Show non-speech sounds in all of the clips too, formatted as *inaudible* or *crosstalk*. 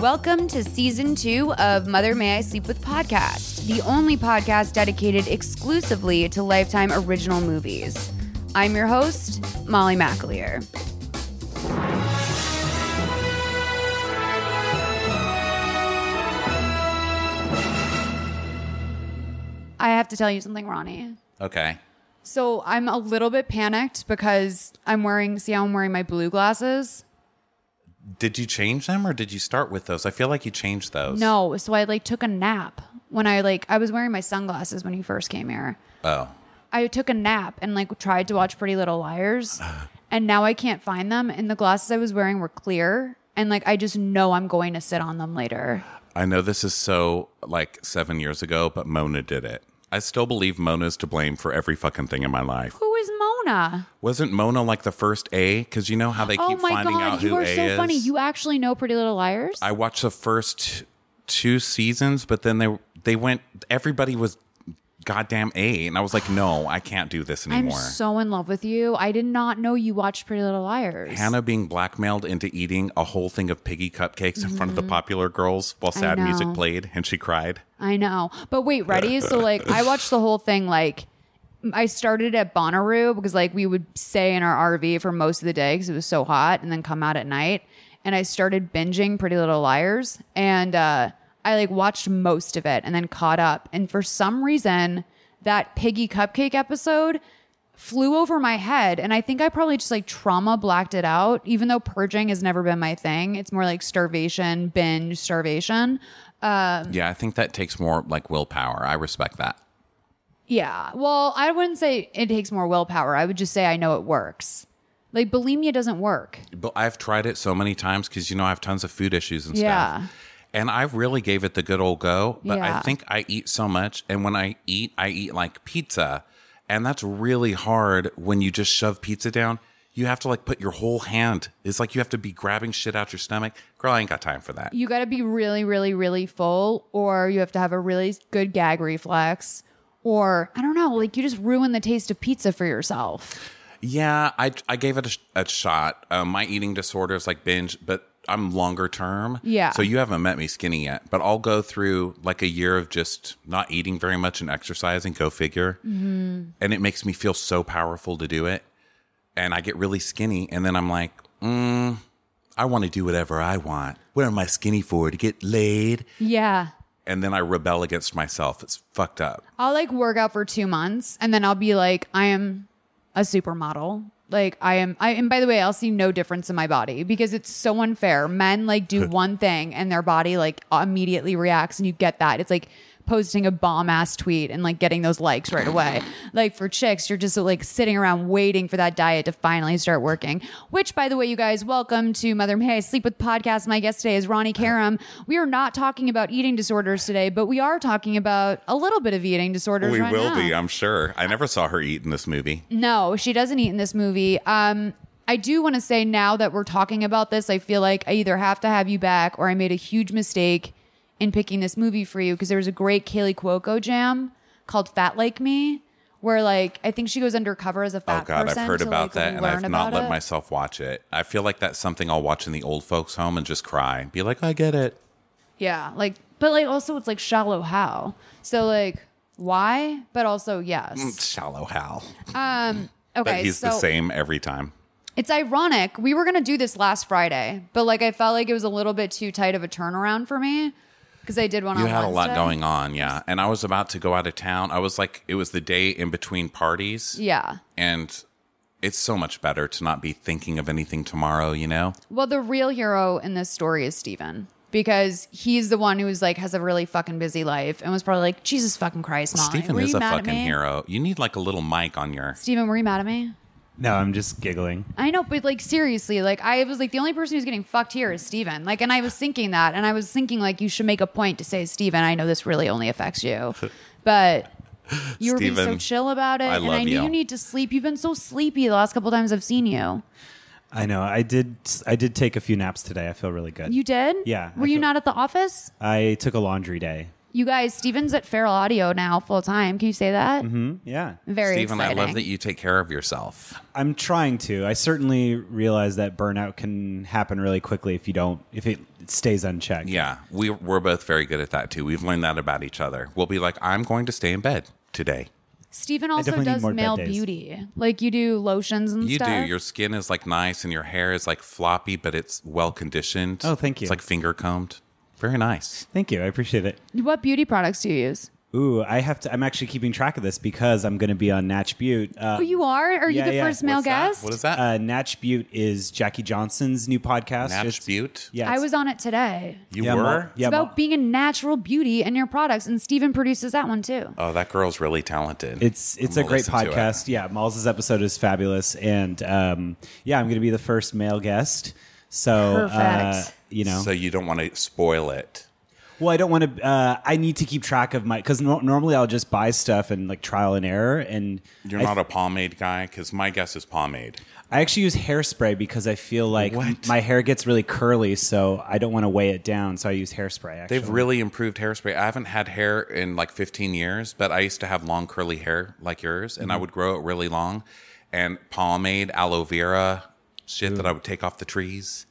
Welcome to season two of Mother May I Sleep With podcast, the only podcast dedicated exclusively to Lifetime original movies. I'm your host, Molly McAleer. I have to tell you something, Ronnie. Okay. So I'm a little bit panicked because I'm wearing, see how I'm wearing my blue glasses? Did you change them or did you start with those? I feel like you changed those. No, so I like took a nap when I like I was wearing my sunglasses when you first came here. Oh. I took a nap and like tried to watch Pretty Little Liars, *sighs* and now I can't find them. And the glasses I was wearing were clear, and like I just know I'm going to sit on them later. I know this is so like seven years ago, but Mona did it. I still believe Mona's to blame for every fucking thing in my life. Who is Mona? Wasn't Mona like the first A? Because you know how they oh keep my finding out god, who you are A so is. funny. You actually know Pretty Little Liars? I watched the first two seasons, but then they they went. Everybody was goddamn A, and I was like, no, I can't do this anymore. I'm anymore. so in love with you. I did not know you watched Pretty Little Liars. Hannah being blackmailed into eating a whole thing of piggy cupcakes in front of the popular girls while sad music Mm-hmm. know. played, and she cried. I know. But wait, ready? So like I watched the whole thing like I started at Bonnaroo because like we would stay in our RV for most of the day because it was so hot and then come out at night. And I started binging Pretty Little Liars and uh I like watched most of it and then caught up. And for some reason, that piggy cupcake episode flew over my head and I think I probably just like trauma blacked it out even though purging has never been my thing. It's more like starvation, binge, starvation. Yeah, I think that takes more like willpower. I respect that. Yeah. Well, I wouldn't say it takes more willpower. I would just say I know it works. Like bulimia doesn't work. But I've tried it so many times because you know I have tons of food issues and Yeah. stuff. And I really gave it the good old go. But Yeah. I think I eat so much, and when I eat, I eat like pizza, and that's really hard when you just shove pizza down. You have to like put your whole hand. It's like you have to be grabbing shit out your stomach. Girl, I ain't got time for that. You got to be really, really, really full, or you have to have a really good gag reflex, or I don't know, like you just ruin the taste of pizza for yourself. Yeah, I I gave it a, a shot. Um, my eating disorder is like binge, but I'm longer term. Yeah. So you haven't met me skinny yet, but I'll go through like a year of just not eating very much and exercising. Go figure. Mm-hmm. And it makes me feel so powerful to do it. And I get really skinny, and then I'm like, mm, I want to do whatever I want. What am I skinny for? To get laid? Yeah. And then I rebel against myself. It's fucked up. I'll like work out for two months and then I'll be like, I am a supermodel. Like I am I and by the way, I'll see no difference in my body because it's so unfair. Men like do *laughs* one thing and their body like immediately reacts and you get that. It's like posting a bomb ass tweet and like getting those likes right away. like for chicks, you're just like sitting around waiting for that diet to finally start working. Which by the way, you guys, welcome to Mother May I Sleep with podcast. My guest today is Ronnie Karam. We are not talking about eating disorders today, but we are talking about a little bit of eating disorders. We right will now. be, I'm sure. I never saw her eat in this movie. No, she doesn't eat in this movie. Um, I do want to say now that we're talking about this, I feel like I either have to have you back or I made a huge mistake in picking this movie for you because there was a great Kaley Cuoco jam called Fat Like Me, where like I think she goes undercover as a fat Oh God. I've heard about like, that, and I've not let it. myself watch it. I feel like that's something I'll watch in the old folks' home and just cry, be like, "I get it." Yeah, like, but like also it's like shallow how. So like why? But also yes. Shallow Hal. Um. *laughs* But Okay, he's so the same every time. It's ironic. We were going to do this last Friday, but like I felt like it was a little bit too tight of a turnaround for me because I did one You on had a lot going on, yeah. And I was about to go out of town. I was like, it was the day in between parties, Yeah. and it's so much better to not be thinking of anything tomorrow. You know? Well, the real hero in this story is Steven because he's the one who's like has a really fucking busy life and was probably like, Jesus fucking Christ, Molly. Stephen is a fucking hero. You need like a little mic on your. Steven, were you mad at me? No, I'm just giggling. I know, but like seriously, like I was like the only person who's getting fucked here is Steven. Like, and I was thinking that, and I was thinking like you should make a point to say, Steven, I know this really only affects you, *laughs* but you were being so Steven, chill about it, I and love I knew you. you need to sleep. You've been so sleepy the last couple times I've seen you. I know. I did. I did take a few naps today. I feel really good. You did? Yeah, Were I you feel- not at the office? I took a laundry day. You guys, Steven's at Feral Audio now full time. Can you say that? Hmm? Yeah, Very Stephen, exciting. I love that you take care of yourself. I'm trying to. I certainly realize that burnout can happen really quickly if you don't. If it stays unchecked. Yeah, we, we're both very good at that too. We've learned that about each other. We'll be like, I'm going to stay in bed today. Stephen also does male beauty. Like you do lotions and You stuff. You do. Your skin is like nice and your hair is like floppy, but it's well conditioned. Oh, thank you. It's like finger combed. Very nice. Thank you. I appreciate it. what beauty products do you use? Ooh, I have to. I'm actually keeping track of this because I'm going to be on Natch Beaut. Uh, Oh, you are? Are you yeah, the yeah. first male What's that? guest? What is that? uh, Natch Beaut is Jackie Johnson's new podcast. Natch It's- Butte? Yeah, I it's- was on it today. You yeah, were? Mo- It's yeah, Mo- about being a natural beauty and your products, and Steven produces that one too. Oh, that girl's really talented. It's it's I'm a gonna great listen to it. podcast. Yeah, Miles' episode is fabulous, and um, yeah, I'm going to be the first male guest. So uh, Perfect. You know, So you don't want to spoil it. well, I don't want to. Uh, I need to keep track of my because no, normally I'll just buy stuff and like trial and error, and You're I, not a pomade guy because my guess is pomade. I actually use hairspray because I feel like What? my hair gets really curly, so I don't want to weigh it down. So I use hairspray. Actually, They've really improved hairspray. I haven't had hair in like 15 years, but I used to have long curly hair like yours, and I would grow it really long. And pomade, aloe vera, shit that I would take off the trees.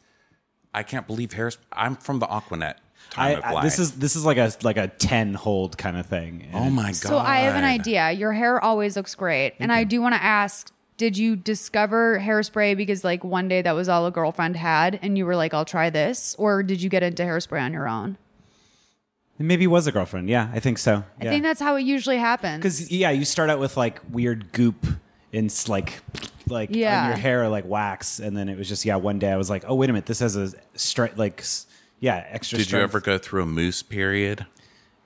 I can't believe hair. I'm from the Aquanet time I, of I- life. this is this is like a like a ten hold kind of thing. oh my god. So I have an idea. Your hair always looks great, and I do want to ask. Did you discover hairspray because like one day that was all a girlfriend had and you were like I'll try this or did you get into hairspray on your own? Maybe it was a girlfriend. Yeah, I think so. I think that's how it usually happens. because yeah, you start out with like weird goop and s- like like Yeah. on your hair like wax, and then it was just yeah. One day I was like, oh wait a minute, this has a straight like yeah extra. Did you ever go through a mousse period?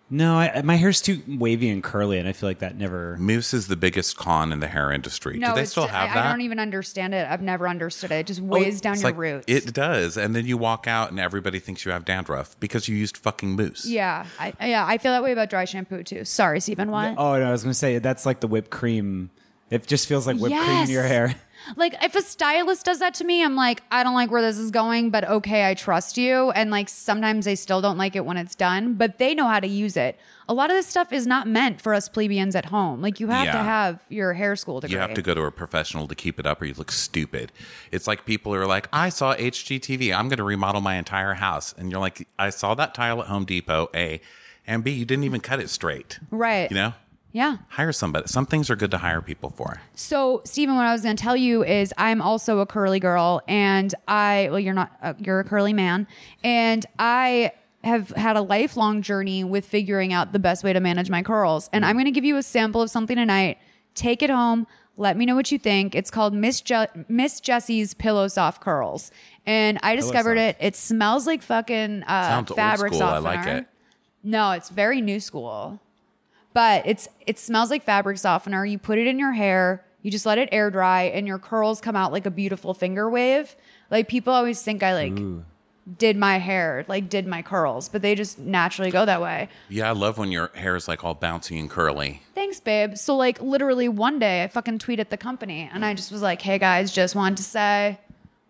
No, I, my hair's too wavy and curly, and I feel like that never. Mousse is the biggest con in the hair industry. no, Do they it's- still have I, that? I don't even understand it. I've never understood it. It just oh, weighs down your like- roots. It does, and then you walk out and everybody thinks you have dandruff because you used fucking mousse. yeah, I, yeah, I feel that way about dry shampoo too. Sorry, Stephen. What? Oh no, I was gonna say that's like the whipped cream. It just feels like whipped cream in your hair. Like if a stylist does that to me, I'm like, I don't like where this is going, but okay, I trust you. And like sometimes they still don't like it when it's done, but they know how to use it. A lot of this stuff is not meant for us plebeians at home. Like you have to have your hair school degree. You have to go to a professional to keep it up, or you look stupid. It's like people are like, "I saw HGTV. I'm going to remodel my entire house," and you're like, "I saw that tile at Home Depot. A, and B, you didn't even cut it straight. Right. You know, Yeah. hire somebody. Some things are good to hire people for. So, Stephen, what I was going to tell you is I'm also a curly girl, and I, well, you're not, uh, you're a curly man, and I have had a lifelong journey with figuring out the best way to manage my curls. And I'm going to give you a sample of something tonight. Take it home. Let me know what you think. It's called Miss Je- Miss Jessie's Pillow Soft Curls, and I discovered it. It smells like fucking uh, Sounds old fabric school. I softener. like it. No, it's very new school. But it's it smells like fabric softener. You put it in your hair, you just let it air dry, and your curls come out like a beautiful finger wave. Like people always think I like did my hair, like did my curls, but they just naturally go that way. Yeah, I love when your hair is like all bouncy and curly. Thanks, babe. So like literally one day I fucking tweeted the company and I just was like, hey guys, just wanted to say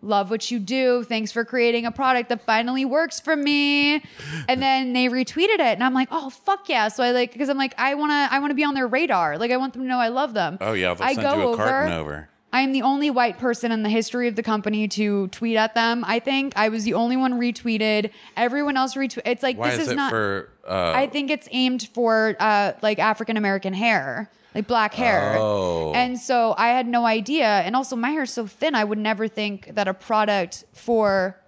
love what you do. Thanks for creating a product that finally works for me. And then they retweeted it and I'm like, oh fuck yeah. So I like because I'm like, I wanna I wanna be on their radar. Like I want them to know I love them. Oh yeah, I go you a carton over. I am the only white person in the history of the company to tweet at them. I think I was the only one retweeted. Everyone else retweeted. It's like Why this is, is, it not. for? Uh, I think it's aimed for uh, like African American hair, like black hair. Oh. And so I had no idea. And also, my hair's so thin, I would never think that a product for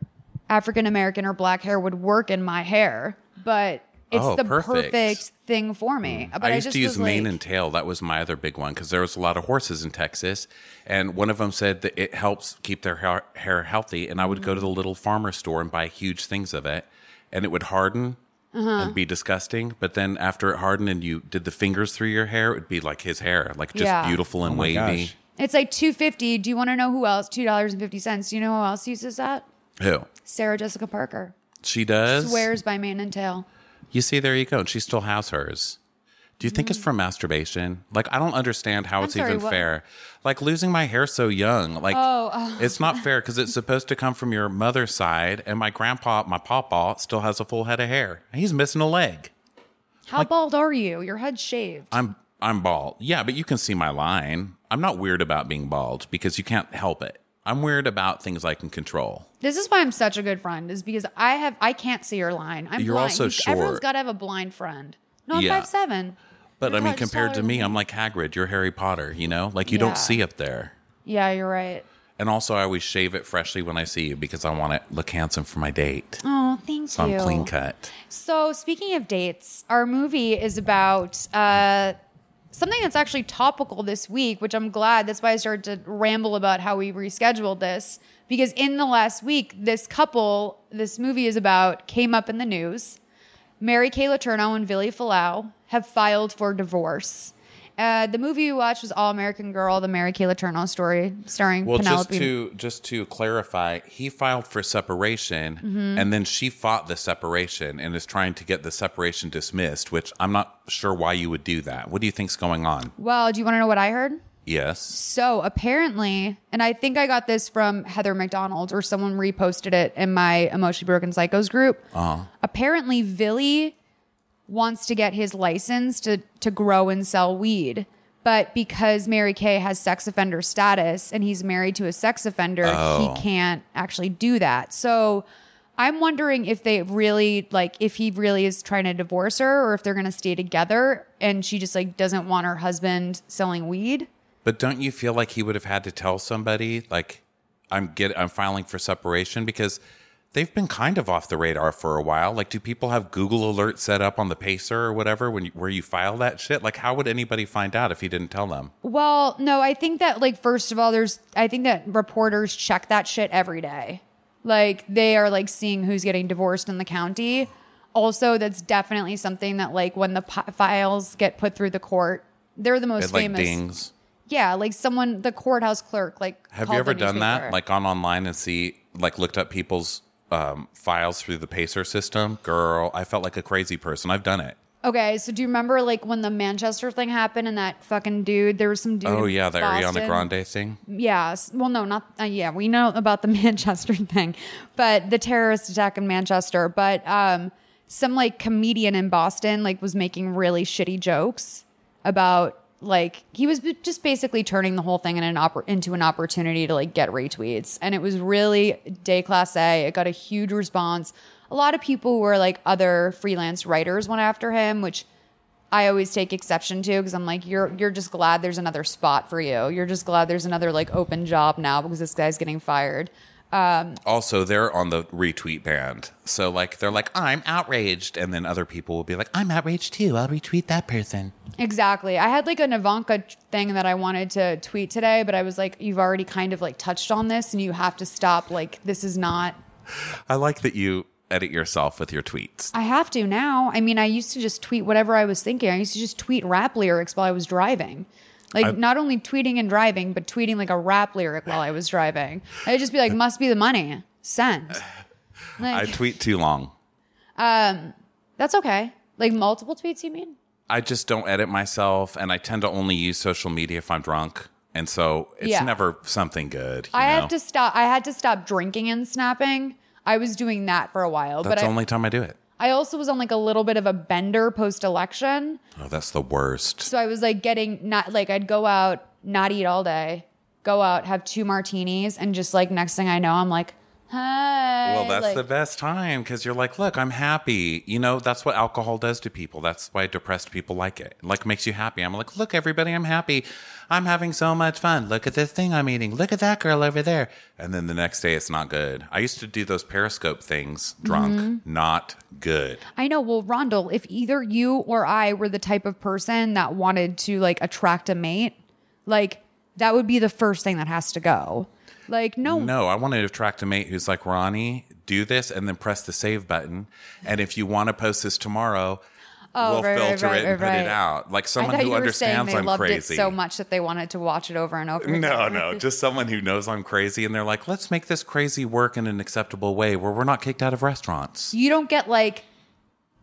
African American or black hair would work in my hair. But it's Oh, the perfect. perfect. thing for me. Mm. But I used to use mane like, and tail. That was my other big one because there was a lot of horses in Texas, and one of them said that it helps keep their hair, hair healthy. And I would go to the mm. little farmer store and buy huge things of it, and it would harden Uh-huh. and be disgusting. But then after it hardened and you did the fingers through your hair, it would be like his hair, like just Yeah. beautiful and Oh wavy. gosh. It's like two fifty. Do you want to know who else? Two dollars and fifty cents. Do you know who else uses that? Who? Sarah Jessica Parker She does? swears by mane and tail. You see, there you go. And she still has hers. Do you think it's from masturbation? Like, I don't understand how it's Mm. sorry, even what? fair. Like, losing my hair so young, like, Oh, it's not *laughs* fair because it's supposed to come from your mother's side. And my grandpa, my pawpaw, still has a full head of hair. He's missing a leg. How bald are you? Your head's shaved. I'm I'm bald. Yeah, but you can see my line. I'm not weird about being bald because you can't help it. I'm weird about things I can control. This is why I'm such a good friend, is because I have I can't see your line. I'm You're blind. also You- Everyone's short. got to have a blind friend. No, I'm Yeah. five seven. But I mean, compared to me, I'm like Hagrid. You're Harry Potter. You know, like you Yeah. don't see up there. Yeah, you're right. And also, I always shave it freshly when I see you because I want to look handsome for my date. Oh, thank So you. I'm clean cut. So, speaking of dates, our movie is about uh, something that's actually topical this week, which I'm glad. That's why I started to ramble about how we rescheduled this. Because in the last week, this couple, this movie is about, came up in the news. Mary Kay Letourneau and Vili Fualaau have filed for divorce. Uh, the movie you watched was All American Girl, the Mary Kay Letourneau story, starring Well, Penelope. just to just to clarify, he filed for separation, Mm-hmm. and then she fought the separation and is trying to get the separation dismissed. Which I'm not sure why you would do that. What do you think's going on? well, do you want to know what I heard? Yes. So apparently, and I think I got this from Heather McDonald or someone reposted it in my Emotionally Broken Psychos group. Uh-huh. Apparently, Vili wants to get his license to to grow and sell weed. But because Mary Kay has sex offender status and he's married to a sex offender, Oh. he can't actually do that. So I'm wondering if they really like if he really is trying to divorce her or if they're going to stay together and she just like doesn't want her husband selling weed. But don't you feel like he would have had to tell somebody like I'm get I'm filing for separation because they've been kind of off the radar for a while. Like, do people have Google alerts set up on the Pacer or whatever when you, where you file that shit? Like, how would anybody find out if he didn't tell them? Well, no, I think that like first of all, there's I think that reporters check that shit every day. Like they are like seeing who's getting divorced in the county. Also, that's definitely something that like when the files get put through the court, they're the most It like famous. dings. Yeah, like someone, the courthouse clerk, like. Have you ever done that? Like gone online and see like looked up people's um, files through the Pacer system? Girl, I felt like a crazy person. I've done it. Okay, so do you remember like when the Manchester thing happened and that fucking dude? There was some dude. Oh yeah, the Ariana Grande thing. Yeah. Well, no, not uh, yeah. We know about the *laughs* Manchester thing, but the terrorist attack in Manchester. But um, some like comedian in Boston like was making really shitty jokes about like he was just basically turning the whole thing in an into an opportunity to like get retweets, and it was really déclassé. It got a huge response. A lot of people who were like other freelance writers went after him, which I always take exception to because I'm like, you're you're just glad there's another spot for you. You're just glad there's another like open job now because this guy's getting fired. Also, they're on the retweet band. So like they're like, I'm outraged, and then other people will be like, I'm outraged too. I'll retweet that person. Exactly. I had like an Ivanka thing that I wanted to tweet today, but I was like, you've already kind of like touched on this, and you have to stop. Like, this is not. I like that you edit yourself with your tweets. I have to now. I mean, I used to just tweet whatever I was thinking. I used to just tweet rap lyrics while I was driving. Like I- not only tweeting and driving, but tweeting like a rap lyric while I was driving. I'd just be like, "Must be the money." Send. *laughs* I tweet too long. Um, that's okay. Like multiple tweets, you mean? I just don't edit myself, and I tend to only use social media if I'm drunk, and so it's Yeah. never something good. you I know? have to stop. I had to stop drinking and snapping. I was doing that for a while, That's but the I, only time I do it. I also was on like a little bit of a bender post election. Oh, that's the worst. So I was like getting not like I'd go out, not eat all day, go out, have two martinis, and just like next thing I know, I'm like, hi. Well, that's like, the best time because you're like, look, I'm happy. You know, that's what alcohol does to people. That's why depressed people like it. It, Like makes you happy. I'm like, look, everybody, I'm happy. I'm having so much fun. Look at this thing I'm eating. Look at that girl over there. And then the next day, it's not good. I used to do those Periscope things drunk. Mm-hmm. Not good. I know. Well, Rondell, if either you or I were the type of person that wanted to like attract a mate, like that would be the first thing that has to go. Like, no, No, I want to attract a mate who's like, Ronnie, do this and then press the save button. And if you want to post this tomorrow, Oh, will right, right, filter right, it and right, put it out. Like someone who you were saying understands I'm crazy. it so much that they wanted to watch it over and over. Again. No, no, *laughs* just someone who knows I'm crazy and they're like, let's make this crazy work in an acceptable way where we're not kicked out of restaurants. You don't get like,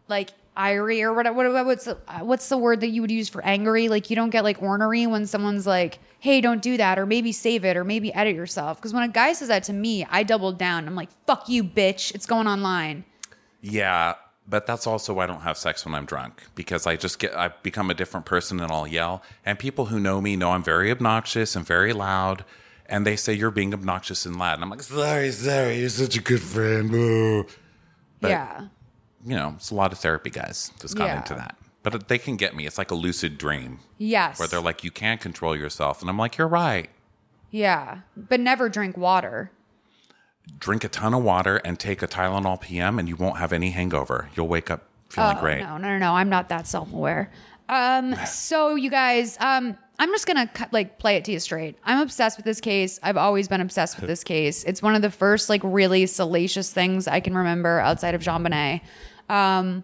like irie or what? What? What's the, what's the word that you would use for angry? Like you don't get like ornery when someone's like, "Hey, don't do that," or maybe save it, or maybe edit yourself. Because when a guy says that to me, I double down. I'm like, "Fuck you, bitch! It's going online." Yeah, but that's also why I don't have sex when I'm drunk because I just get I become a different person and I'll yell. And people who know me know I'm very obnoxious and very loud. And they say you're being obnoxious and loud. And I'm like, sorry, sorry, you're such a good friend. Boo." But- yeah. You know, it's a lot of therapy guys just got Yeah. into that. But they can get me. It's like a lucid dream Yes. where they're like, you can't control yourself. And I'm like, you're right. yeah, but never drink water. Drink a ton of water and take a Tylenol PM and you won't have any hangover. You'll wake up feeling Oh, great. No, no, no, no. I'm not that self aware. Um, *sighs* so you guys, um, I'm just gonna cut, like play it to you straight. I'm obsessed with this case. I've always been obsessed with *laughs* this case. It's one of the first like really salacious things I can remember outside of JonBenét. Um,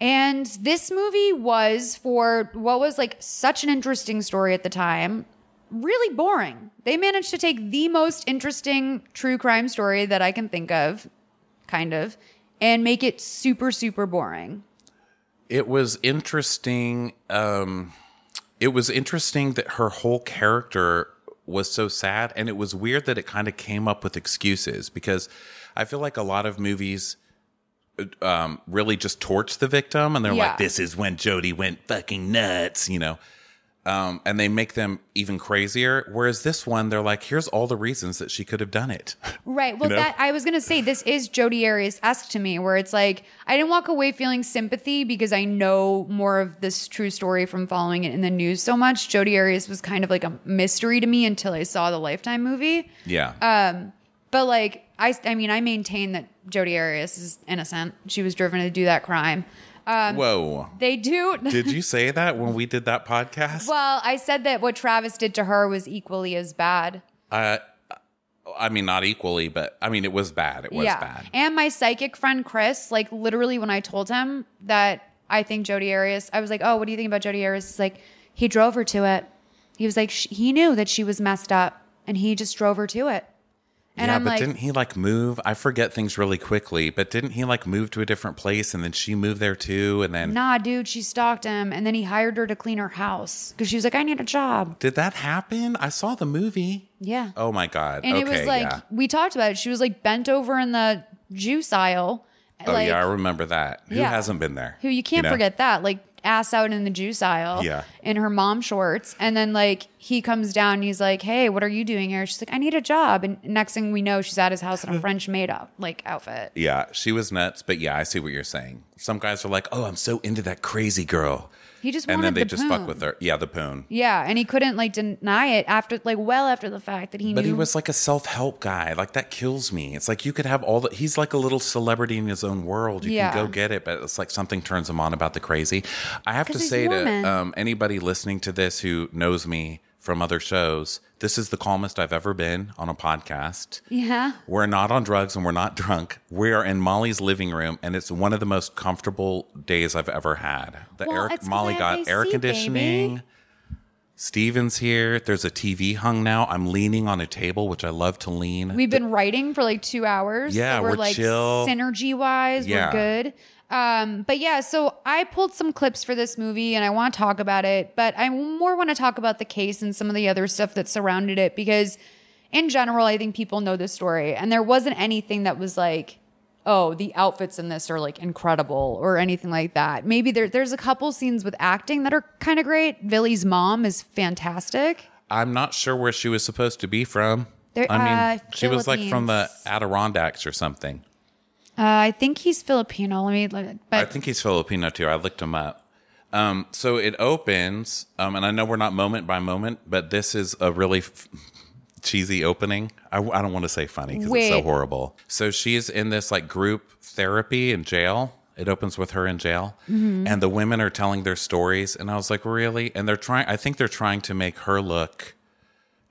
and this movie was for what was like such an interesting story at the time, really boring. They managed to take the most interesting true crime story that I can think of, kind of, and make it super, super boring. it was interesting um it was interesting that her whole character was so sad and it was weird that it kind of came up with excuses because i feel like a lot of movies um really just torch the victim and they're Yeah. like this is when Jodi went fucking nuts you know um and they make them even crazier whereas this one they're like here's all the reasons that she could have done it *laughs* Right. Well, know? that I was gonna say this is Jodi Arias esque to me, where it's like I didn't walk away feeling sympathy because I know more of this true story from following it in the news so much. Jodi Arias was kind of like a mystery to me until I saw the Lifetime movie. yeah Uh, But like I, I mean, I maintain that Jodi Arias is innocent. She was driven to do that crime. whoa They do. *laughs* did you say that when we did that podcast well, I said that what Travis did to her was equally as bad. uh, I mean, not equally, but I mean, it was bad. It was bad. And my psychic friend Chris, like literally when I told him that I think Jodi Arias, I was like, "Oh, what do you think about Jodi Arias?" He's like, he drove her to it. He was like, he knew that she was messed up, and he just drove her to it. And yeah, I'm but like, didn't he like move? I forget things really quickly, but didn't he like move to a different place and then she moved there too? And then nah, dude, she stalked him, and then he hired her to clean her house because she was like, I need a job. did that happen? I saw the movie. Yeah. Oh my God. and okay, it was like yeah. we talked about it. She was like bent over in the juice aisle. Oh like, yeah, I remember that. Who Yeah. hasn't been there? Who you can't know? forget that, like ass out in the juice aisle, Yeah. in her mom shorts, and then like he comes down, and he's like, "Hey, what are you doing here?" She's like, "I need a job," and next thing we know, she's at his house in a *laughs* French maid up like outfit. Yeah, she was nuts, but yeah, I see what you're saying. Some guys are like, "Oh, I'm so into that crazy girl," He just wanted the poon. and then they the just fuck with her. Yeah, the poon. Yeah, and he couldn't like deny it after like well after the fact that he But knew. he was like a self help guy. Like that kills me. It's like you could have all the. He's like a little celebrity in his own world. You Yeah. can go get it, but it's like something turns him on about the crazy. I have to say to um, anybody listening to this who knows me from other shows, this is the calmest I've ever been on a podcast. yeah. We're not on drugs and we're not drunk. We are in Molly's living room, and it's one of the most comfortable days I've ever had. The Well, air, Molly got air conditioning. baby. Steven's here. There's a TV hung now. I'm leaning on a table, which I love to lean. We've been writing for like two hours. Yeah, so we're, we're like chill. synergy wise, Yeah. we're good. Um, but yeah, so I pulled some clips for this movie and I want to talk about it, but I more want to talk about the case and some of the other stuff that surrounded it because in general, I think people know the story and there wasn't anything that was like, oh, the outfits in this are like incredible or anything like that. Maybe there, there's a couple scenes with acting that are kind of great. Billy's mom is fantastic. I'm not sure where she was supposed to be from. There- I mean, uh, she was like from the Adirondacks or something. Uh, I think he's Filipino. Let me, let but I think he's Filipino too. I looked him up. Um, so it opens, um, and I know we're not moment by moment, but this is a really f- cheesy opening. I, I don't want to say funny because it's so Wait. horrible. So she's in this like group therapy in jail. It opens with her in jail, Mm-hmm. and the women are telling their stories, and I was like, really? And they're trying. I think they're trying to make her look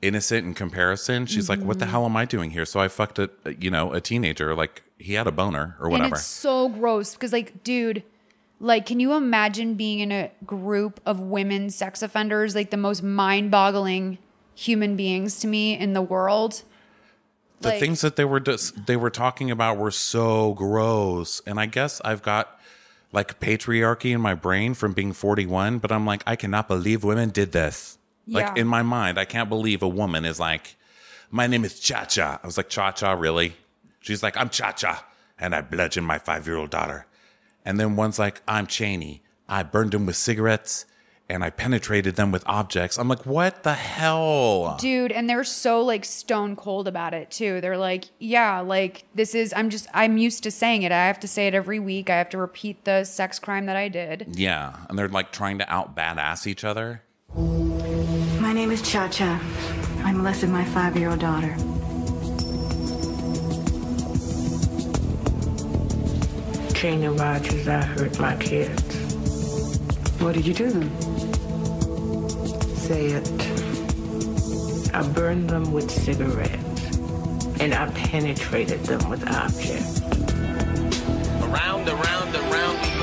innocent in comparison. She's like, "What the Mm-hmm. hell am I doing here?" So I fucked a you know a teenager. Like he had a boner or and whatever. it's so gross because, like, dude, Like, can you imagine being in a group of women sex offenders, like the most mind boggling human beings to me in the world? the Like- things that they were just, they were talking about were so gross and i guess i've got like patriarchy in my brain from being 41 but i'm like i cannot believe women did this Yeah. like in my mind i can't believe a woman is like my name is cha-cha i was like cha-cha really she's like i'm cha-cha and i bludgeoned my five-year-old daughter and then one's like i'm cheney i burned them with cigarettes and i penetrated them with objects i'm like what the hell Dude, and they're so like stone cold about it too. They're like, yeah, like this is, I'm just, I'm used to saying it. I have to say it every week. I have to repeat the sex crime that I did. yeah and they're like trying to out badass each other name is Cha Cha. I molested my five year old daughter. Gina Rogers, I hurt my kids. What did you do then? Say it. I burned them with cigarettes, and I penetrated them with objects. Around, around, around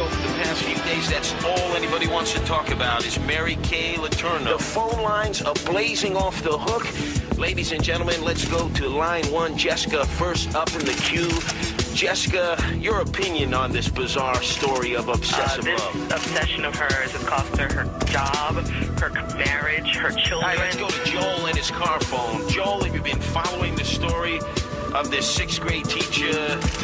we go for the past few days. That's all anybody wants to talk about is Mary Kay Letourneau. The phone lines are blazing off the hook. Ladies and gentlemen, let's go to line one. Jessica, first up in the queue. Jessica, your opinion on this bizarre story of Uh, obsessive this love. obsession of hers has cost her her job, her marriage, her children. right, let's go to Joel and his car phone. Joel, have you been following the story of this sixth grade teacher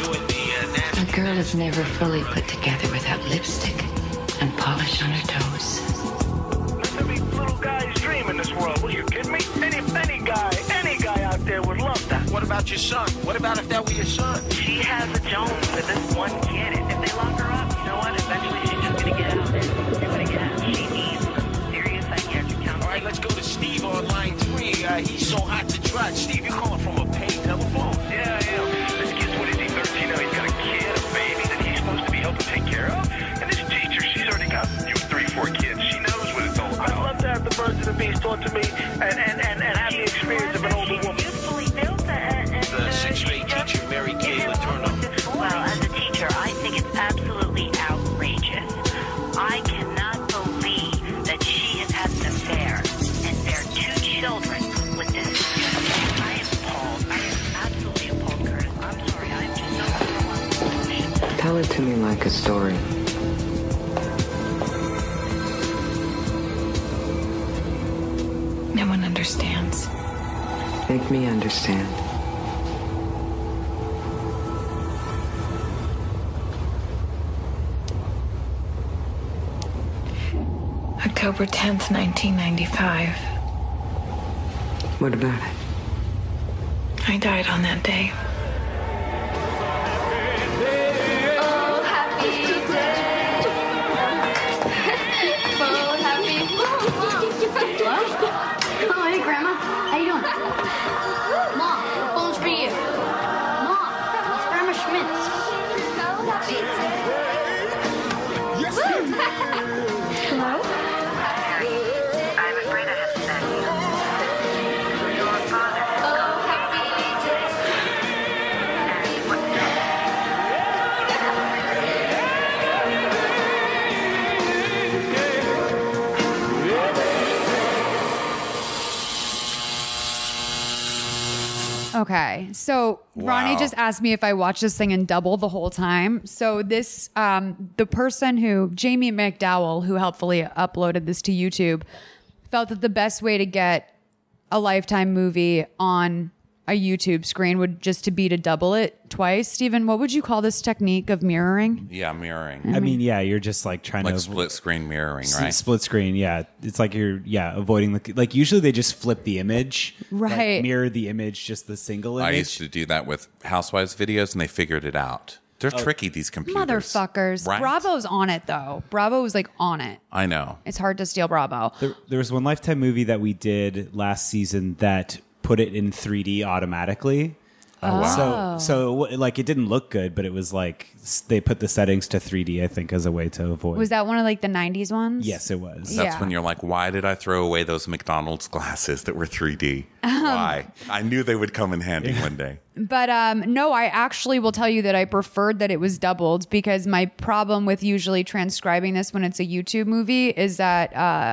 doing the uh, nasty? A girl is never fully put together without lipstick and polish on her toes. That's every little guy's dream in this world. What, you kidding me? Any, any guy, any guy out there would love that. What about your son? What about if that were your son? She has a Jones with this one kid. If they lock her up, you know what? Eventually she's just gonna get out there and do it again. She needs some serious psychiatric All counseling. right, let's go to Steve on line three. Uh, he's so hot to trot. Steve, you're calling from a paid telephone. Yeah, yeah. This the birds and the bees talk to me and, and, and, and have the experience of an older woman. The sixth grade teacher, Mary Kay Letourneau. Well, as a teacher, I think it's absolutely outrageous. I cannot believe that she has had an affair and bear two children with this. I am appalled. I am absolutely appalled, Curtis. I'm sorry. I'm just so overwhelmed with emotion. Tell it to me like a story. Understands. Make me understand. October 10th, 1995. What about it? I died on that day. Okay. So Ronnie just asked me if I watched this thing in double the whole time. So this um the person who Jamie McDowell, who helpfully uploaded this to YouTube, felt that the best way to get a lifetime movie on a YouTube screen would just to be to double it twice. Stephen, what would you call this technique of mirroring? Yeah, mirroring. I mean, yeah, you're just like trying like to split screen mirroring, S- right? Split screen, yeah. It's like you're, yeah, avoiding the like. Usually they just flip the image, like, Right. mirror the image, just the single image. I image. used to do that with Housewives videos, and they figured it out. They're oh. tricky, these computers. Motherfuckers. Right? Bravo's on it though. Bravo was like on it. I know. It's hard to steal Bravo. There, there was one Lifetime movie that we did last season that put it in 3D automatically. Oh, wow. So so like it didn't look good, but it was like they put the settings to 3D. I think as a way to avoid. Was that one of like the '90s ones? Yes, it was. That's Yeah. when you're like, why did I throw away those McDonald's *laughs* glasses that were 3D? Um, why? I knew they would come in handy one day. *laughs* But um, no, I actually will tell you that I preferred that it was doubled because my problem with usually transcribing this when it's a YouTube movie is that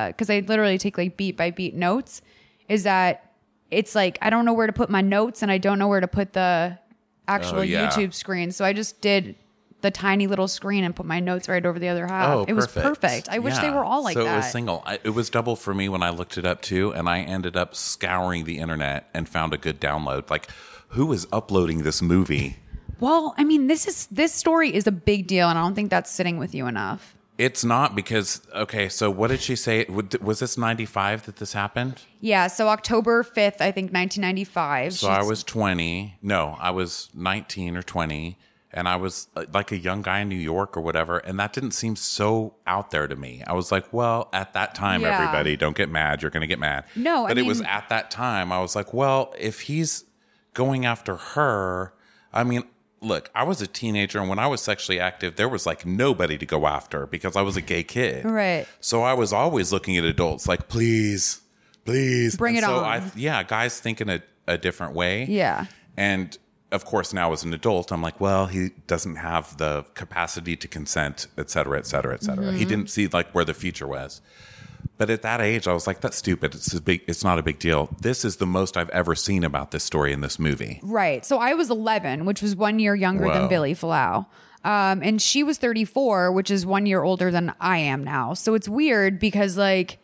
because I literally take like beat by beat notes, is that it's like I don't know where to put my notes and I don't know where to put the actual Oh, yeah. YouTube screen. So I just did the tiny little screen and put my notes right over the other half. Oh, it was perfect. I wish they were all like so that. it was single. I, it was double for me when I looked it up too, and I ended up scouring the internet and found a good download. Like, who is uploading this movie? well, I mean, this is this story is a big deal, and I don't think that's sitting with you enough. It's not because okay. So what did she say? Was this ninety five that this happened? Yeah, so October 5th, I think 1995. So I was twenty. No, I was nineteen or twenty, and I was uh, like a young guy in New York or whatever. And that didn't seem so out there to me. I was like, well, at that time, Yeah. everybody, don't get mad. You're going to get mad. No, I but it was at that time. I was like, well, if he's going after her, I mean. Look, I was a teenager, and when I was sexually active, there was like nobody to go after because I was a gay kid. Right. So I was always looking at adults like, please, please. Bring And it so on. I, yeah, guys think in a, a different way. Yeah. And of course, now as an adult, I'm like, well, he doesn't have the capacity to consent, et cetera, et cetera, et cetera. He Mhm. didn't see like where the future was. But at that age, I was like, that's stupid. It's a big. It's not a big deal. This is the most I've ever seen about this story in this movie. Right. So I was 11, which was one year younger Whoa. than Vili Fualaau. Um, and she was 34, which is one year older than I am now. So it's weird because, like,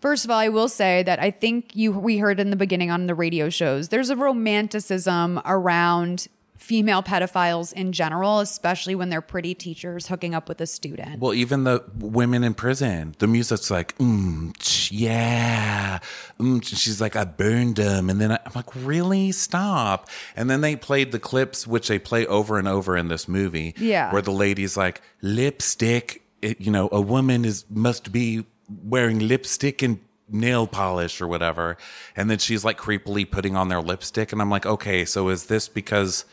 first of all, I will say that I think you we heard in the beginning on the radio shows, there's a romanticism around female pedophiles in general, especially when they're pretty teachers hooking up with a student. Well, even the women in prison, the music's like, mm, yeah. Mm, she's like, I burned them. And then I, I'm like, really? Stop. And then they played the clips, which they play over and over in this movie. Yeah. Where the lady's like, lipstick, it, you know, a woman is, must be wearing lipstick and nail polish or whatever. And then she's like creepily putting on their lipstick. And I'm like, okay, so is this because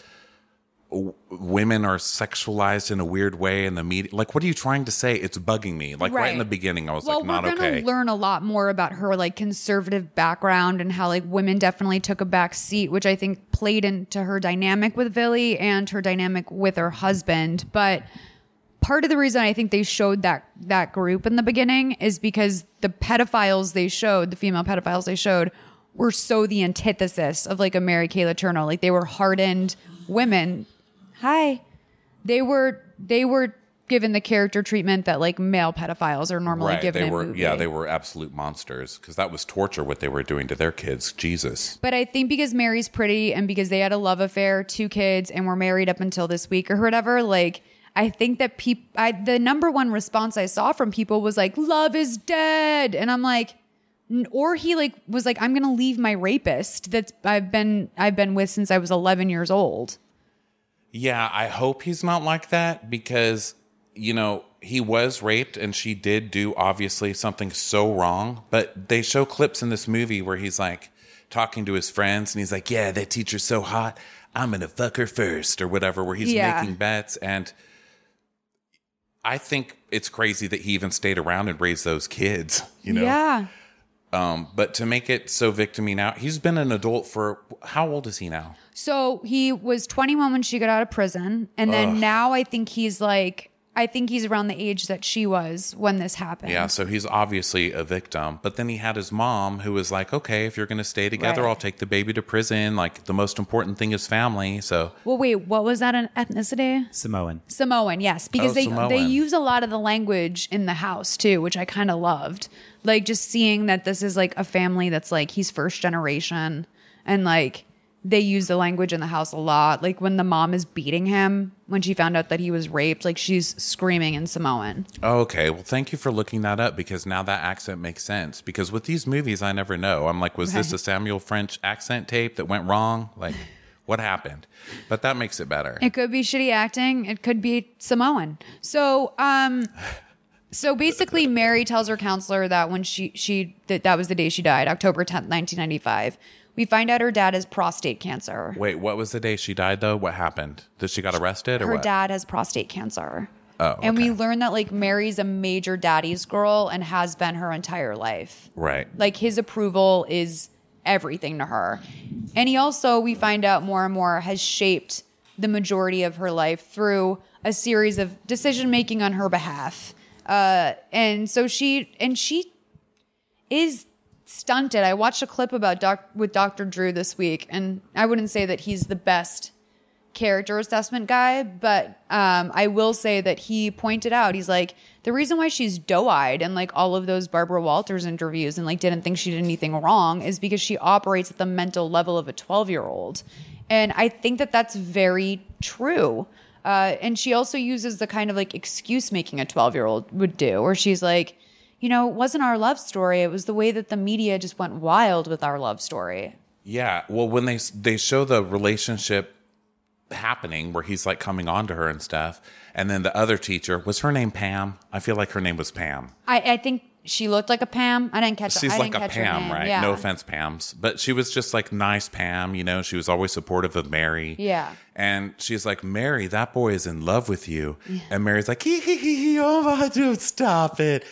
w- women are sexualized in a weird way in the media. Like, what are you trying to say? It's bugging me. Like right, in the beginning, I was well, like, not we're gonna okay. learn a lot more about her like conservative background and how like women definitely took a back seat, which I think played into her dynamic with Billy and her dynamic with her husband. But part of the reason I think they showed that that group in the beginning is because the pedophiles they showed, the female pedophiles they showed, were so the antithesis of like a Mary Kay Letourneau. Like they were hardened women. Hi they were they were given the character treatment that like male pedophiles are normally right. given They were, yeah, they were absolute monsters because that was torture what they were doing to their kids. Jesus. But I think because Mary's pretty and because they had a love affair, two kids, and were married up until this week or whatever, like I think that people, I the number one response I saw from people was like, "Love is dead," and I'm like, n- or he like was like, "I'm gonna leave my rapist that I've been I've been with since I was 11 years old." Yeah, I hope he's not like that because, you know, he was raped and she did do obviously something so wrong. But they show clips in this movie where he's like talking to his friends and he's like, Yeah, that teacher's so hot. I'm going to fuck her first or whatever, where he's Yeah. making bets. And I think it's crazy that he even stayed around and raised those kids, you know? Yeah. Um, but to make it so victimy now, he's been an adult for how old is he now? So he was 21 when she got out of prison. And then Ugh. now I think he's like, I think he's around the age that she was when this happened. Yeah, so he's obviously a victim. But then he had his mom who was like, okay, if you're going to stay together, Right. I'll take the baby to prison. Like, the most important thing is family. So, Well, wait, what was that an ethnicity? Samoan. Samoan, yes, because Oh, they Samoan. they use a lot of the language in the house too, which I kind of loved. Like just seeing that this is like a family that's like he's first generation, and like they use the language in the house a lot. Like when the mom is beating him when she found out that he was raped, like she's screaming in Samoan. oh, okay. Well, thank you for looking that up because now that accent makes sense. Because with these movies, I never know. I'm like, was this a Samuel French accent tape that went wrong? Like, *laughs* what happened? But that makes it better. It could be shitty acting. It could be Samoan. So, um, *laughs* so basically, Mary tells her counselor that when she she that that was the day she died, October tenth, nineteen ninety five. We find out her dad has prostate cancer. Wait, what was the day she died though? What happened? Did she got arrested or Her what? dad has prostate cancer. Oh, And we learn that like Mary's a major daddy's girl and has been her entire life. right. Like his approval is everything to her. And he also, we find out more and more, has shaped the majority of her life through a series of decision making on her behalf. Uh, and so she, and she is stunted. I watched a clip about doc with Dr. Drew this week, and I wouldn't say that he's the best character assessment guy, but um, I will say that he pointed out he's like the reason why she's doe-eyed and like all of those Barbara Walters interviews and like didn't think she did anything wrong is because she operates at the mental level of a 12-year-old. And I think that that's very true. Uh, and she also uses the kind of like excuse making a 12 year old would do, where she's like, you know, it wasn't our love story. It was the way that the media just went wild with our love story. Yeah. Well, when they they show the relationship happening where he's like coming on to her and stuff, and then the other teacher was her name Pam. I feel like her name was Pam. I, I think she looked like a Pam. I didn't catch. She's I like a Pam, right? Yeah. No offense, Pam's, but she was just like nice Pam. You know, she was always supportive of Mary. Yeah. And she's like, Mary, that boy is in love with you. And Mary's like, hee hee hee hee, oh my dude, stop it.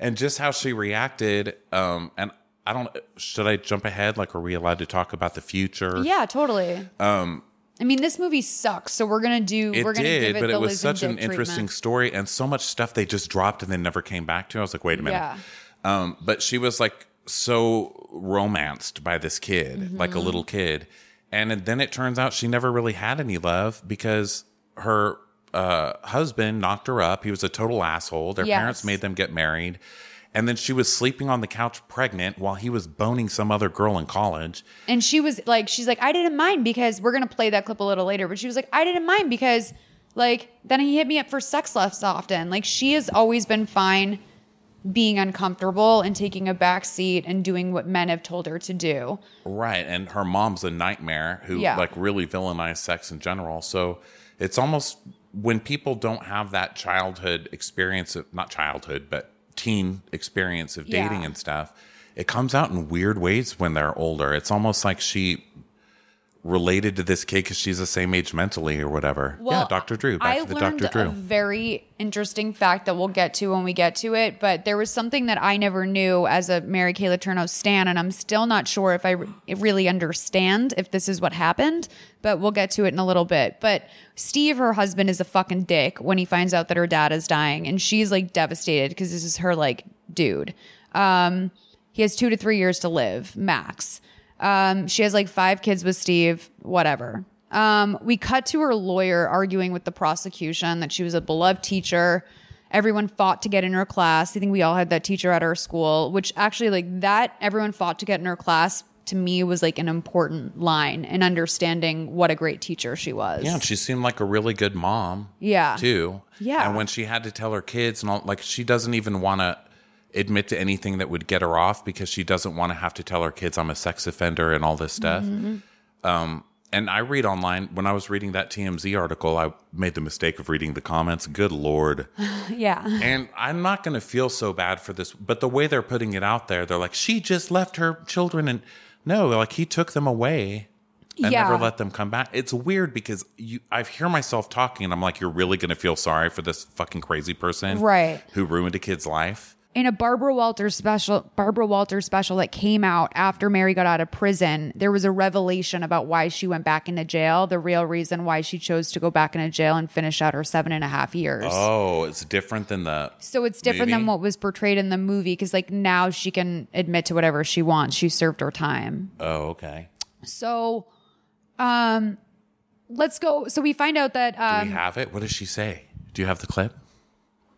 And just how she reacted, um, and I don't should I jump ahead? Like, are we allowed to talk about the future? Yeah, totally. Um I mean, this movie sucks, so we're gonna do. it we're gonna did, give it but it was such an interesting treatment. story and so much stuff they just dropped and then never came back to. I was like, wait a minute. Yeah. Um, but she was like so romanced by this kid, like a little kid. And then it turns out she never really had any love because her uh, husband knocked her up. He was a total asshole. Their Yes. parents made them get married. And then she was sleeping on the couch pregnant while he was boning some other girl in college. And she was like, she's like, I didn't mind because we're gonna play that clip a little later. But she was like, I didn't mind because like then he hit me up for sex less often. Like she has always been fine being uncomfortable and taking a back seat and doing what men have told her to do. Right. And her mom's a nightmare who Yeah. like really villainized sex in general. So it's almost when people don't have that childhood experience of not childhood, but teen experience of Yeah. dating and stuff, it comes out in weird ways when they're older. It's almost like she related to this kid because she's the same age mentally or whatever. yeah, Dr. Drew. Back I to the learned Dr. a very interesting fact that we'll get to when we get to it. But there was something that I never knew as a Mary Kay Letourneau stan, and I'm still not sure if I re- really understand if this is what happened. But we'll get to it in a little bit. But Steve, her husband, is a fucking dick when he finds out that her dad is dying, and she's like devastated because this is her like dude. Um, he has two to three years to live max. Um, she has like five kids with Steve, whatever. Um, we cut to her lawyer arguing with the prosecution that she was a beloved teacher. Everyone fought to get in her class. I think we all had that teacher at our school, which actually, like, that everyone fought to get in her class to me was like an important line in understanding what a great teacher she was. Yeah, and she seemed like a really good mom. Yeah. Too. Yeah. And when she had to tell her kids and all, like she doesn't even want to admit to anything that would get her off because she doesn't want to have to tell her kids I'm a sex offender and all this stuff. Mhm. Um, and I read online when I was reading that TMZ article, I made the mistake of reading the comments. Good lord. *laughs* yeah. And I'm not going to feel so bad for this, but the way they're putting it out there, they're like, she just left her children, and no, like he took them away and Yeah. never let them come back. It's weird because you, I hear myself talking, and I'm like, you're really going to feel sorry for this fucking crazy person, Right. Who ruined a kid's life. In a Barbara Walters special, Barbara Walters special that came out after Mary got out of prison, there was a revelation about why she went back into jail. The real reason why she chose to go back into jail and finish out her seven and a half years. Oh, it's different than the. So it's different than what was portrayed in the movie because, like, now she can admit to whatever she wants. She served her time. Oh, okay. So, um, let's go. So we find out that Do um, we have it? What does she say? Do you have the clip?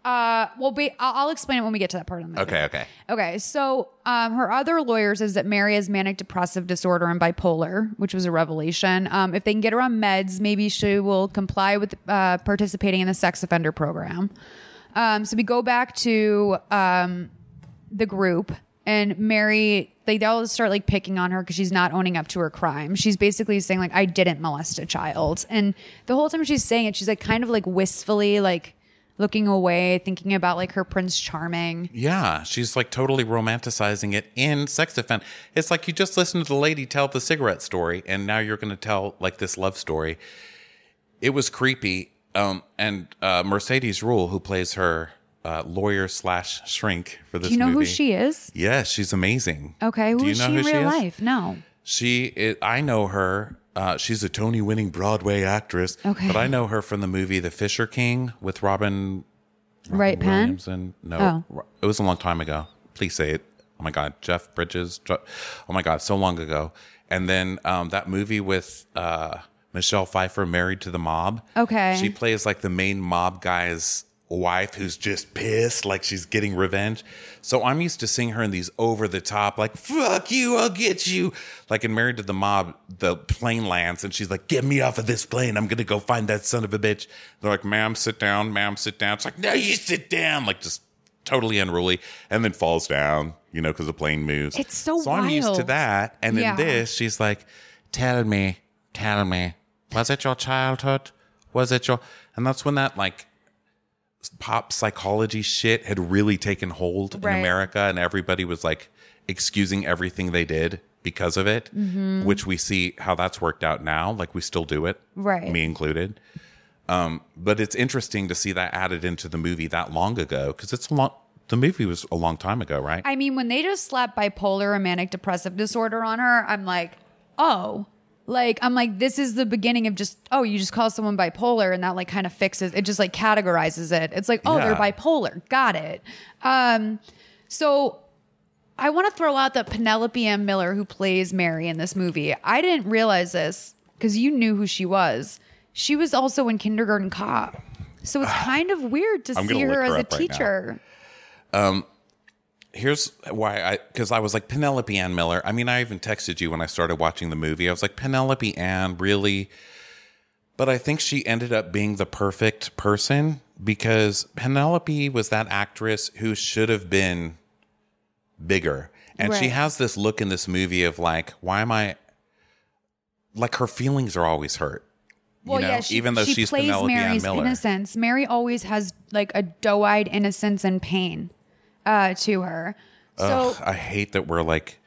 Uh, well, wait, I'll, I'll explain it when we get to that part of the. Okay, okay. Okay, so um, her other lawyer says that Mary has manic depressive disorder and bipolar, which was a revelation. Um, if they can get her on meds, maybe she will comply with uh, participating in the sex offender program. Um, so we go back to um, the group, and Mary, they all start like picking on her because she's not owning up to her crime. She's basically saying like, "I didn't molest a child," and the whole time she's saying it, she's like kind of like wistfully like. Looking away, thinking about like her Prince Charming. Yeah, she's like totally romanticizing it in sex offense. It's like you just listened to the lady tell the cigarette story, and now you're going to tell like this love story. It was creepy. Um, and uh, Mercedes Ruehl, who plays her uh, lawyer slash shrink for this Do you know who she is? Yes, she's amazing. Okay, who Do you is know she in she real is? life? No. She, is, I know her. Uh, she's a Tony-winning Broadway actress. Okay. but I know her from the movie The Fisher King with Robin Right pen? Williamson. No, Oh. it was a long time ago. Please say it. Oh my God, Jeff Bridges. Oh my God, so long ago. And then um, that movie with uh, Michelle Pfeiffer, Married to the Mob. Okay. She plays like the main mob guy's wife who's just pissed, like she's getting revenge. So I'm used to seeing her in these over the top, like, fuck you, I'll get you. Like in Married to the Mob, the plane lands and she's like, get me off of this plane. I'm going to go find that son of a bitch. They're like, ma'am, sit down, ma'am, sit down. It's like, no, you sit down. Like just totally unruly and then falls down, you know, because the plane moves. It's so So I'm used to that. And Yeah. in this, she's like, tell me, tell me, was it your childhood? Was it your. And that's when that like pop psychology shit had really taken hold Right. in America and everybody was like excusing everything they did because of it, Mhm. which we see how that's worked out now. Like we still do it, Right. Me included. Um, but it's interesting to see that added into the movie that long ago because it's a long. The movie was a long time ago, right? I mean, when they just slapped bipolar and manic depressive disorder on her, I'm like, oh, like I'm like, this is the beginning of just oh, you just call someone bipolar and that like kind of fixes it, just like categorizes it. It's like oh, they're bipolar, got it. Um, so I want to throw out that Penelope Ann Miller, who plays Mary in this movie, I didn't realize this because you knew who she was. She was also in Kindergarten Cop. So it's kind of weird to I'm see gonna her as a up right now. teacher. Um, here's why I because I was like Penelope Ann Miller. I mean, I even texted you when I started watching the movie. I was like Penelope Ann, really. But I think she ended up being the perfect person because Penelope was that actress who should have been bigger. And she has this look in this movie of like, why am I like her feelings are always hurt. Well, you know, yeah, she, even though she she's plays Penelope Ann Mary's Miller. innocence. Mary always has like a doe-eyed innocence and pain uh, to her. So Ugh, I hate that we're like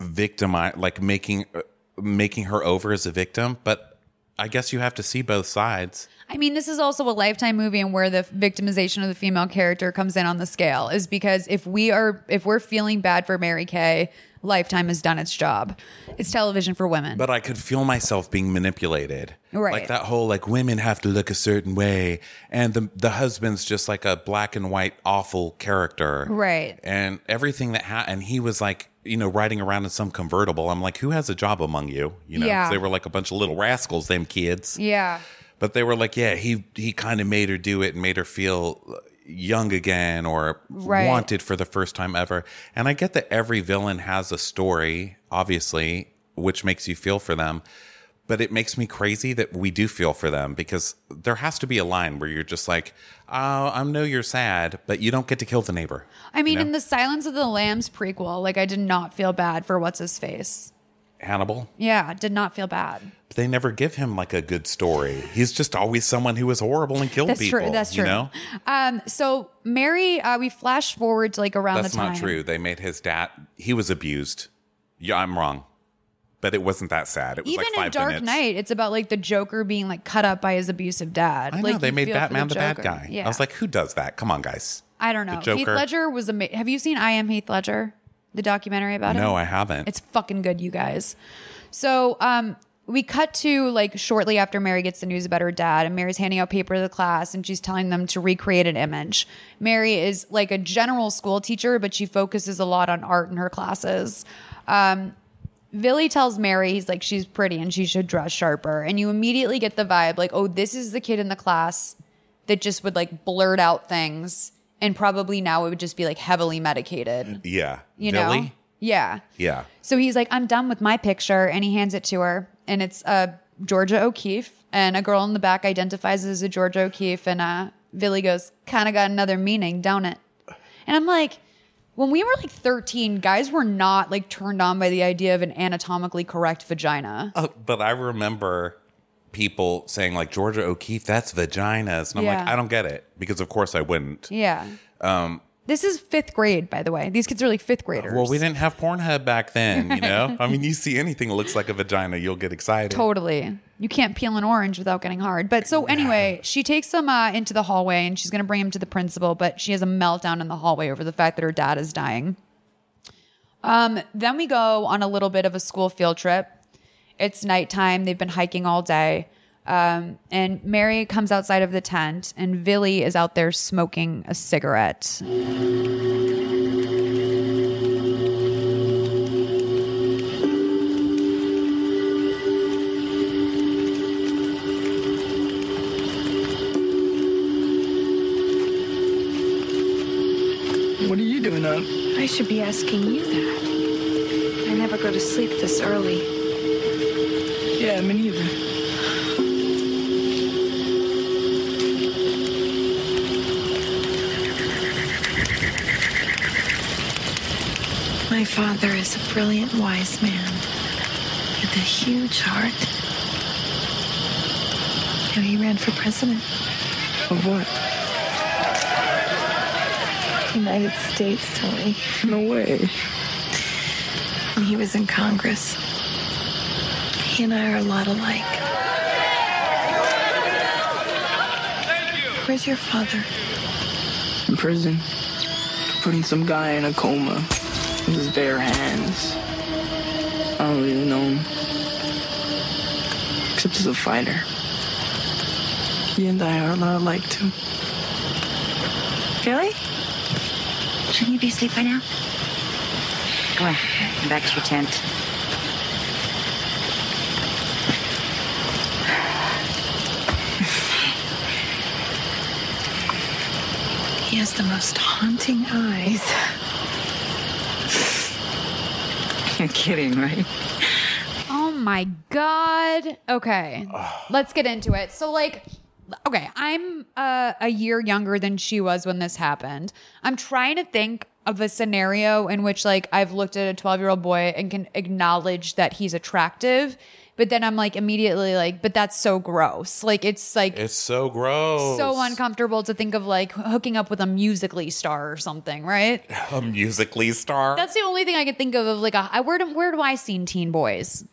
victimized, like making uh, making her over as a victim. But I guess you have to see both sides. I mean, this is also a lifetime movie, and where the victimization of the female character comes in on the scale is because if we are if we're feeling bad for Mary Kay, Lifetime has done its job. It's television for women. But I could feel myself being manipulated. Right. Like that whole like women have to look a certain way, and the the husband's just like a black and white awful character. Right. And everything that happened, and he was like, you know, riding around in some convertible. I'm like, who has a job among you? You know, Yeah. they were like a bunch of little rascals, them kids. yeah. But they were like, yeah, he he kind of made her do it and made her feel young again or Right. wanted for the first time ever. And I get that every villain has a story, obviously, which makes you feel for them. But it makes me crazy that we do feel for them because there has to be a line where you're just like, oh, I know you're sad, but you don't get to kill the neighbor. I mean, You know? in the Silence of the Lambs prequel, like I did not feel bad for what's his face. Hannibal. Yeah, did not feel bad. But they never give him like a good story. He's just always someone who was horrible and killed That's people. true. That's true. You know? Um, so Mary, uh, we flash forward to like around That's the time. not true. They made his dad. He was abused. Yeah, I'm wrong, but it wasn't that sad. It was Even like in Dark minutes. Knight, it's about like the Joker being like cut up by his abusive dad. I know like, they made Batman the, bad guy. Yeah, I was like, who does that? Come on, guys. I don't the know. Heath Ledger was amazing. Have you seen I Am Heath Ledger, the documentary about him? No, I haven't. It's fucking good, you guys. So, um, we cut to like shortly after Mary gets the news about her dad, and Mary's handing out paper to the class, and she's telling them to recreate an image. Mary is like a general school teacher, but she focuses a lot on art in her classes. Um, Billy tells Mary, he's like, she's pretty and she should dress sharper. And you immediately get the vibe like, oh, this is the kid in the class that just would like blurt out things. And probably now it would just be like heavily medicated, yeah, you Billy? know? Yeah. Yeah, So he's like, I'm done with my picture. And he hands it to her. And it's uh, Georgia O'Keeffe. And a girl in the back identifies as a Georgia O'Keeffe. And uh, Billy goes, kind of got another meaning, don't it? And I'm like, when we were like 13, guys were not like turned on by the idea of an anatomically correct vagina. Uh, but I remember people saying like Georgia O'Keeffe, that's vaginas, and I'm like, I don't get it because of course I wouldn't. Yeah. Um, This is fifth grade, by the way. These kids are like fifth graders. well, we didn't have Pornhub back then, you know. *laughs* I mean, you see anything that looks like a vagina, you'll get excited. Totally. You can't peel an orange without getting hard. But so anyway, she takes him uh, into the hallway and she's going to bring him to the principal, but she has a meltdown in the hallway over the fact that her dad is dying. Um, then we go on a little bit of a school field trip. It's nighttime. They've been hiking all day. Um, and Mary comes outside of the tent, and Billy is out there smoking a cigarette. What are you doing up? I should be asking you that. I never go to sleep this early. Yeah, me neither. My father is a brilliant, wise man with a huge heart. Know, he ran for president. Of what? United States, Tony. No way. When he was in Congress, he and I are a lot alike. Where's your father? In prison. Putting some guy in a coma with his bare hands. I don't really know him. Except as a fighter. He and I are a lot alike too. Billy? Shouldn't you be asleep by now? Come on, back to your tent. Has the most haunting eyes. You're kidding, right? Oh my god. Okay. Let's get into it. So like okay, I'm uh, a year younger than she was when this happened. I'm trying to think of a scenario in which like I've looked at a 12-year-old boy and can acknowledge that he's attractive, but then I'm like immediately like but that's so gross. Like it's like It's so gross. so uncomfortable to think of like hooking up with a Musical.ly star or something, right? *laughs* A Musical.ly star. That's the only thing I could think of of like a I- where do, where do I seen teen boys?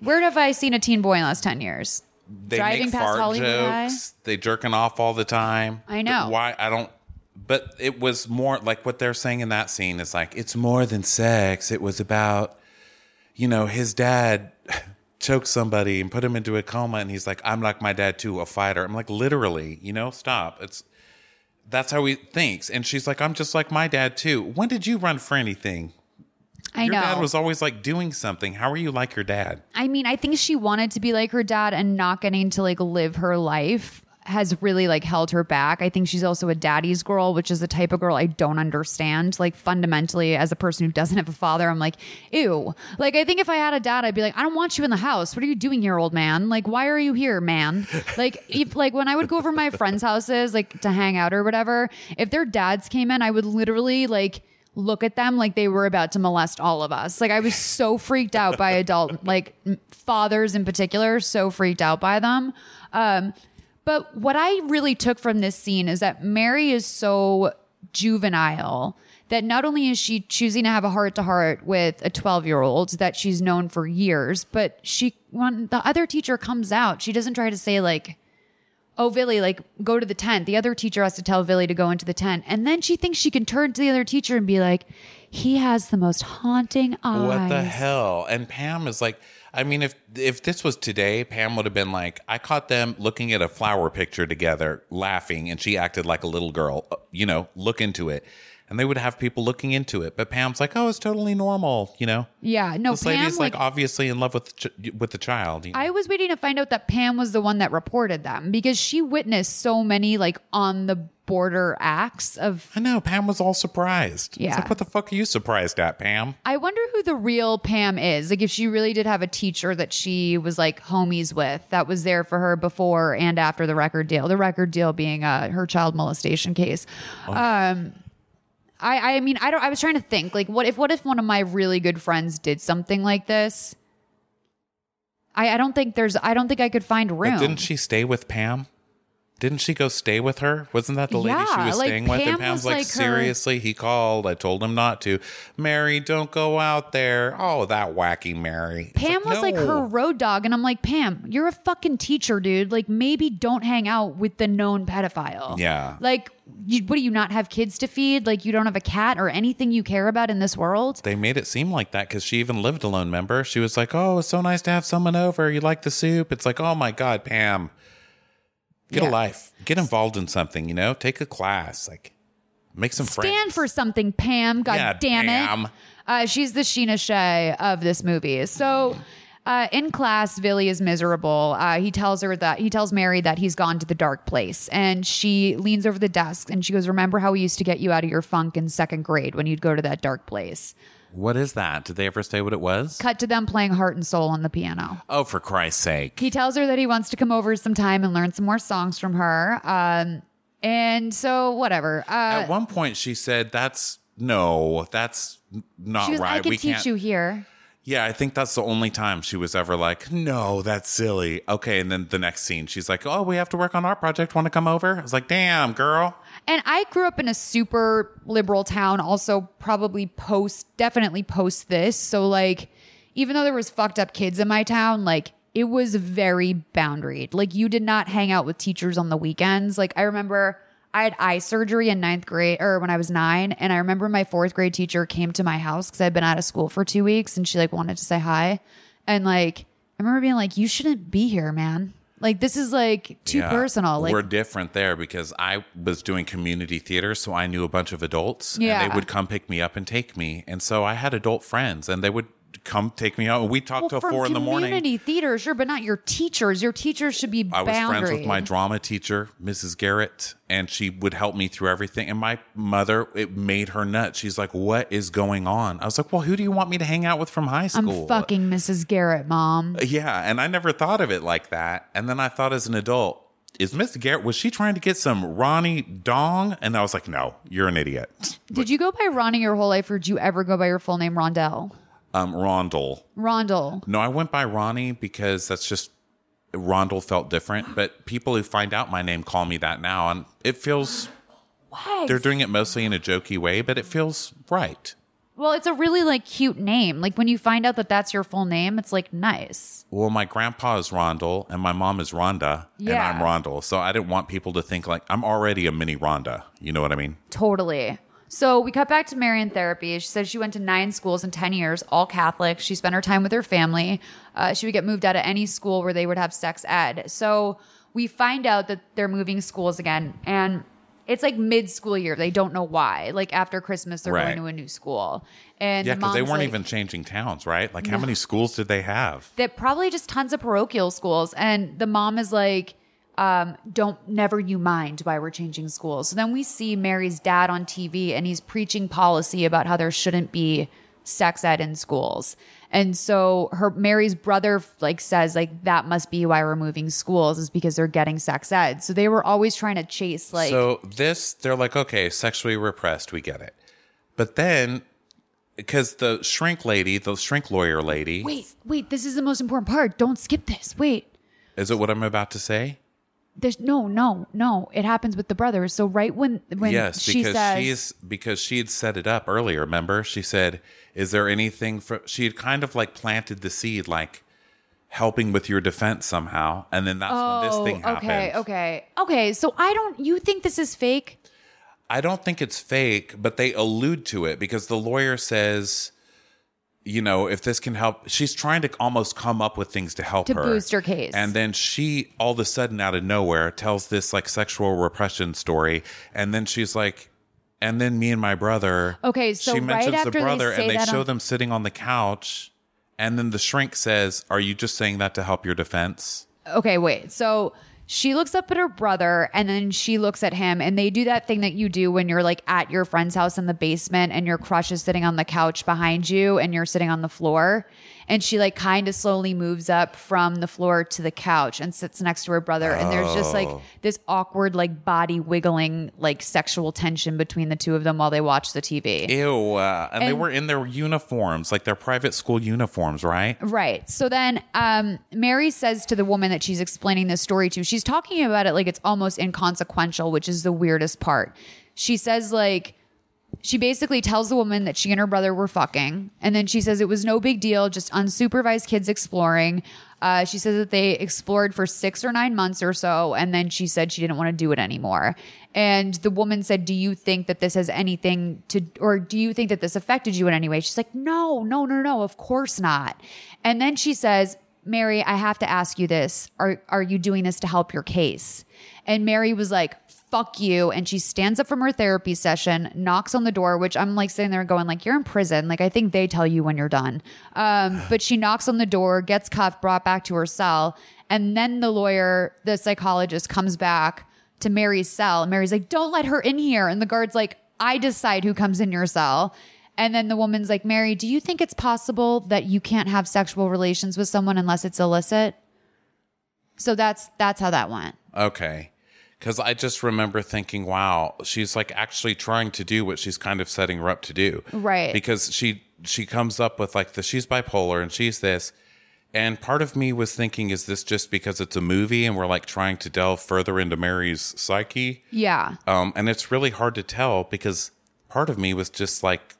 Where have I seen a teen boy in the last 10 years? they Driving make past fart jokes. They jerking off all the time. I know. Why? I don't. But it was more like what they're saying in that scene is like it's more than sex. It was about, you know, his dad choked somebody and put him into a coma, and he's like, "I'm like my dad too, a fighter." I'm like, literally, you know, stop. It's that's how he thinks, and she's like, "I'm just like my dad too." When did you run for anything? I your know. dad was always like doing something. How are you like your dad? I mean, I think she wanted to be like her dad and not getting to like live her life has really like held her back. I think she's also a daddy's girl, which is the type of girl I don't understand. Like fundamentally, as a person who doesn't have a father, I'm like, ew. Like I think if I had a dad, I'd be like, I don't want you in the house. What are you doing here, old man? Like, why are you here, man? Like, if like when I would go over my friends' houses, like to hang out or whatever, if their dads came in, I would literally like look at them like they were about to molest all of us. Like I was so freaked out by adult like fathers in particular, so freaked out by them. Um but what I really took from this scene is that Mary is so juvenile that not only is she choosing to have a heart to heart with a 12 year old that she's known for years, but she, when the other teacher comes out, she doesn't try to say, like, oh, Vili, like, go to the tent. The other teacher has to tell Vili to go into the tent. And then she thinks she can turn to the other teacher and be like, he has the most haunting eyes. What the hell? And Pam is like, I mean, if if this was today, Pam would have been like, I caught them looking at a flower picture together, laughing, and she acted like a little girl. Uh, You know, look into it, and they would have people looking into it. But Pam's like, oh, it's totally normal. You know, Yeah, no, this Pam, lady's like, like, obviously in love with the ch- with the child. you know? I was waiting to find out that Pam was the one that reported them because she witnessed so many like on the border acts of. I know Pam was all surprised. Yeah. like, what the fuck are you surprised at, Pam? I wonder who the real Pam is. Like if she really did have a teacher that she was like homies with that was there for her before and after the record deal. The record deal being uh, her child molestation case. Um I I mean I don't I was trying to think like what if what if one of my really good friends did something like this? I, I don't think there's. I don't think I could find room. But didn't she stay with Pam? Didn't she go stay with her? Wasn't that the lady she was like, staying with? Pam And Pam's was like, like seriously, he called. I told him not to. Mary, don't go out there. Oh, that wacky Mary. Pam was like no. her road dog, and I'm like, Pam, you're a fucking teacher, dude. Like, maybe don't hang out with the known pedophile. Yeah. Like, you, what do you not have kids to feed? Like, you don't have a cat or anything you care about in this world? They made it seem like that because she even lived alone. Remember, she was like, "Oh, it's so nice to have someone over. You like the soup?" It's like, "Oh my god, Pam, get Yeah. a life. Get involved in something. You know, take a class. Like, make some friends." Stand for something, Pam. God Yeah, damn it. Uh, she's the Sheena Shea of this movie. So. Uh, in class, Billy is miserable. Uh, he tells her that he tells Mary that he's gone to the dark place, and she leans over the desk and she goes, "Remember how we used to get you out of your funk in second grade when you'd go to that dark place?" What is that? Did they ever say what it was? Cut to them playing Heart and Soul on the piano. Oh, for Christ's sake! He tells her that he wants to come over sometime and learn some more songs from her. Um, and so whatever. Uh, At one point, she said, "That's no, that's not she goes, right. "I can we teach can't." you here." Yeah, I think that's the only time she was ever like, "No, that's silly." Okay, and then the next scene, she's like, "Oh, we have to work on our project. Want to come over?" I was like, "Damn, girl." And I grew up in a super liberal town, also probably post, definitely post this. So like, even though there was fucked up kids in my town, like it was very boundaried. Like you did not hang out with teachers on the weekends. Like I remember I had eye surgery in ninth grade or when I was nine. And I remember my fourth grade teacher came to my house because I'd been out of school for two weeks and she like wanted to say hi. And like, I remember being like, you shouldn't be here, man. Like this is like too Yeah. personal. Like we're different there because I was doing community theater, so I knew a bunch of adults, and Yeah. they would come pick me up and take me, and so I had adult friends, and they would come take me out, we talked till four in the morning. Community theater, sure, but not your teachers. Your teachers should be I was friends with my drama teacher, Mrs. Garrett, and she would help me through everything. And my mother, it made her nuts. She's like, "What is going on?" I was like, "Well, who do you want me to hang out with from high school?" I'm school?" fucking Mrs. Garrett, mom. Yeah, and I never thought of it like that. And then I thought as an adult, is Miss Garrett was she trying to get some Ronnie Dong? And I was like, no, you're an idiot. Did you go by Ronnie your whole life, or did you ever go by your full name, Rondell? Um, Rondell. Rondell. No, I went by Ronnie because that's just Rondell felt different. But people who find out my name call me that now, and it feels *gasps* What? they're doing it mostly in a jokey way, but it feels right. Well, it's a really like cute name. Like when you find out that that's your full name, it's like nice. Well, my grandpa is Rondell and my mom is Rhonda, Yeah. and I'm Rondell. So I didn't want people to think like I'm already a mini Rhonda. You know what I mean? Totally. So we cut back to Mary in therapy. She says she went to nine schools in 10 years, all Catholic. She spent her time with her family. Uh, she would get moved out of any school where they would have sex ed. So we find out that they're moving schools again. And it's like mid school year. They don't know why. Like after Christmas, they're Right. going to a new school. And yeah, because they weren't like- even changing towns, right? Like, how No. many schools did they have? that probably just tons of parochial schools and the mom is like um, don't never you mind why we're changing schools. So then we see mary's dad on tv and he's preaching policy about how there shouldn't be sex ed in schools. And so her mary's brother like says like that must be why we're moving schools is because they're getting sex ed. So they were always trying to chase like so this, they're like, okay, sexually repressed, we get it. But then, because the shrink lady, the shrink lawyer lady, wait wait this is the most important part. Don't skip this. Wait. Is it what I'm about to say? There's no no no it happens with the brothers so right when when yes, she because says she's because she had set it up earlier. Remember, she said, "Is there anything?" For she had kind of like planted the seed, like helping with your defense somehow, and then that's when this thing happened. Oh, okay, okay, okay. So I don't. You think this is fake? I don't think it's fake, but they allude to it because the lawyer says, you know, if this can help, she's trying to almost come up with things to help To her. boost her case. And then she, all of a sudden, out of nowhere, tells this like sexual repression story. And then she's like, and then me and my brother. Okay, so she right mentions after the they brother say and they show on- them sitting on the couch. And then the shrink says, Are you just saying that to help your defense? Okay, wait. So She looks up at her brother and then she looks at him and they do that thing that you do when you're like at your friend's house in the basement and your crush is sitting on the couch behind you and you're sitting on the floor. And she like kind of slowly moves up from the floor to the couch and sits next to her brother. And there's just like Oh. this awkward, like body wiggling, like sexual tension between the two of them while they watch the TV. Ew. Uh, and, they were in their uniforms, like their private school uniforms, right? Right. So then um, Mary says to the woman that she's explaining this story to, she's talking about it like it's almost inconsequential, which is the weirdest part. She says, like, she basically tells the woman that she and her brother were fucking. And then she says it was no big deal, just unsupervised kids exploring. Uh, she says that they explored for six or nine months or so. And then she said she didn't want to do it anymore. And the woman said, Do you think that this has anything to, or do you think that this affected you in any way? She's like, No, no, no, no, of course not. And then she says, Mary, I have to ask you this. Are, are you doing this to help your case? And Mary was like, fuck you. And she stands up from her therapy session, knocks on the door, which I'm like sitting there going like, you're in prison. Like, I think they tell you when you're done. Um, *sighs* but she knocks on the door, gets cuffed, brought back to her cell. And then the lawyer, the psychologist comes back to Mary's cell. And Mary's like, don't let her in here. And the guard's like, I decide who comes in your cell. And then the woman's like, Mary, do you think it's possible that you can't have sexual relations with someone unless it's illicit? So that's that's how that went. Okay. Because I just remember thinking, wow, she's like actually trying to do what she's kind of setting her up to do. Right. Because she she comes up with like the she's bipolar and she's this. And part of me was thinking, is this just because it's a movie and we're like trying to delve further into Mary's psyche? Yeah. Um, and it's really hard to tell because part of me was just like,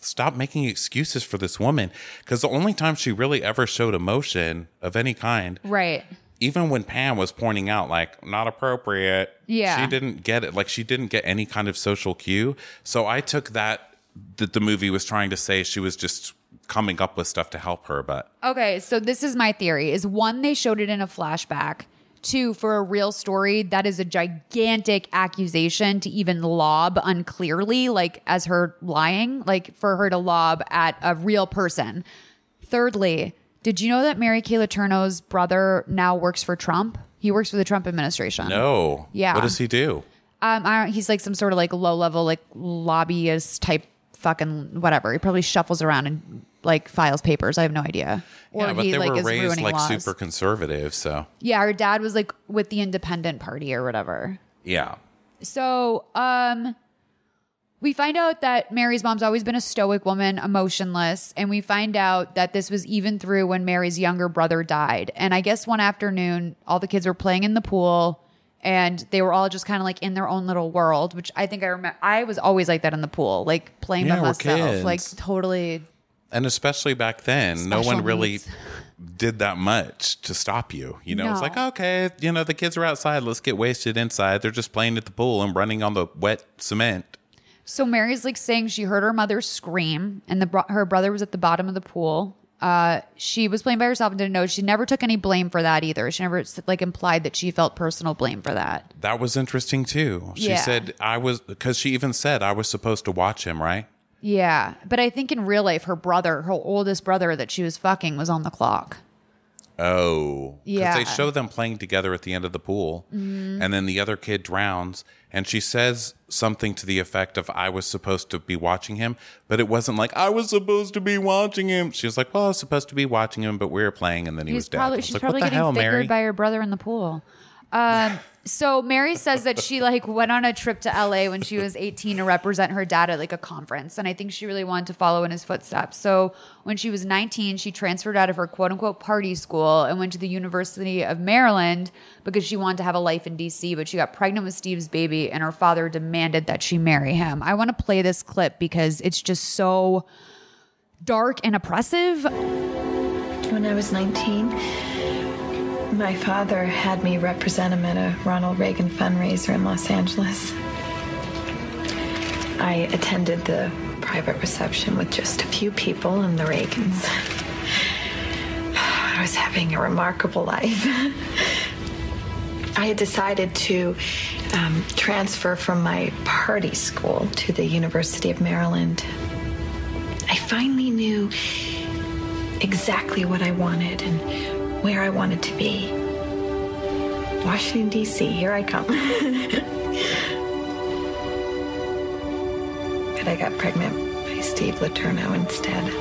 stop making excuses for this woman. Because the only time she really ever showed emotion of any kind Right. Even when Pam was pointing out like not appropriate, Yeah. she didn't get it. Like she didn't get any kind of social cue. So I took that that the movie was trying to say she was just coming up with stuff to help her, but Okay, so this is my theory is one they showed it in a flashback. Two, for a real story, that is a gigantic accusation to even lob unclearly, like as her lying, like for her to lob at a real person. Thirdly, did you know that Mary Kay Letourneau's brother now works for Trump? He works for the Trump administration. no. Yeah. What does he do? Um, I don't, he's like some sort of like low level like lobbyist type fucking whatever. He probably shuffles around and like files papers. I have no idea. Or yeah, but he they like were is raised like laws. super conservative, so Yeah, her dad was like with the Independent Party or whatever. yeah. So, um, we find out that Mary's mom's always been a stoic woman, emotionless, and we find out that this was even through when Mary's younger brother died. And I guess one afternoon, all the kids were playing in the pool, and they were all just kind of like in their own little world. Which I think I remember. I was always like that in the pool, like playing Yeah, by myself, like totally. And especially back then, no one really *laughs* did that much to stop you. You know, it's like, okay, you know, the kids are outside. Let's get wasted inside. They're just playing at the pool and running on the wet cement. So Mary's like saying she heard her mother scream, and the her brother was at the bottom of the pool. Uh, she was playing by herself and didn't know. She never took any blame for that either. She never like implied that she felt personal blame for that. That was interesting too. She Yeah. said I was because she even said I was supposed to watch him, right? Yeah, but I think in real life, her brother, her oldest brother that she was fucking, was on the clock. Oh, Yeah. they show them playing together at the end of the pool, Mhm. and then the other kid drowns, and she says something to the effect of "I was supposed to be watching him," but it wasn't like I was supposed to be watching him. She was like, "Well, I was supposed to be watching him, but we were playing, and then he He's was dead." Probably she's like, probably "What the getting hell, fingered Mary?" by her brother in the pool. Um, so Mary says that she like went on a trip to LA when she was 18 to represent her dad at like a conference, and I think she really wanted to follow in his footsteps. So when she was 19, she transferred out of her quote unquote party school and went to the University of Maryland because she wanted to have a life in DC. But she got pregnant with Steve's baby, and her father demanded that she marry him. I want to play this clip because it's just so dark and oppressive. When I was 19, my father had me represent him at a Ronald Reagan fundraiser in Los Angeles. I attended the private reception with just a few people and the Reagans. *sighs* I was having a remarkable life. *laughs* I had decided to um, transfer from my party school to the University of Maryland. I finally knew exactly what I wanted and where I wanted to be. Washington, D.C., here I come. *laughs* but I got pregnant by Steve Letourneau instead.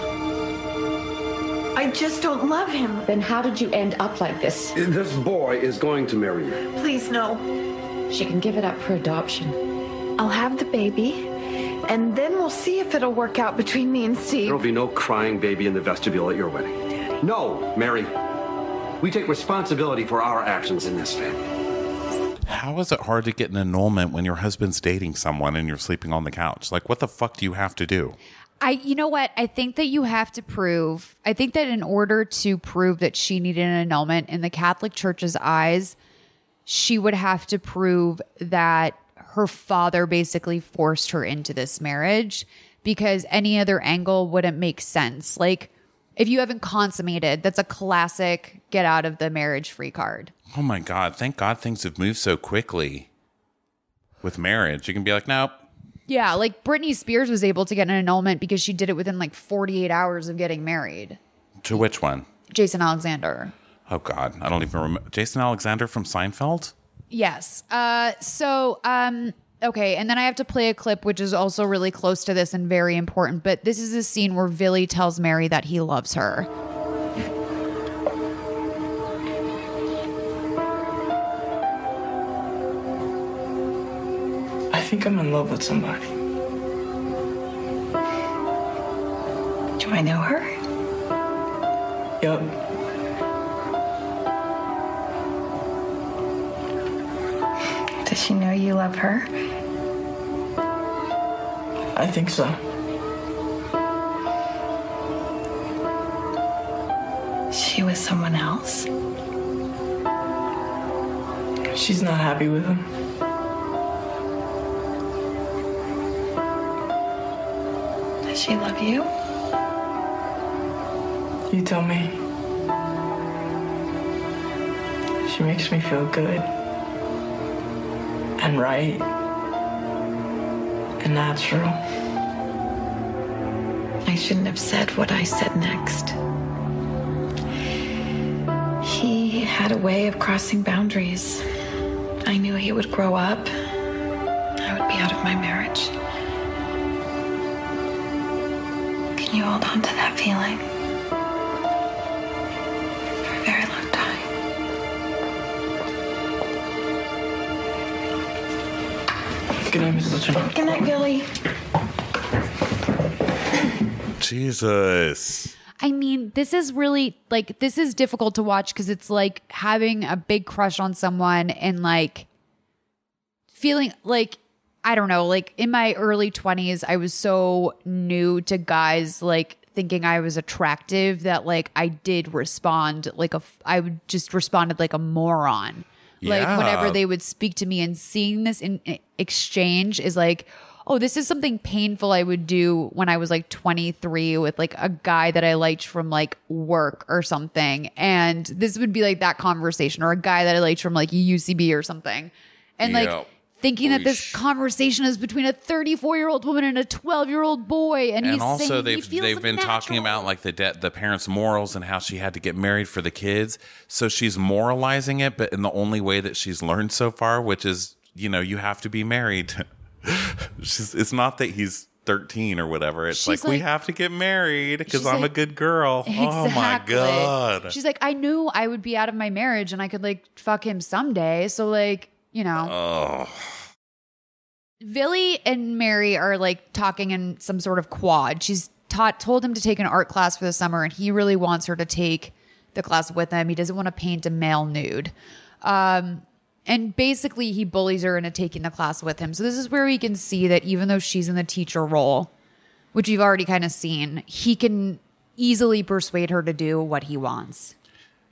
I just don't love him. Then how did you end up like this? This boy is going to marry you. Please, no. She can give it up for adoption. I'll have the baby, and then we'll see if it'll work out between me and Steve. There'll be no crying baby in the vestibule at your wedding. No, Mary. We take responsibility for our actions in this family. How is it hard to get an annulment when your husband's dating someone and you're sleeping on the couch? Like, what the fuck do you have to do? I, you know what? I think that you have to prove, I think that in order to prove that she needed an annulment in the Catholic Church's eyes, she would have to prove that her father basically forced her into this marriage because any other angle wouldn't make sense. Like, if you haven't consummated, that's a classic get out of the marriage free card. Oh my God. Thank God things have moved so quickly with marriage. You can be like, nope. Yeah, like Britney Spears was able to get an annulment because she did it within like 48 hours of getting married. To which one? Jason Alexander. Oh God. I don't even remember. Jason Alexander from Seinfeld? Yes. Uh so um okay, and then I have to play a clip which is also really close to this and very important, but this is a scene where Billy tells Mary that he loves her. I think I'm in love with somebody. Do I know her? Yup. Does she know you love her? I think so. She was someone else? She's not happy with him. Does she love you? You tell me. She makes me feel good. And right. And natural. I shouldn't have said what I said next. He had a way of crossing boundaries. I knew he would grow up. I would be out of my marriage. Can you hold on to that feeling? Night, Mrs. Lachlan. Good night, Billy. Jesus. I mean, this is really like this is difficult to watch because it's like having a big crush on someone and like feeling like I don't know, like in my early 20s I was so new to guys like thinking I was attractive that like I did respond like a f- I would just responded like a moron. Like Yeah. whenever they would speak to me and seeing this in in exchange is like oh, this is something painful I would do when I was like 23 with like a guy that I liked from like work or something. And this would be like that conversation or a guy that I liked from like UCB or something. And like Thinking that Holy this conversation is between a 34 year old woman and a 12 year old boy. And, And, he's also saying they've feels they've been talking about like the de- the parents' morals and how she had to get married for the kids. So she's moralizing it, but in the only way that she's learned so far, which is you know you have to be married. *laughs* it's not that he's 13 or whatever. It's She's like, we have to get married because I'm like- a good girl. Oh my god. She's like, I knew I would be out of my marriage and I could like fuck him someday. So like, you know. oh. Billy and Mary are like talking in some sort of quad. She's taught told him to take an art class for the summer, and he really wants her to take the class with him. He doesn't want to paint a male nude. Um, and basically, he bullies her into taking the class with him. So this is where we can see that even though she's in the teacher role, which we've already kind of seen, he can easily persuade her to do what he wants.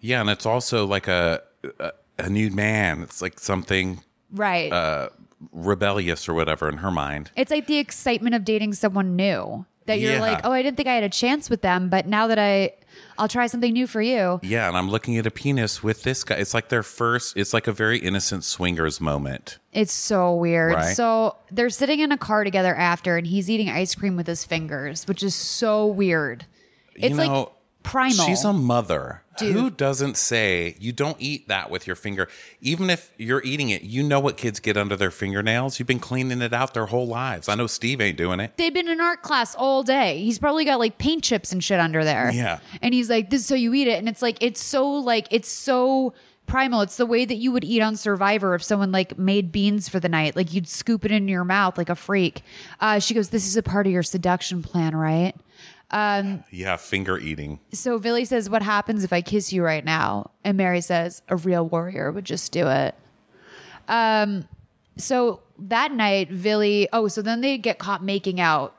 Yeah, and it's also like a a, a nude man. It's like something Right. uh rebellious or whatever in her mind. It's like the excitement of dating someone new that you're Yeah. like, oh, I didn't think I had a chance with them, but now that I, I'll try something new for you. Yeah, and I'm looking at a penis with this guy. It's like their first. It's like a very innocent swingers moment. It's so weird. Right. So they're sitting in a car together after, and he's eating ice cream with his fingers, which is so weird. It's you know, like primal. She's a mother. Who doesn't say you don't eat that with your finger? Even if you're eating it, you know what kids get under their fingernails. You've been cleaning it out their whole lives. I know Steve ain't doing it. They've been in art class all day. He's probably got like paint chips and shit under there. Yeah. And he's like, this is how you eat it. And it's like, it's so like, it's so primal. It's the way that you would eat on Survivor if someone like made beans for the night. Like you'd scoop it in your mouth like a freak. Uh, she goes, this is a part of your seduction plan, right? Um, Yeah, finger eating. so Billy says, What happens if I kiss you right now? And Mary says, A real warrior would just do it. Um, so that night, Billy, oh, so then they get caught making out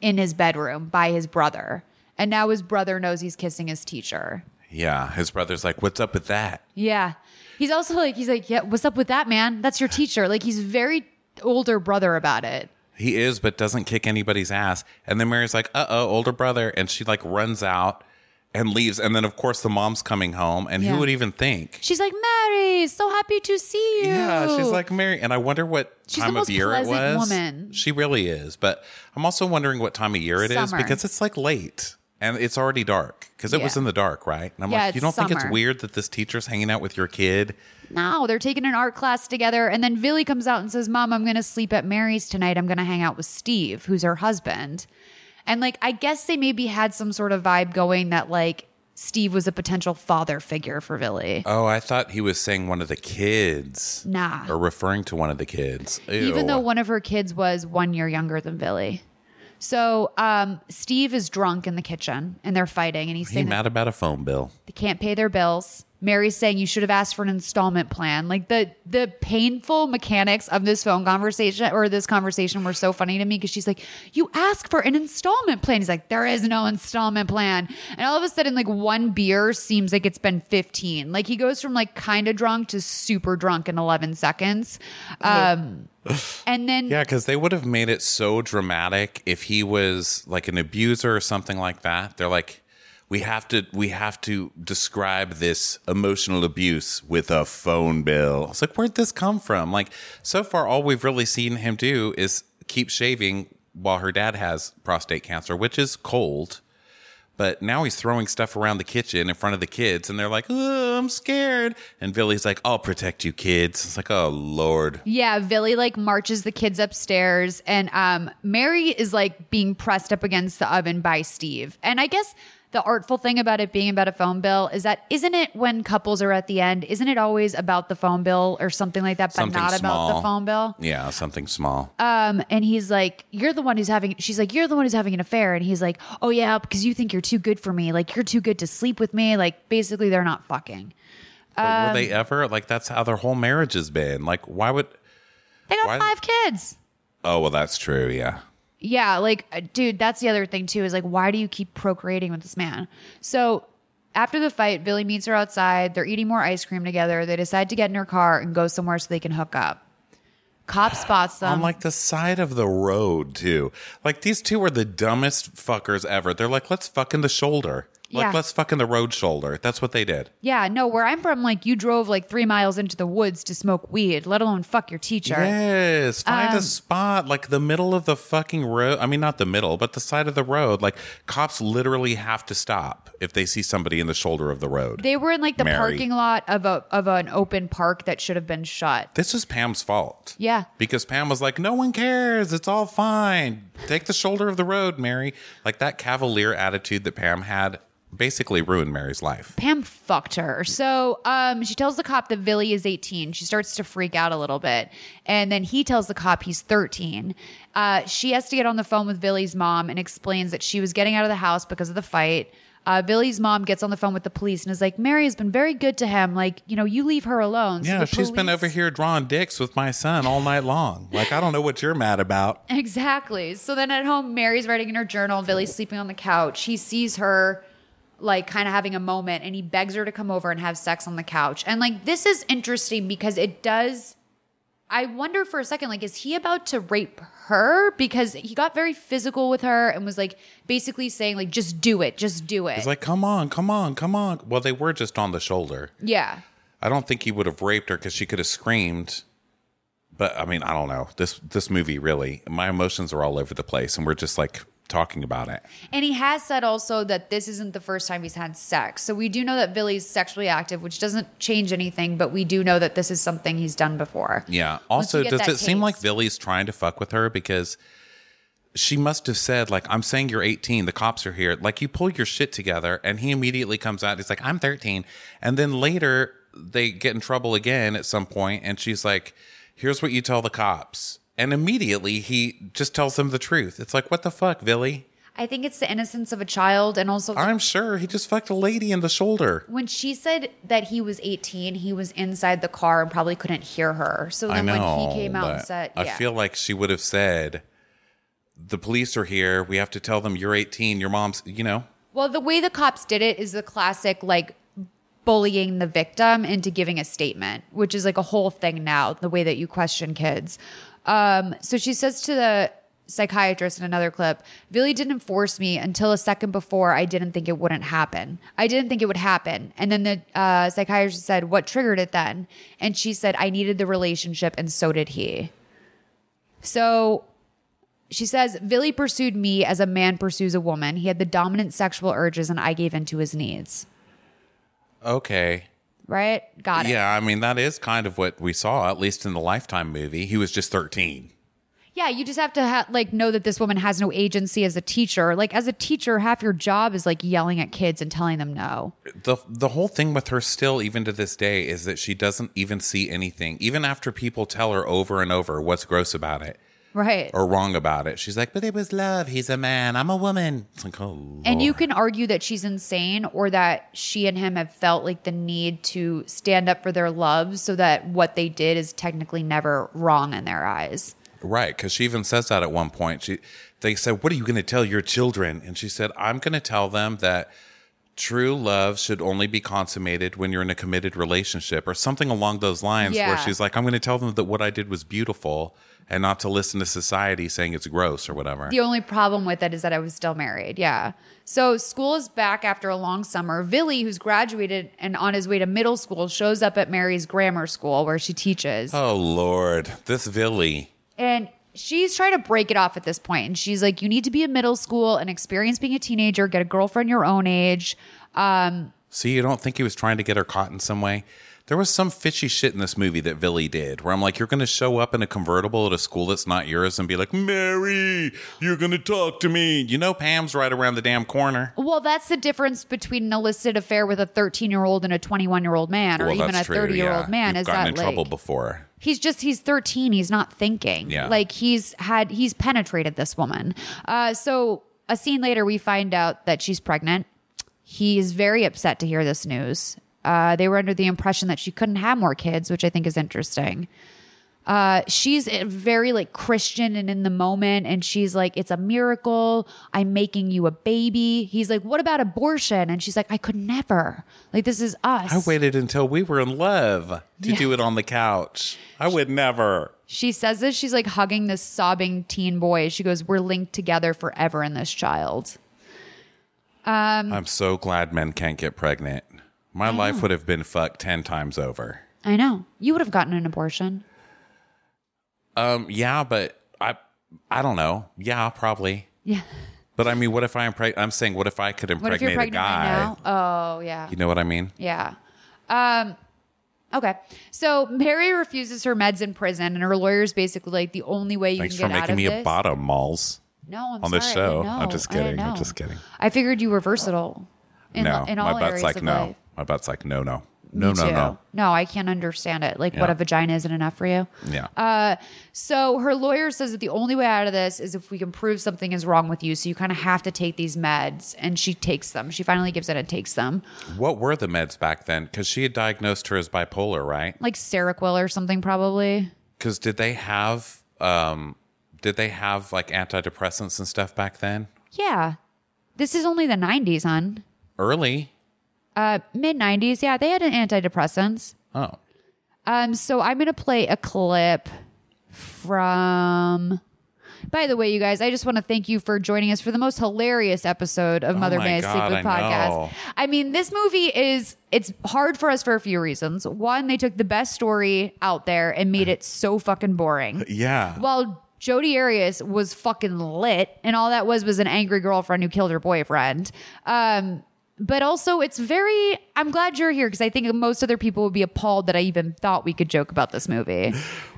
in his bedroom by his brother. And now his brother knows he's kissing his teacher. Yeah, his brother's like, "What's up with that?" Yeah. He's also like, he's like, Yeah, what's up with that, man? That's your teacher. Like, he's very older brother about it. He is, but doesn't kick anybody's ass. And then Mary's like, "Uh oh, older brother," and she like runs out and leaves. And then of course the mom's coming home, and Yeah. who would even think? She's like, Mary, so happy to see you. Yeah, she's like Mary, and I wonder what She's the time most of year it pleasant was. woman. She really is, but I'm also wondering what time of year it is Summer. because it's like late and it's already dark because it was in the dark, right? And I'm Yeah, like, you don't think it's weird that this teacher's hanging out with your kid? No, they're taking an art class together. And then Billy comes out and says, Mom, I'm going to sleep at Mary's tonight. I'm going to hang out with Steve, who's her husband. And like, I guess they maybe had some sort of vibe going that like Steve was a potential father figure for Billy. Oh, I thought he was saying one of the kids. Nah. Or referring to one of the kids. Even though one of her kids was one year younger than Billy. So um, Steve is drunk in the kitchen and they're fighting. And he's he saying mad about a phone bill. they can't pay their bills. Mary's saying you should have asked for an installment plan. Like the the painful mechanics of this phone conversation or this conversation were so funny to me because she's like, "You ask for an installment plan." He's like, "There is no installment plan." And all of a sudden, like one beer seems like it's been fifteen. Like he goes from like kind of drunk to super drunk in eleven seconds. Um, *laughs* and then Yeah, because they would have made it so dramatic if he was like an abuser or something like that. They're like, we have to, we have to describe this emotional abuse with a phone bill. It's like, where'd this come from? Like, so far, all we've really seen him do is keep shaving while her dad has prostate cancer, which is cold. But now he's throwing stuff around the kitchen in front of the kids, and they're like, oh, I'm scared. And Billy's like, I'll protect you, kids. It's like, oh, Lord. Yeah, Billy like marches the kids upstairs and um Mary is like being pressed up against the oven by Steve. And I guess the artful thing about it being about a phone bill is that isn't it when couples are at the end, isn't it always about the phone bill or something like that, but Something not about the phone bill? Yeah, something small. Um, and he's like, You're the one who's having she's like, You're the one who's having an affair. And he's like, Oh yeah, because you think you're too good for me. Like you're too good to sleep with me. Like basically they're not fucking. But were Um, they ever like? That's how their whole marriage has been. Like, why would? They got why- five kids. Oh well, that's true. Yeah. Yeah, like, uh, dude, that's the other thing too is like, why do you keep procreating with this man? So after the fight, Billy meets her outside. They're eating more ice cream together. They decide to get in her car and go somewhere so they can hook up. Cop spots them. On like the side of the road too. Like these two are the dumbest fuckers ever. They're like, let's fuck in the shoulder. Like Yeah. let's fuck in the road shoulder. That's what they did. yeah, no, where I'm from, like, you drove like three miles into the woods to smoke weed, let alone fuck your teacher. Yes, find Um, a spot like the middle of the fucking road. I mean, not the middle, but the side of the road. Like cops literally have to stop if they see somebody in the shoulder of the road. They were in like the Mary. parking lot of a of an open park that should have been shut. This is Pam's fault. Yeah. Because Pam was like, no one cares. It's all fine. Take the shoulder of the road, Mary. Like that cavalier attitude that Pam had basically ruined Mary's life. Pam fucked her. So um, she tells the cop that Billy is 18. She starts to freak out a little bit. And then he tells the cop he's 13. Uh, she has to get on the phone with Billy's mom and explains that she was getting out of the house because of the fight. Uh, Billy's mom gets on the phone with the police and is like, Mary has been very good to him. Like, you know, you leave her alone. So Yeah, she's been over here drawing dicks with my son all night long. Like, I don't know what you're mad about. *laughs* Exactly. So then at home, Mary's writing in her journal. Billy's sleeping on the couch. He sees her like kind of having a moment and he begs her to come over and have sex on the couch. And like this is interesting because it does I wonder for a second like is he about to rape her because he got very physical with her and was like basically saying like just do it, just do it. He's like, come on, come on, come on. Well, they were just on the shoulder. yeah. I don't think he would have raped her because she could have screamed. But I mean, I don't know. This this movie really, my emotions are all over the place, and we're just like talking about it. And he has said also that this isn't the first time he's had sex. So we do know that Billy's sexually active, which doesn't change anything, but we do know that this is something he's done before. Yeah. Also, does it seem like. Billy's trying to fuck with her because she must have said like I'm saying you're 18, the cops are here. Like you pull your shit together and he immediately comes out he's like I'm 13. And then later they get in trouble again at some point and she's like here's what you tell the cops. And immediately he just tells them the truth. It's like what the fuck, Billy? I think it's the innocence of a child and also I'm sure he just fucked a lady in the shoulder. when she said that he was 18, he was inside the car and probably couldn't hear her. So I then know. when he came out and but said, I yeah. feel like she would have said, "The police are here. We have to tell them you're 18. Your mom's, you know." Well, the way the cops did it is the classic like bullying the victim into giving a statement, which is like a whole thing now, the way that you question kids. Um, so she says to the psychiatrist in another clip, Billy didn't force me until a second before I didn't think it wouldn't happen. I didn't think it would happen. And then the uh, psychiatrist said, What triggered it then? And she said, I needed the relationship, and so did he. So she says, Billy pursued me as a man pursues a woman. He had the dominant sexual urges, and I gave in to his needs. Okay. Right? Got it. Yeah, I mean that is kind of what we saw, at least in the Lifetime movie. He was just 13. Yeah, you just have to ha- like know that this woman has no agency as a teacher. Like as a teacher, half your job is like yelling at kids and telling them no. the The whole thing with her, still even to this day, is that she doesn't even see anything, even after people tell her over and over what's gross about it Right. or wrong about it. She's like, "But it was love. He's a man. I'm a woman." It's like, oh, And you can argue that she's insane or that she and him have felt like the need to stand up for their love so that what they did is technically never wrong in their eyes. Right, because she even says that at one point. She, they said, "What are you going to tell your children?" And she said, "I'm going to tell them that true love should only be consummated when you're in a committed relationship, or something along those lines." Yeah. Where she's like, "I'm going to tell them that what I did was beautiful, and not to listen to society saying it's gross or whatever." The only problem with it is that I was still married. Yeah. So school is back after a long summer. Billy, who's graduated and on his way to middle school, shows up at Mary's grammar school where she teaches. oh Lord, this Vili. And she's trying to break it off at this point. And she's like, you need to be in middle school and experience being a teenager, get a girlfriend your own age. Um, See, you don't think he was trying to get her caught in some way? There was some fishy shit in this movie that Vili did where I'm like, you're going to show up in a convertible at a school that's not yours and be like, Mary, you're going to talk to me. You know, Pam's right around the damn corner. well, that's the difference between an illicit affair with a 13 year old and a 21 year old man, or well, even a 30 year old yeah. man. You've is gotten that in like, trouble before. He's just he's 13. He's not thinking. Yeah. Like he's had he's penetrated this woman. Uh, so a scene later, we find out that she's pregnant. He is very upset to hear this news. Uh, they were under the impression that she couldn't have more kids, which I think is interesting. Uh, she's very like Christian and in the moment, and she's like, "It's a miracle. I'm making you a baby." He's like, "What about abortion?" And she's like, "I could never. Like this is us." I waited until we were in love to Yeah. do it on the couch. I would never. She says this. She's like hugging this sobbing teen boy. She goes, "We're linked together forever in this child." Um, I'm so glad men can't get pregnant. My I life know. would have been fucked 10 times over. I know you would have gotten an abortion. Um, yeah, but I, I don't know. Yeah, probably. Yeah. But I mean, what if I impreg- I'm saying, what if I could What if you're impregnate a guy? right now? Oh yeah. You know what I mean? Yeah. Um, okay. So Mary refuses her meds in prison, and her lawyer's basically like the only way you Thanks can get out of this. Thanks for making me a bottom, Malls. No, I'm on this sorry, I show. I'm just kidding. I'm just kidding. I figured you were versatile. In, no, in all my butt's areas like no. life. My butt's like no, no, no, no, no. No, I can't understand it. Like, what Yeah. a vagina isn't enough for you. Yeah. Uh, so her lawyer says that the only way out of this is if we can prove something is wrong with you. So you kind of have to take these meds, and she takes them. She finally gives in and takes them, What were the meds back then? Because she had diagnosed her as bipolar, right? like Seroquel or something, probably. Because did they have, um, did they have like antidepressants and stuff back then? Yeah, this is only the '90s, hon. Early. Uh, mid '90s. Yeah, they had an antidepressants. Oh. Um, so I'm gonna play a clip from. By the way, you guys, I just want to thank you for joining us for the most hilarious episode of Oh Mother my May I Sleep With podcast. know. I mean, this movie is it's hard for us for a few reasons. One, they took the best story out there and made it so fucking boring. *laughs* Yeah. While Jodi Arias was fucking lit, and all that was was an angry girlfriend who killed her boyfriend. Um, but also, it's very. I'm glad you're here because I think most other people would be appalled that I even thought we could joke about this movie.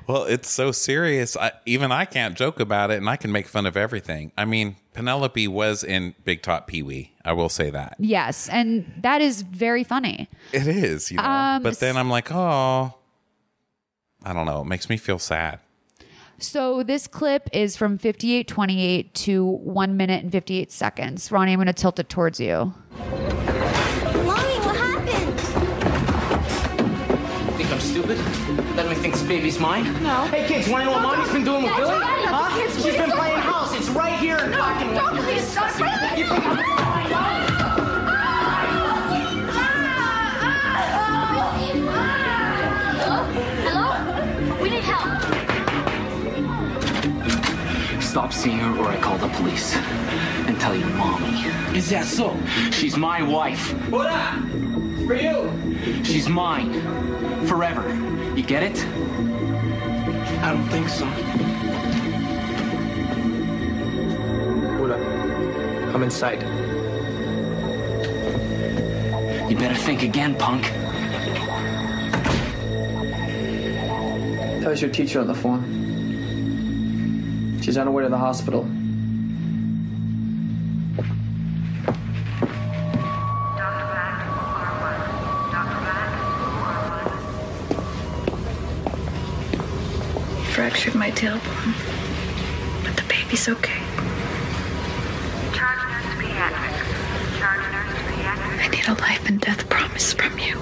Well, it's so serious. I, even I can't joke about it, and I can make fun of everything. I mean, Penelope was in Big Top Pee Wee. I will say that yes, and that is very funny. it is. You know, Um, but then I'm like, oh, I don't know. It makes me feel sad. So this clip is from 58:28 to one minute and 58 seconds. Ronnie, I'm going to tilt it towards you. Let think this baby's mine? No. Hey kids, wanna know what No, mommy's don't- been doing with Billy? Daddy, Huh? kids, She's please been don't- playing house. It's right here in No, fucking don't, please, stop. You think I'm Hello? We need help. Stop seeing her or I call the police and tell your mommy. Is that so? She's my wife. What up? For you. She's mine. Forever. You get it? I don't think so. What up? Come inside. You better think again, punk. That was your teacher on the phone. She's on her way to the hospital. Fractured my tailbone. But the baby's okay. Charge nurse pediatrics. Charge nurse pediatrics. I need a life and death promise from you.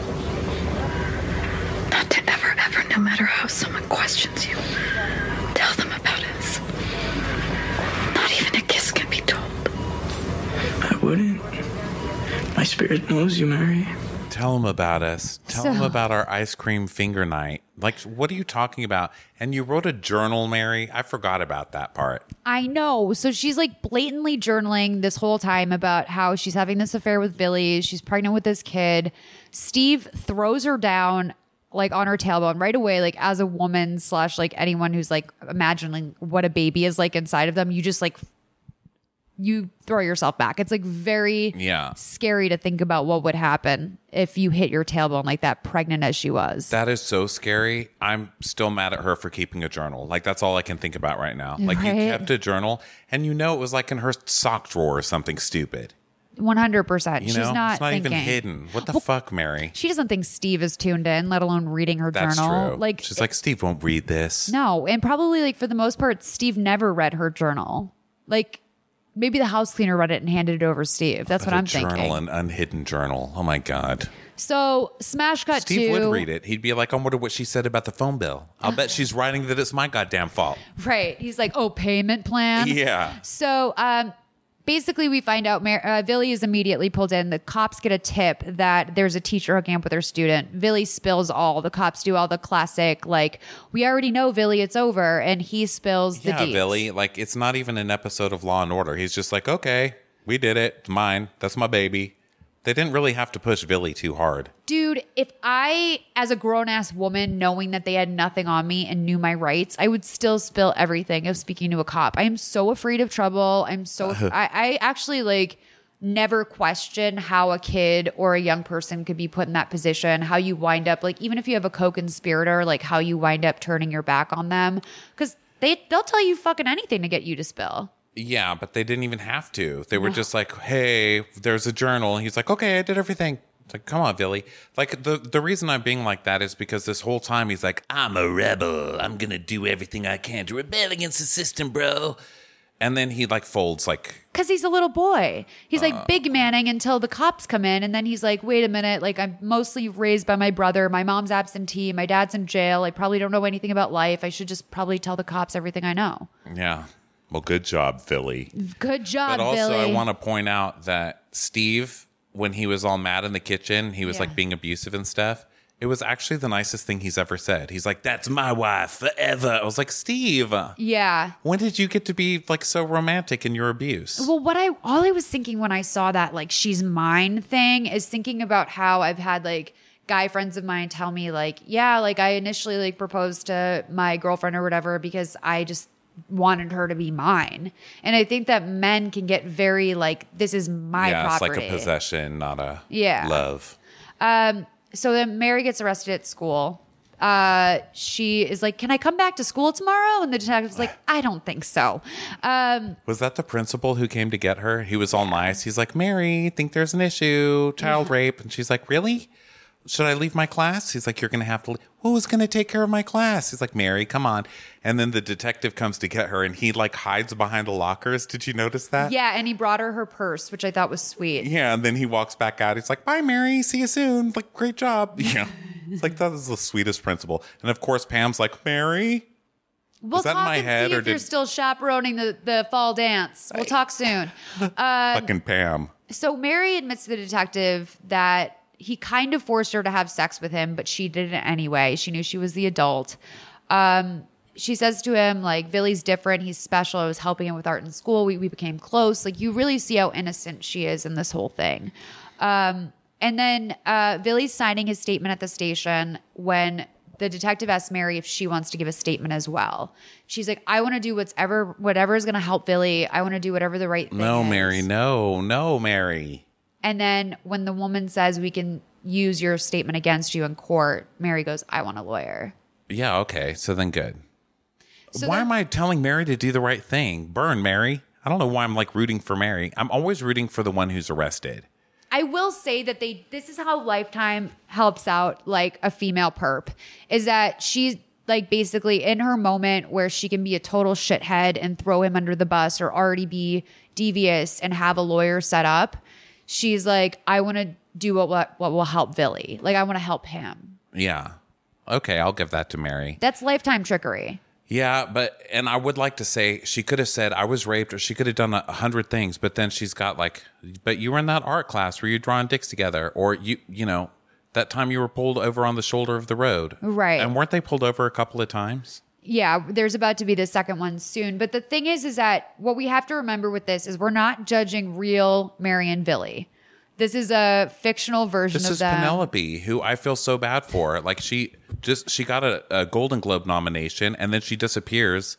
Not to ever, ever, no matter how someone questions you, tell them about us. Not even a kiss can be told. I wouldn't. My spirit knows you, Mary. Tell them about us. Tell So- them about our ice cream finger night. Like, what are you talking about? And you wrote a journal, Mary. I forgot about that part. I know. So she's like blatantly journaling this whole time about how she's having this affair with Billy. She's pregnant with this kid. Steve throws her down like on her tailbone right away, like as a woman slash like anyone who's like imagining what a baby is like inside of them. You just like you throw yourself back. It's like very Yeah. scary to think about what would happen if you hit your tailbone like that, pregnant as she was. That is so scary. I'm still mad at her for keeping a journal. Like, that's all I can think about right now. Like, you kept a journal and you know it was like in her sock drawer or something stupid. One hundred percent. She's know, not it's not thinking. even hidden. What the fuck, Mary? She doesn't think Steve is tuned in, let alone reading her That's journal. true. Like she's like, Steve won't read this. No, and probably like for the most part, Steve never read her journal. Like maybe the house cleaner read it and handed it over to Steve. That's what I'm journal, thinking. an unhidden journal. Oh my god. So smash cut Steve to would read it. He'd be like, I wonder what she said about the phone bill. I'll bet she's writing that it's my goddamn fault. *laughs* right. He's like, oh, payment plan. Yeah. So um, basically, we find out Mar- uh, Vili is immediately pulled in. The cops get a tip that there's a teacher hooking up with her student. Vili spills all. The cops do all the classic, like, we already know, Vili, it's over. And he spills the yeah, deets. Billy. Like, it's not even an episode of Law and Order. He's just like, okay, we did it. It's mine. That's my baby. They didn't really have to push Billy too hard. Dude, if I, as a grown ass woman, knowing that they had nothing on me and knew my rights, I would still spill everything of speaking to a cop. I am so afraid of trouble. I'm so, *laughs* I, I actually like never question how a kid or a young person could be put in that position, how you wind up, like, even if you have a co conspirator, like how you wind up turning your back on them. Cause they, they'll tell you fucking anything to get you to spill. Yeah, but they didn't even have to. They were just like, "Hey, there's a journal." And he's like, "Okay, I did everything." It's like, "Come on, Billy." Like the the reason I'm being like that is because this whole time he's like, "I'm a rebel. I'm gonna do everything I can to rebel against the system, bro." And then he like folds like, Cause he's a little boy. He's Uh. like big manning until the cops come in. And then he's like, wait a minute. Like, I'm mostly raised by my brother. My mom's absentee. My dad's in jail. I probably don't know anything about life. I should just probably tell the cops everything I know. "Yeah, well, good job, Philly. Good job, but also, Billy. I want to point out that Steve, when he was all mad in the kitchen, he was Yeah. like being abusive and stuff. It was actually the nicest thing he's ever said. He's like, "That's my wife forever." I was like, "Steve, yeah. when did you get to be like so romantic in your abuse?" Well, what I all I was thinking when I saw that like she's mine thing is thinking about how I've had like guy friends of mine tell me like, yeah, like I initially like proposed to my girlfriend or whatever because I just wanted her to be mine. And I think that men can get very like, this is my yeah, property. it's like a possession, not a Yeah. love. Um, so then Mary gets arrested at school. Uh, she is like, "Can I come back to school tomorrow?" And the detective's like, *sighs* "I don't think so." Um, Was that the principal who came to get her? He was all nice. He's like, Mary, think there's an issue, child rape. And she's like, Really? Should I leave my class? He's like, You're going to have to leave. Who's going to take care of my class? He's like, Mary, come on. And then the detective comes to get her and he like hides behind the lockers. Did you notice that? yeah, and he brought her her purse, which I thought was sweet. Yeah. And then he walks back out. He's like, Bye, Mary. See you soon. Like, great job. *laughs* Yeah. It's like, that is the sweetest principal. And of course, Pam's like, Mary? We'll Is that in talk my and head see or if you're still chaperoning the, the fall dance. We'll talk soon. Uh, *laughs* Fucking Pam. so Mary admits to the detective that he kind of forced her to have sex with him, but she did it anyway. She knew she was the adult. Um, she says to him, like, Billy's different. He's special. I was helping him with art in school. We, we became close. Like, you really see how innocent she is in this whole thing. Um, and then uh, Billy's signing his statement at the station when the detective asks Mary if she wants to give a statement as well. She's like, I want to do whatever whatever is going to help Billy. I want to do whatever the right thing No, is. Mary. No, no, Mary. And then when the woman says we can use your statement against you in court, Mary goes, I want a lawyer. Yeah, okay. So then good. So why then- am I telling Mary to do the right thing? Burn Mary. I don't know why I'm like rooting for Mary. I'm always rooting for the one who's arrested. I will say that they this is how Lifetime helps out like a female perp is that she's like basically in her moment where she can be a total shithead and throw him under the bus or already be devious and have a lawyer set up. She's like, I want to do what, what what will help Billy. Like I want to help him. Yeah. Okay, I'll give that to Mary. That's Lifetime trickery. Yeah, but and I would like to say she could have said I was raped, or she could have done a a hundred things. But then she's got like, but you were in that art class where you're drawing dicks together, or you, you know, that time you were pulled over on the shoulder of the road, Right. And weren't they pulled over a couple of times? Yeah, there's about to be the second one soon. But the thing is, is that what we have to remember with this is we're not judging real Mary and Billy. This is a fictional version This of is them. Penelope, who I feel so bad for. Like she just she got a, a Golden Globe nomination and then she disappears.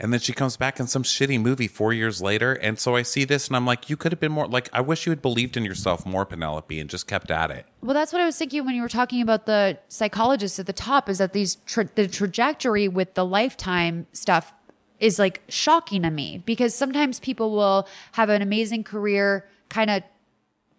And then she comes back in some shitty movie four years later. And so I see this and I'm like, you could have been more like I wish you had believed in yourself more, Penelope, and just kept at it. Well, that's what I was thinking when you were talking about the psychologists at the top. Is that these tra- the trajectory with the lifetime stuff is like shocking to me because sometimes people will have an amazing career, kind of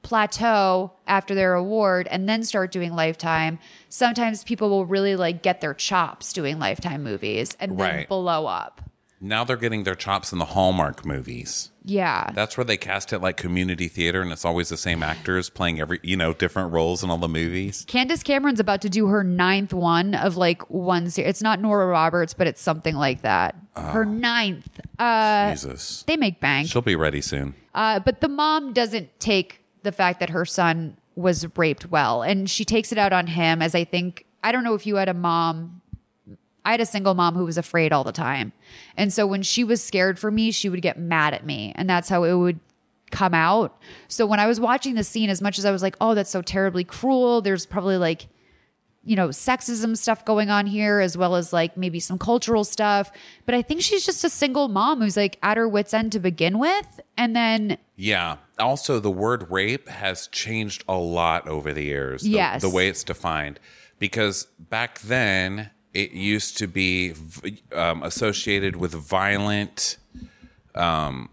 plateau after their award and then start doing lifetime sometimes people will really like get their chops doing lifetime movies and then Right. blow up Now they're getting their chops in the Hallmark movies. yeah That's where they cast it like community theater and it's always the same actors playing every you know, different roles in all the movies. Candace Cameron's about to do her ninth one of like one series. It's not Nora Roberts, but it's something like that. her ninth. Uh, Jesus. they make bank. She'll be ready soon. Uh, but the mom doesn't take the fact that her son was raped well, and she takes it out on him. As I think, I don't know if you had a mom. I had a single mom who was afraid all the time, and so when she was scared for me, she would get mad at me, and that's how it would come out. So when I was watching the scene, as much as I was like, "Oh, that's so terribly cruel," there's probably like you know, sexism stuff going on here, as well as like maybe some cultural stuff. But I think she's just a single mom who's like at her wits' end to begin with. And then, Yeah. Also, the word rape has changed a lot over the years. The, Yes. The way it's defined. Because back then, it used to be um, associated with violent, um,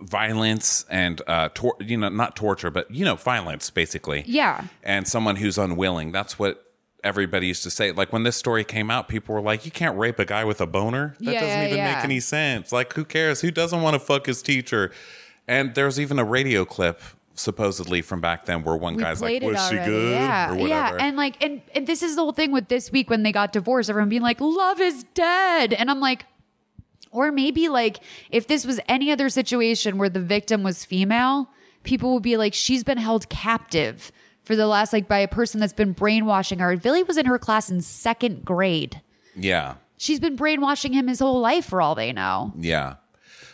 violence and, uh, tor- you know, not torture, but, you know, violence, basically. yeah, And someone who's unwilling. That's what everybody used to say. Like when this story came out, people were like, you can't rape a guy with a boner. That Yeah, doesn't yeah, even yeah. make any sense. Like, who cares? Who doesn't want to fuck his teacher? And there's even a radio clip supposedly from back then where one we guy's like, was she good? Yeah, or yeah. And like, and, and this is the whole thing with this week when they got divorced, everyone being like, love is dead. And I'm like, or maybe like if this was any other situation where the victim was female, people would be like, she's been held captive for the last, like, by a person that's been brainwashing her. Billy was in her class in second grade. yeah. She's been brainwashing him his whole life for all they know. Yeah.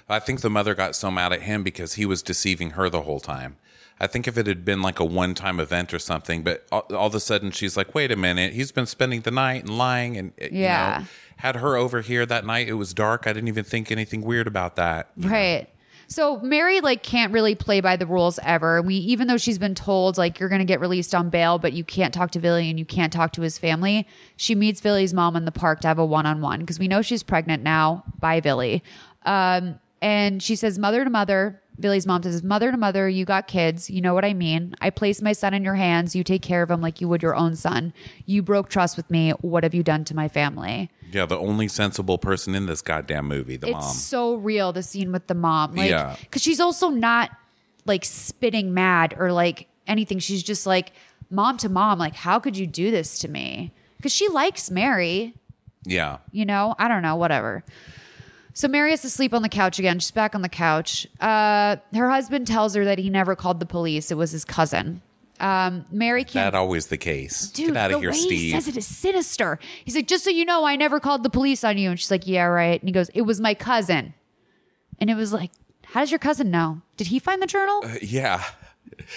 I think the mother got so mad at him because he was deceiving her the whole time. I think if it had been like a one time event or something, but all, all of a sudden she's like, wait a minute, he's been spending the night and lying and, you Yeah. know, had her over here that night. It was dark. I didn't even think anything weird about that. Right. So Mary like can't really play by the rules ever. We even though she's been told like you're going to get released on bail, but you can't talk to Billy and you can't talk to his family. She meets Billy's mom in the park to have a one-on-one because we know she's pregnant now by Billy. Um, and she says mother to mother. Billy's mom says mother to mother, you got kids. You know what I mean. I place my son in your hands. You take care of him like you would your own son. You broke trust with me. What have you done to my family? Yeah, the only sensible person in this goddamn movie, the mom. it's mom. so real the scene with the mom like Yeah. because she's also not like spitting mad or like anything she's just like mom to mom like how could you do this to me because she likes mary yeah. you know i don't know whatever so mary is asleep on the couch again she's back on the couch uh her husband tells her that he never called the police it was his cousin um mary can't That always the case. Dude, Get out the of here, way he Steve. says it is sinister. He's like, just so you know, I never called the police on you. And she's like, yeah, right. And he goes, it was my cousin. And it was like, how does your cousin know? Did he find the journal? Uh, yeah.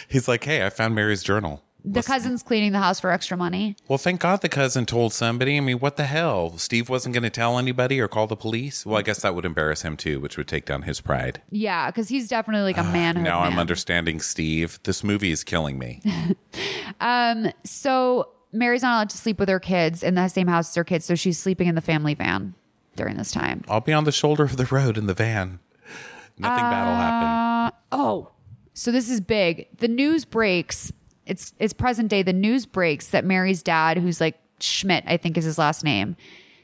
He's like, hey, I found Mary's journal. The cousin's cleaning the house for extra money. Well, thank God the cousin told somebody. I mean, what the hell? Steve wasn't going to tell anybody or call the police? Well, I guess that would embarrass him too, which would take down his pride. Yeah, because he's definitely like a manhood. now I'm understanding Steve. This movie is killing me. *laughs* Um, so Mary's not allowed to sleep with her kids in the same house as her kids, so she's sleeping in the family van during this time. I'll be on the shoulder of the road in the van. Nothing bad will happen. Uh, oh, so this is big. The news breaks. It's it's present day. The news breaks that Mary's dad, who's like Schmidt, I think is his last name.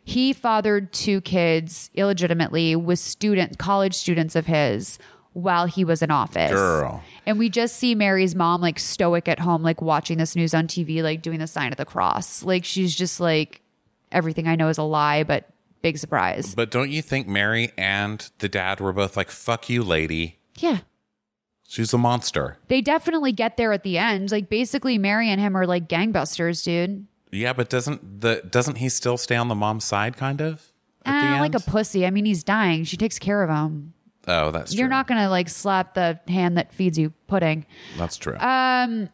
He fathered two kids illegitimately with student college students of his while he was in office. Girl. And we just see Mary's mom like stoic at home, like watching this news on TV, like doing the sign of the cross. Like she's just like everything I know is a lie, but big surprise. But don't you think Mary and the dad were both like, fuck you, lady? Yeah. She's a monster. They definitely get there at the end. Like basically Mary and him are like gangbusters, dude. Yeah, but doesn't the doesn't he still stay on the mom's side kind of? Ah, like a pussy. I mean, he's dying. She takes care of him. Oh, that's You're not gonna like slap the hand that feeds you pudding. That's true. Um,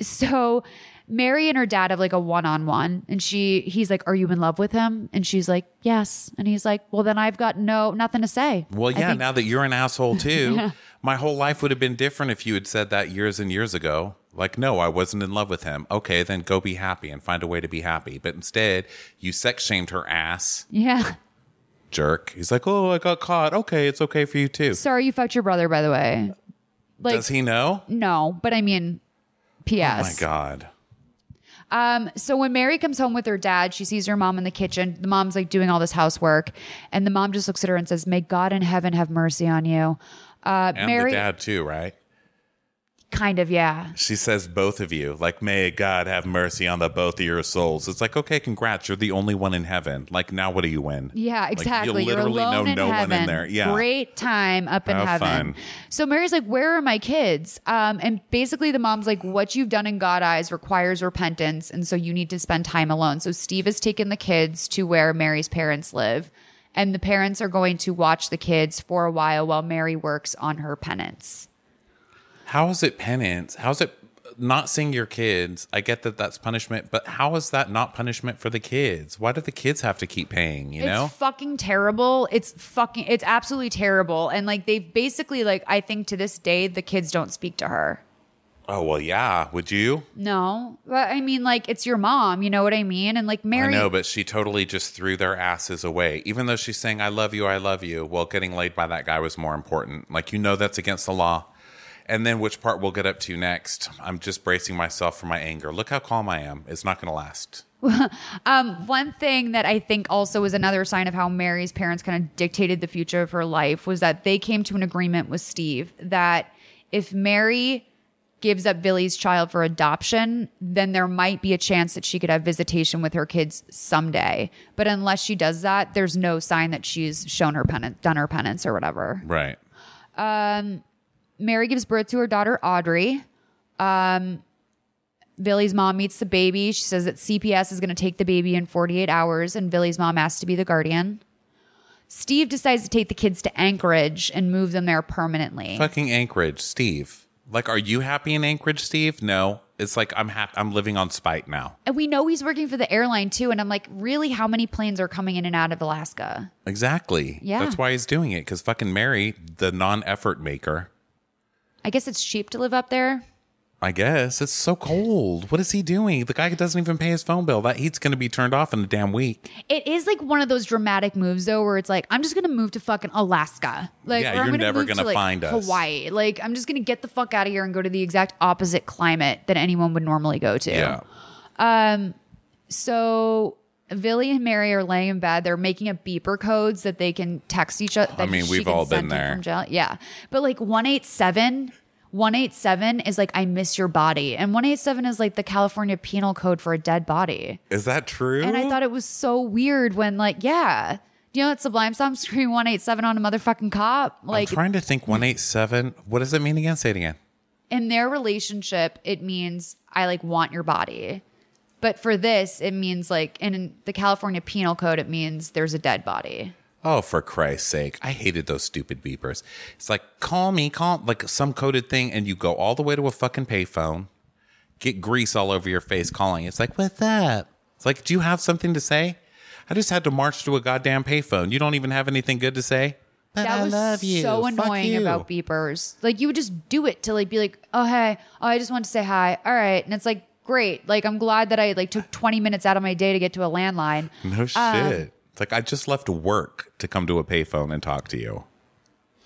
so Mary and her dad have like a one-on-one, and she he's like, "Are you in love with him?" And she's like, "Yes." And he's like, "Well, then I've got no nothing to say." Well, yeah, now that you're an asshole too, *laughs* Yeah. My whole life would have been different if you had said that years and years ago. Like, no, I wasn't in love with him. Okay, then go be happy and find a way to be happy. But instead, you sex shamed her ass, yeah. jerk. He's like, oh, I got caught. Okay, it's okay for you too. Sorry, you fucked your brother, by the way. Like, Does he know? no, but I mean, P.S. Oh my God. Um, so when Mary comes home with her dad, she sees her mom in the kitchen. The mom's like doing all this housework, and the mom just looks at her and says, "May God in heaven have mercy on you." Uh, And Mary, the dad too, right? kind of, yeah. She says both of you. Like, may God have mercy on the both of your souls. It's like, okay, congrats. You're the only one in heaven. Like, now what do you win? Yeah, Like, exactly. you You're literally alone know in no heaven. one in there. Yeah. Great time up in Have heaven. fun. So Mary's like, Where are my kids? Um, and basically the mom's like, What you've done in God eyes requires repentance, and so you need to spend time alone. So Steve has taken the kids to where Mary's parents live, and the parents are going to watch the kids for a while while Mary works on her penance. How is it penance? How's it not seeing your kids? I get that that's punishment, but how is that not punishment for the kids? Why do the kids have to keep paying? You know? It's fucking terrible. It's fucking it's absolutely terrible. And like they've basically like I think to this day the kids don't speak to her. Oh well, yeah. Would you? No. But I mean like it's your mom, you know what I mean? And like Mary I know, but she totally just threw their asses away. Even though she's saying, I love you, I love you. Well, getting laid by that guy was more important. Like, you know, that's against the law. And then which part we'll get up to next. I'm just bracing myself for my anger. Look how calm I am. It's not going to last. *laughs* um, one thing that I think also was another sign of how Mary's parents kind of dictated the future of her life was that they came to an agreement with Steve that if Mary gives up Billy's child for adoption, then there might be a chance that she could have visitation with her kids someday. But unless she does that, there's no sign that she's shown her penance, done her penance or whatever. Right. Um, Mary gives birth to her daughter Audrey. Um, Billy's mom meets the baby. She says that CPS is going to take the baby in 48 hours, and Billy's mom asks to be the guardian. Steve decides to take the kids to Anchorage and move them there permanently. Fucking Anchorage, Steve. Like, are you happy in Anchorage, Steve? No. It's like I'm happy. I'm living on spite now. And we know he's working for the airline too. And I'm like, really, how many planes are coming in and out of Alaska? Exactly. Yeah. That's why he's doing it because fucking Mary, the non-effort maker. I guess it's cheap to live up there. I guess it's so cold. What is he doing? The guy who doesn't even pay his phone bill. That heat's going to be turned off in a damn week. It is like one of those dramatic moves though, where it's like, I'm just gonna move to fucking Alaska. Like, Yeah, or I'm you're gonna never gonna like, find us. Hawaii. Like, I'm just gonna get the fuck out of here and go to the exact opposite climate that anyone would normally go to. Yeah. Um, so Billy and Mary are laying in bed. They're making up beeper codes that they can text each other. I mean, we've all been there. From jail. Yeah, but like one eight seven. 187 is like I miss your body and 187 is like the California penal code for a dead body. Is that true? And I thought it was so weird when like yeah, Do you know that Sublime song scream 187 on a motherfucking cop like I'm trying to think. One eight seven. What does it mean again? Say it again. in their relationship, it means I like want your body. But for this, it means like in the California Penal Code, it means there's a dead body. Oh, for Christ's sake. I hated those stupid beepers. It's like, call me, call, like some coded thing, and you go all the way to a fucking payphone, get grease all over your face calling. It's like, what's up? It's like, do you have something to say? I just had to march to a goddamn payphone. You don't even have anything good to say? But that I was love you. so Fuck annoying you. about beepers. Like you would just do it to like be like, oh hey, oh I just want to say hi. All right, and it's like great. Like I'm glad that I like took 20 minutes out of my day to get to a landline. No shit. Um, like, I just left work to come to a payphone and talk to you.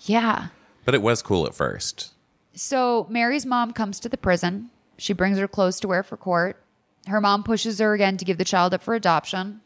Yeah. But it was cool at first. So Mary's mom comes to the prison. She brings her clothes to wear for court. Her mom pushes her again to give the child up for adoption.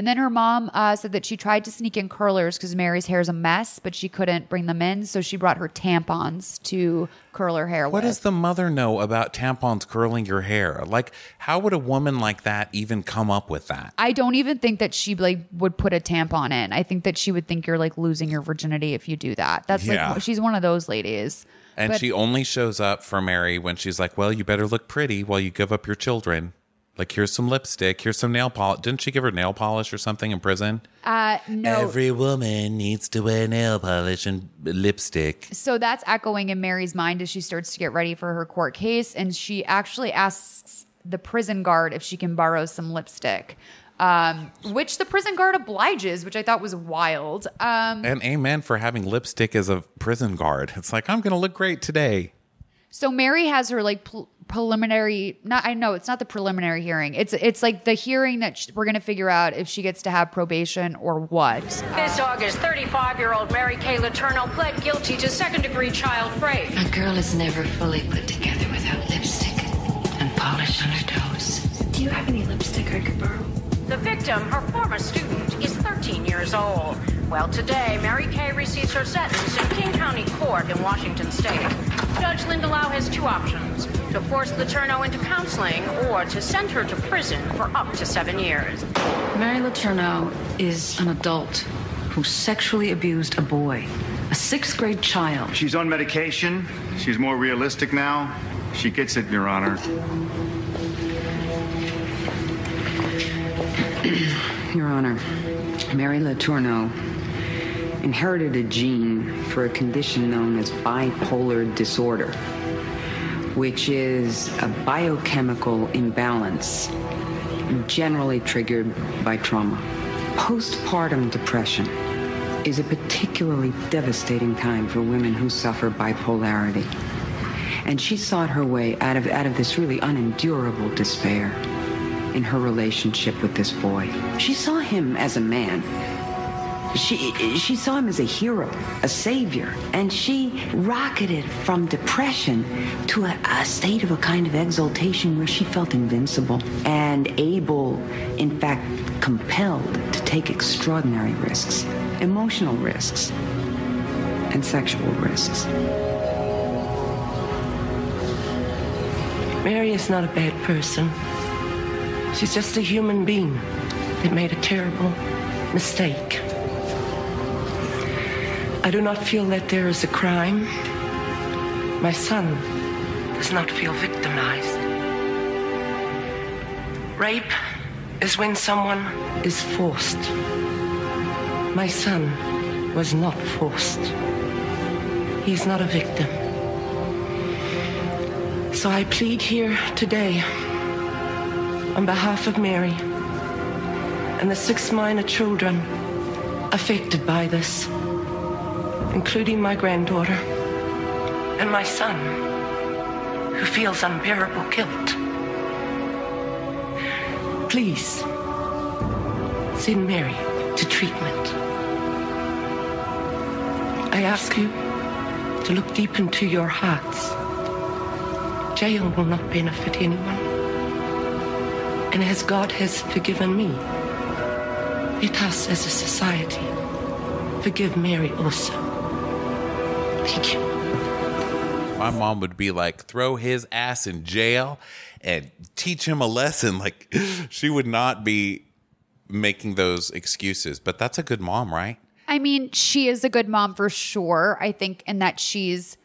And then her mom uh, said that she tried to sneak in curlers because Mary's hair is a mess, but she couldn't bring them in. So she brought her tampons to curl her hair What with. does the mother know about tampons curling your hair? Like, how would a woman like that even come up with that? I don't even think that she like would put a tampon in. I think that she would think you're like losing your virginity if you do that. That's Yeah. like she's one of those ladies. And But- she only shows up for Mary when she's like, well, you better look pretty while you give up your children. Like, here's some lipstick, here's some nail polish. Didn't she give her nail polish or something in prison? uh no Every woman needs to wear nail polish and lipstick. So that's echoing in Mary's mind as she starts to get ready for her court case. And she actually asks the prison guard if she can borrow some lipstick, um, which the prison guard obliges, which I thought was wild. Um, And amen for having lipstick as a prison guard. It's like, I'm going to look great today. so Mary has her like pl- preliminary. Not I know it's not the preliminary hearing. It's it's like the hearing that sh- we're gonna figure out if she gets to have probation or what. This August, 35 year old Mary Kay Letourneau pled guilty to second degree child rape. A girl is never fully put together without lipstick and polish on her toes. Do you have any lipstick I could borrow? The victim, her former student, is 13 years old. Well, today, Mary Kay receives her sentence in King County Court in Washington State. Judge Linda Lau has two options to force Letourneau into counseling or to send her to prison for up to seven years. Mary Letourneau is an adult who sexually abused a boy, a sixth grade child. She's on medication. She's more realistic now. She gets it, Your Honor. *clears throat* Your Honor, Mary Letourneau inherited a gene for a condition known as bipolar disorder, which is a biochemical imbalance generally triggered by trauma. Postpartum depression is a particularly devastating time for women who suffer bipolarity. And she sought her way out of, out of this really unendurable despair in her relationship with this boy. She saw him as a man. She, she saw him as a hero, a savior, and she rocketed from depression to a, a state of a kind of exaltation where she felt invincible and able, in fact, compelled to take extraordinary risks, emotional risks, and sexual risks. Mary is not a bad person. She's just a human being that made a terrible mistake. I do not feel that there is a crime. My son does not feel victimized. Rape is when someone is forced. My son was not forced. He's not a victim. So I plead here today on behalf of Mary and the six minor children affected by this, including my granddaughter and my son, who feels unbearable guilt. Please send Mary to treatment. I ask you to look deep into your hearts. Jail will not benefit anyone. And as God has forgiven me, let us as a society forgive Mary also. Thank you. My mom would be like, throw his ass in jail and teach him a lesson. *laughs* Like, she would not be making those excuses. But that's a good mom, right? I mean, she is a good mom for sure. I think, and that she's,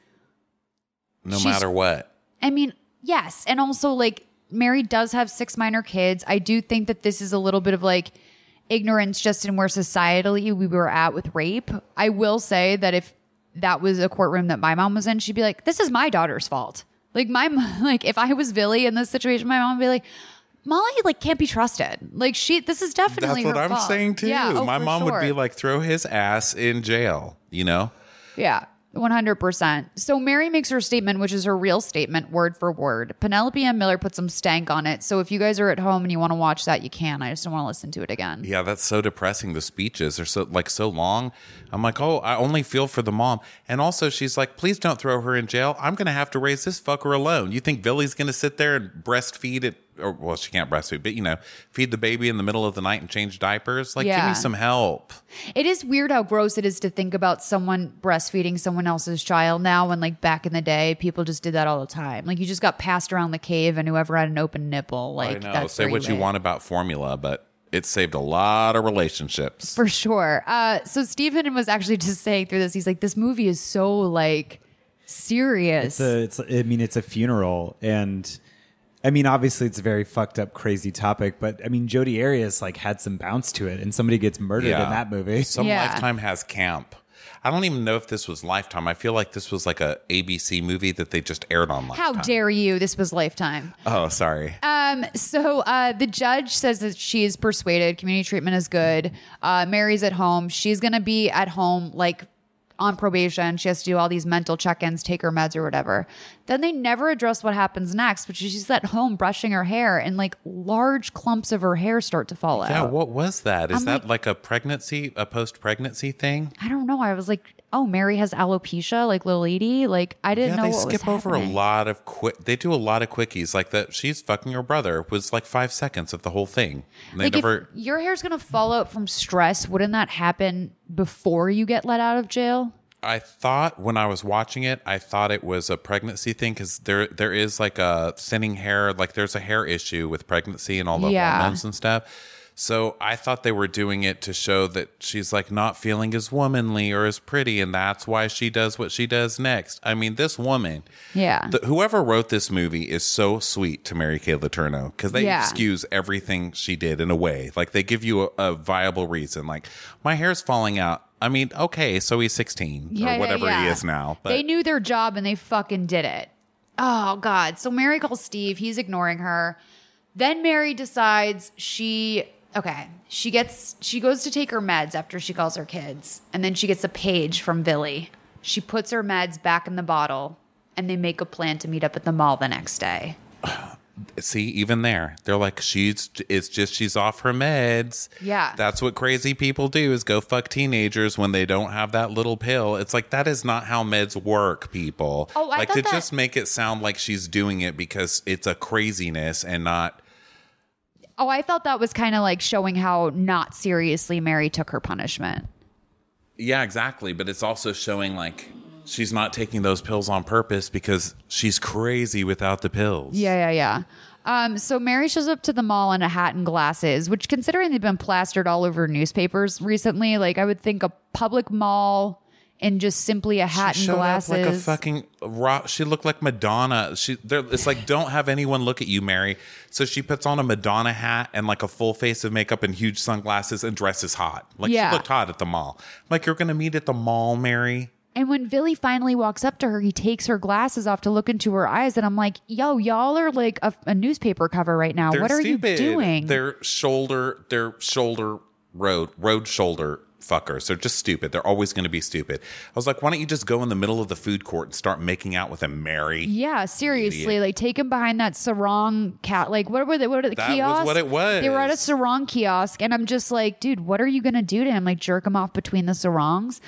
No She's- matter what. I mean, yes. And also, like, Mary does have six minor kids. I do think that this is a little bit of like ignorance just in where societally we were at with rape. I will say that if that was a courtroom that my mom was in, she'd be like, this is my daughter's fault. Like, my, *laughs* like, if I was Billy in this situation, my mom would be like, Molly, like, can't be trusted. Like, she, this is definitely That's what I'm fault. saying too. Yeah, oh, My mom would be like, throw his ass in jail, you know? Yeah, 100%. So Mary makes her statement, which is her real statement, word for word. Penelope Ann Miller put some stank on it. So if you guys are at home and you want to watch that, you can. I just don't want to listen to it again. Yeah, that's so depressing. The speeches are so like so long. I'm like, oh, I only feel for the mom. And also, she's like, please don't throw her in jail. I'm gonna have to raise this fucker alone. You think Billy's gonna sit there and breastfeed it? Or well, she can't breastfeed, but you know, feed the baby in the middle of the night and change diapers. Like, give me some help. It is weird how gross it is to think about someone breastfeeding someone else's child now when like back in the day, people just did that all the time. Like you just got passed around the cave and whoever had an open nipple, like I know. that's Say what you went. want about formula, but it saved a lot of relationships. For sure. Uh, so Stephen was actually just saying through this, he's like, this movie is so like serious. It's a, it's, I mean, it's a funeral, and I mean, obviously, it's a very fucked up, crazy topic. But I mean, Jodi Arias like had some bounce to it, and somebody gets murdered in that movie. Some Lifetime has camp. I don't even know if this was Lifetime. I feel like this was like a ABC movie that they just aired on Lifetime. How dare you? This was Lifetime. Oh, sorry. Um, so uh, the judge says that she is persuaded community treatment is good. Uh, Mary's at home. She's gonna be at home like on probation. She has to do all these mental check-ins, take her meds or whatever. Then they never address what happens next, which is she's at home brushing her hair and like large clumps of her hair start to fall out. Yeah, what was that? Is I'm that like, a pregnancy, a post pregnancy thing? I don't know. I was like, oh, Mary has alopecia, like little lady. Like I didn't yeah, know they what was skip over a lot of quick. They do a lot of quickies, like that. She's fucking her brother was like five seconds of the whole thing. And they Like never. if your hair's gonna fall out from stress, wouldn't that happen before you get let out of jail? I thought when I was watching it, I thought it was a pregnancy thing because there there is like a thinning hair, like there's a hair issue with pregnancy and all the Yeah. hormones and stuff. So I thought they were doing it to show that she's like not feeling as womanly or as pretty, and that's why she does what she does next. I mean, this woman, Yeah. the, whoever wrote this movie is so sweet to Mary Kay Letourneau because they Yeah. excuse everything she did in a way. Like they give you a, a viable reason. Like my hair's falling out. I mean, okay, so he's 16 Yeah, or yeah, whatever he is now. But they knew their job and they fucking did it. Oh God. So Mary calls Steve. He's ignoring her. Then Mary decides she okay. She gets she goes to take her meds after she calls her kids, and then she gets a page from Billy. She puts her meds back in the bottle, and they make a plan to meet up at the mall the next day. *sighs* *sighs* see, even there, they're like, she's, it's just she's off her meds. Yeah. That's what crazy people do is go fuck teenagers when they don't have that little pill. It's like, that is not how meds work, people. Oh, I like to that- just make it sound like she's doing it because it's a craziness and not. Oh, I felt that was kind of like showing how not seriously Mary took her punishment. Yeah, exactly. But it's also showing like she's not taking those pills on purpose because she's crazy without the pills. Yeah, yeah, yeah. Um, so Mary shows up to the mall in a hat and glasses, which considering they've been plastered all over newspapers recently, like I would think a public mall and just simply a hat she and glasses. up like a fucking rock. She looked like Madonna. She, there, it's like don't have anyone look at you, Mary. So she puts on a Madonna hat and like a full face of makeup and huge sunglasses and dresses hot. Like Yeah. she looked hot at the mall. Like you're gonna meet at the mall, Mary. And when Billy finally walks up to her, he takes her glasses off to look into her eyes. And I'm like, yo, y'all are like a, a newspaper cover right now. They're what are stupid. you doing? They're shoulder, they're shoulder road, road shoulder fuckers. They're just stupid. They're always going to be stupid. I was like, why don't you just go in the middle of the food court and start making out with a Mary? yeah, seriously. Idiot. Like, take him behind that sarong cat. Like, what were they? What are the That was kiosks? what it was. They were at a sarong kiosk. And I'm just like, dude, what are you going to do to him? Like, jerk him off between the sarongs?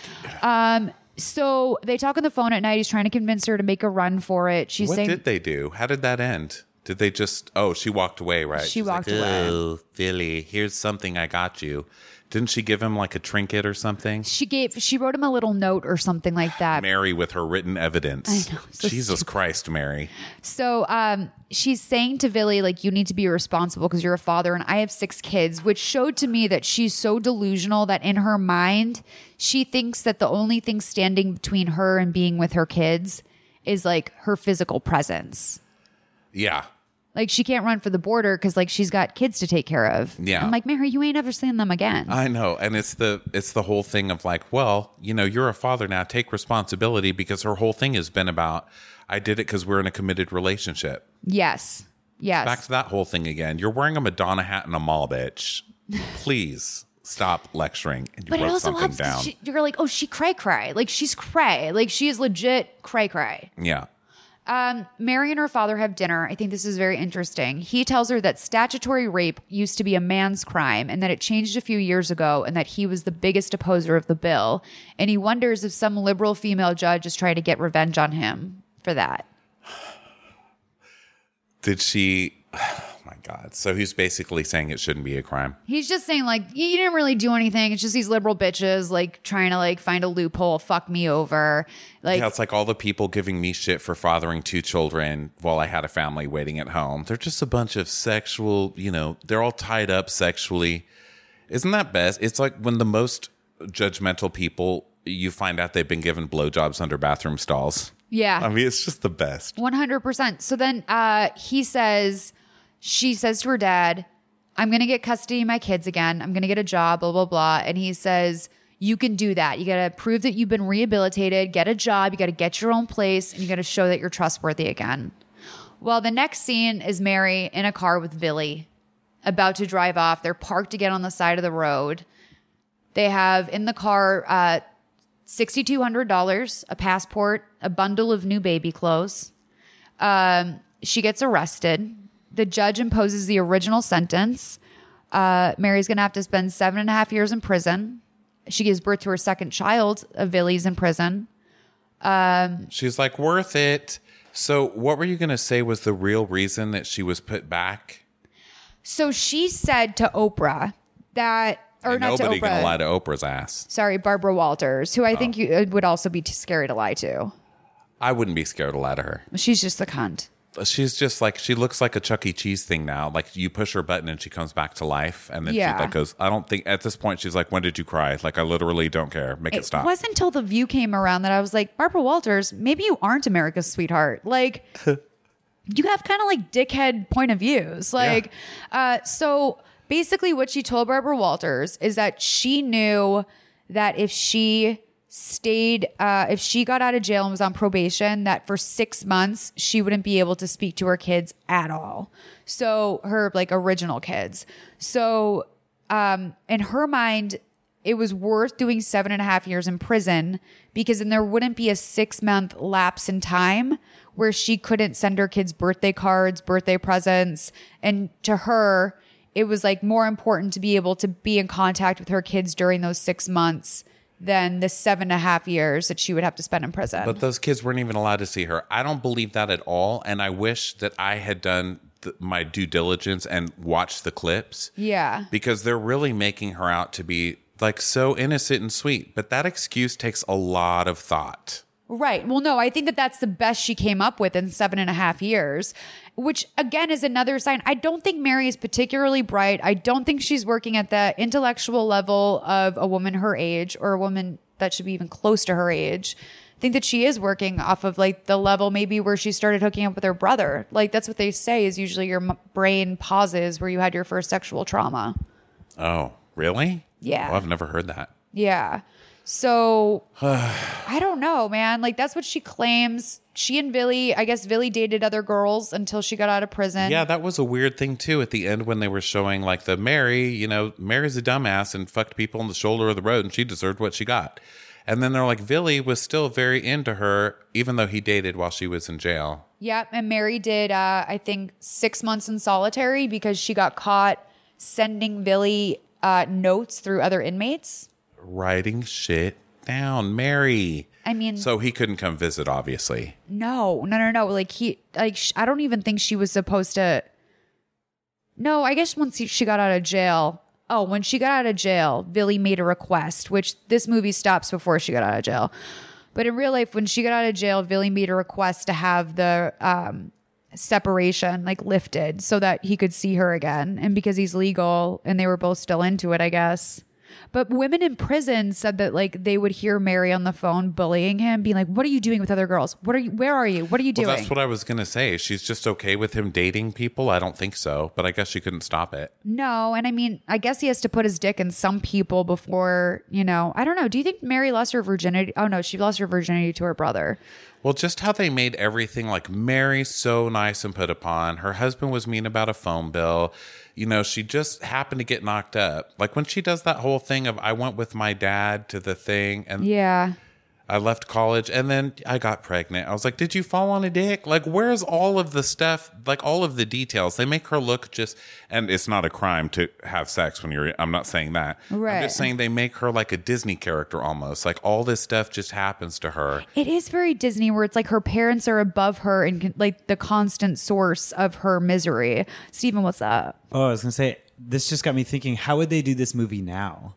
Um, so they talk on the phone at night. He's trying to convince her to make a run for it. She's what saying, did they do? How did that end? Did they just? Oh, she walked away, right? She She's walked like, away. Oh, Philly, here's something I got you. Didn't she give him like a trinket or something? she gave, she wrote him a little note or something like that. Mary with her written evidence. I know, so Jesus Christ, Mary. So um, she's saying to Billy, like, you need to be responsible because you're a father and I have six kids, which showed to me that she's so delusional that in her mind, she thinks that the only thing standing between her and being with her kids is like her physical presence. Yeah. Like she can't run for the border because like she's got kids to take care of. Yeah. I'm like, Mary, you ain't ever seeing them again. I know. And it's the it's the whole thing of like, well, you know, you're a father now, take responsibility because her whole thing has been about I did it because we're in a committed relationship. yes. Yes. Back to that whole thing again. You're wearing a Madonna hat and a mall bitch. *laughs* Please stop lecturing and you but it wrote also something helps. down. She, you're like, oh, she cray cray. Like she's cray. Like she is legit cray cray. yeah. Um, Mary and her father have dinner. I think this is very interesting. He tells her that statutory rape used to be a man's crime and that it changed a few years ago and that he was the biggest opposer of the bill. And he wonders if some liberal female judge is trying to get revenge on him for that. Did she god. So he's basically saying it shouldn't be a crime. He's just saying, like, you didn't really do anything. It's just these liberal bitches, like, trying to, like, find a loophole, fuck me over. Like, yeah, it's like all the people giving me shit for fathering two children while I had a family waiting at home. They're just a bunch of sexual, you know, they're all tied up sexually. Isn't that best? It's like when the most judgmental people you find out they've been given blowjobs under bathroom stalls. yeah. I mean, it's just the best. 100%. So then uh, he says, she says to her dad, I'm going to get custody of my kids again. I'm going to get a job, blah, blah, blah. And he says, You can do that. You got to prove that you've been rehabilitated, get a job, you got to get your own place, and you got to show that you're trustworthy again. Well, the next scene is Mary in a car with Billy, about to drive off. They're parked again on the side of the road. They have in the car uh, $6,200, a passport, a bundle of new baby clothes. Um, she gets arrested. The judge imposes the original sentence. Uh, Mary's going to have to spend seven and a half years in prison. She gives birth to her second child. Billy's in prison. Um, She's like, worth it. So, what were you going to say was the real reason that she was put back? so she said to Oprah that, or Ain't not to Oprah. gonna lie to Oprah's ass. Sorry, Barbara Walters, who I Oh. think you, uh, would also be too scary to lie to. I wouldn't be scared to lie to her. She's just a cunt. She's just like she looks like a Chuck E. Cheese thing now. Like you push her button and she comes back to life, and then Yeah. she like goes. I don't think at this point she's like, "When did you cry?" Like I literally don't care. Make it, It stop. It wasn't until the view came around that I was like, Barbara Walters, maybe you aren't America's sweetheart. Like, *laughs* you have kind of like dickhead point of views. Like, uh, so basically, what she told Barbara Walters is that she knew that if she stayed, uh, if she got out of jail and was on probation, that for six months she wouldn't be able to speak to her kids at all. So her like original kids. So um, in her mind, it was worth doing seven and a half years in prison because then there wouldn't be a six month lapse in time where she couldn't send her kids birthday cards, birthday presents. And to her, it was like more important to be able to be in contact with her kids during those six months than the seven and a half years that she would have to spend in prison. But those kids weren't even allowed to see her. I don't believe that at all, and I wish that I had done th- my due diligence and watched the clips yeah. because they're really making her out to be like so innocent and sweet. But that excuse takes a lot of thought. Right. Well, no, I think that that's the best she came up with in seven and a half years, which again is another sign. I don't think Mary is particularly bright. I don't think she's working at the intellectual level of a woman her age or a woman that should be even close to her age. I think that she is working off of like the level maybe where she started hooking up with her brother. Like that's what they say is usually your m- brain pauses where you had your first sexual trauma. Oh, really? Yeah. Oh, I've never heard that. Yeah. So *sighs* I don't know, man. Like that's what she claims. She and Billy, I guess Billy dated other girls until she got out of prison. Yeah, that was a weird thing too. At the end, when they were showing like the Mary, you know, Mary's a dumbass and fucked people on the shoulder of the road, and she deserved what she got. And then they're like, Billy was still very into her, even though he dated while she was in jail. Yep. And Mary did, uh, I think, six months in solitary because she got caught sending Billy uh, notes through other inmates. Writing shit down, Mary. I mean, So he couldn't come visit, obviously. no, no, no, no. Like he, like sh- I don't even think she was supposed to. No, I guess once she got out of jail. Oh, when she got out of jail, Billy made a request, which this movie stops before she got out of jail. But in real life, when she got out of jail, Billy made a request to have the um, separation like lifted so that he could see her again. And because he's legal and they were both still into it, I guess. But women in prison said that like they would hear Mary on the phone bullying him, being like, "What are you doing with other girls? What are you? Where are you? What are you doing?" Well, that's what I was gonna say. She's just okay with him dating people. I don't think so, but I guess she couldn't stop it. no, and I mean, I guess he has to put his dick in some people before you know. I don't know. Do you think Mary lost her virginity? Oh no, she lost her virginity to her brother. Well, just how they made everything like Mary so nice and put upon. Her husband was mean about a phone bill. You know, she just happened to get knocked up. Like when she does that whole thing of I went with my dad to the thing and Yeah. I left college and then I got pregnant. I was like, Did you fall on a dick? Like, where's all of the stuff? Like, all of the details. They make her look just, and it's not a crime to have sex when you're, I'm not saying that. Right. I'm Right. just saying they make her like a Disney character almost. Like, all this stuff just happens to her. It is very Disney, where it's like her parents are above her and like the constant source of her misery. Steven, what's up? Oh, I was gonna say this just got me thinking. How would they do this movie now?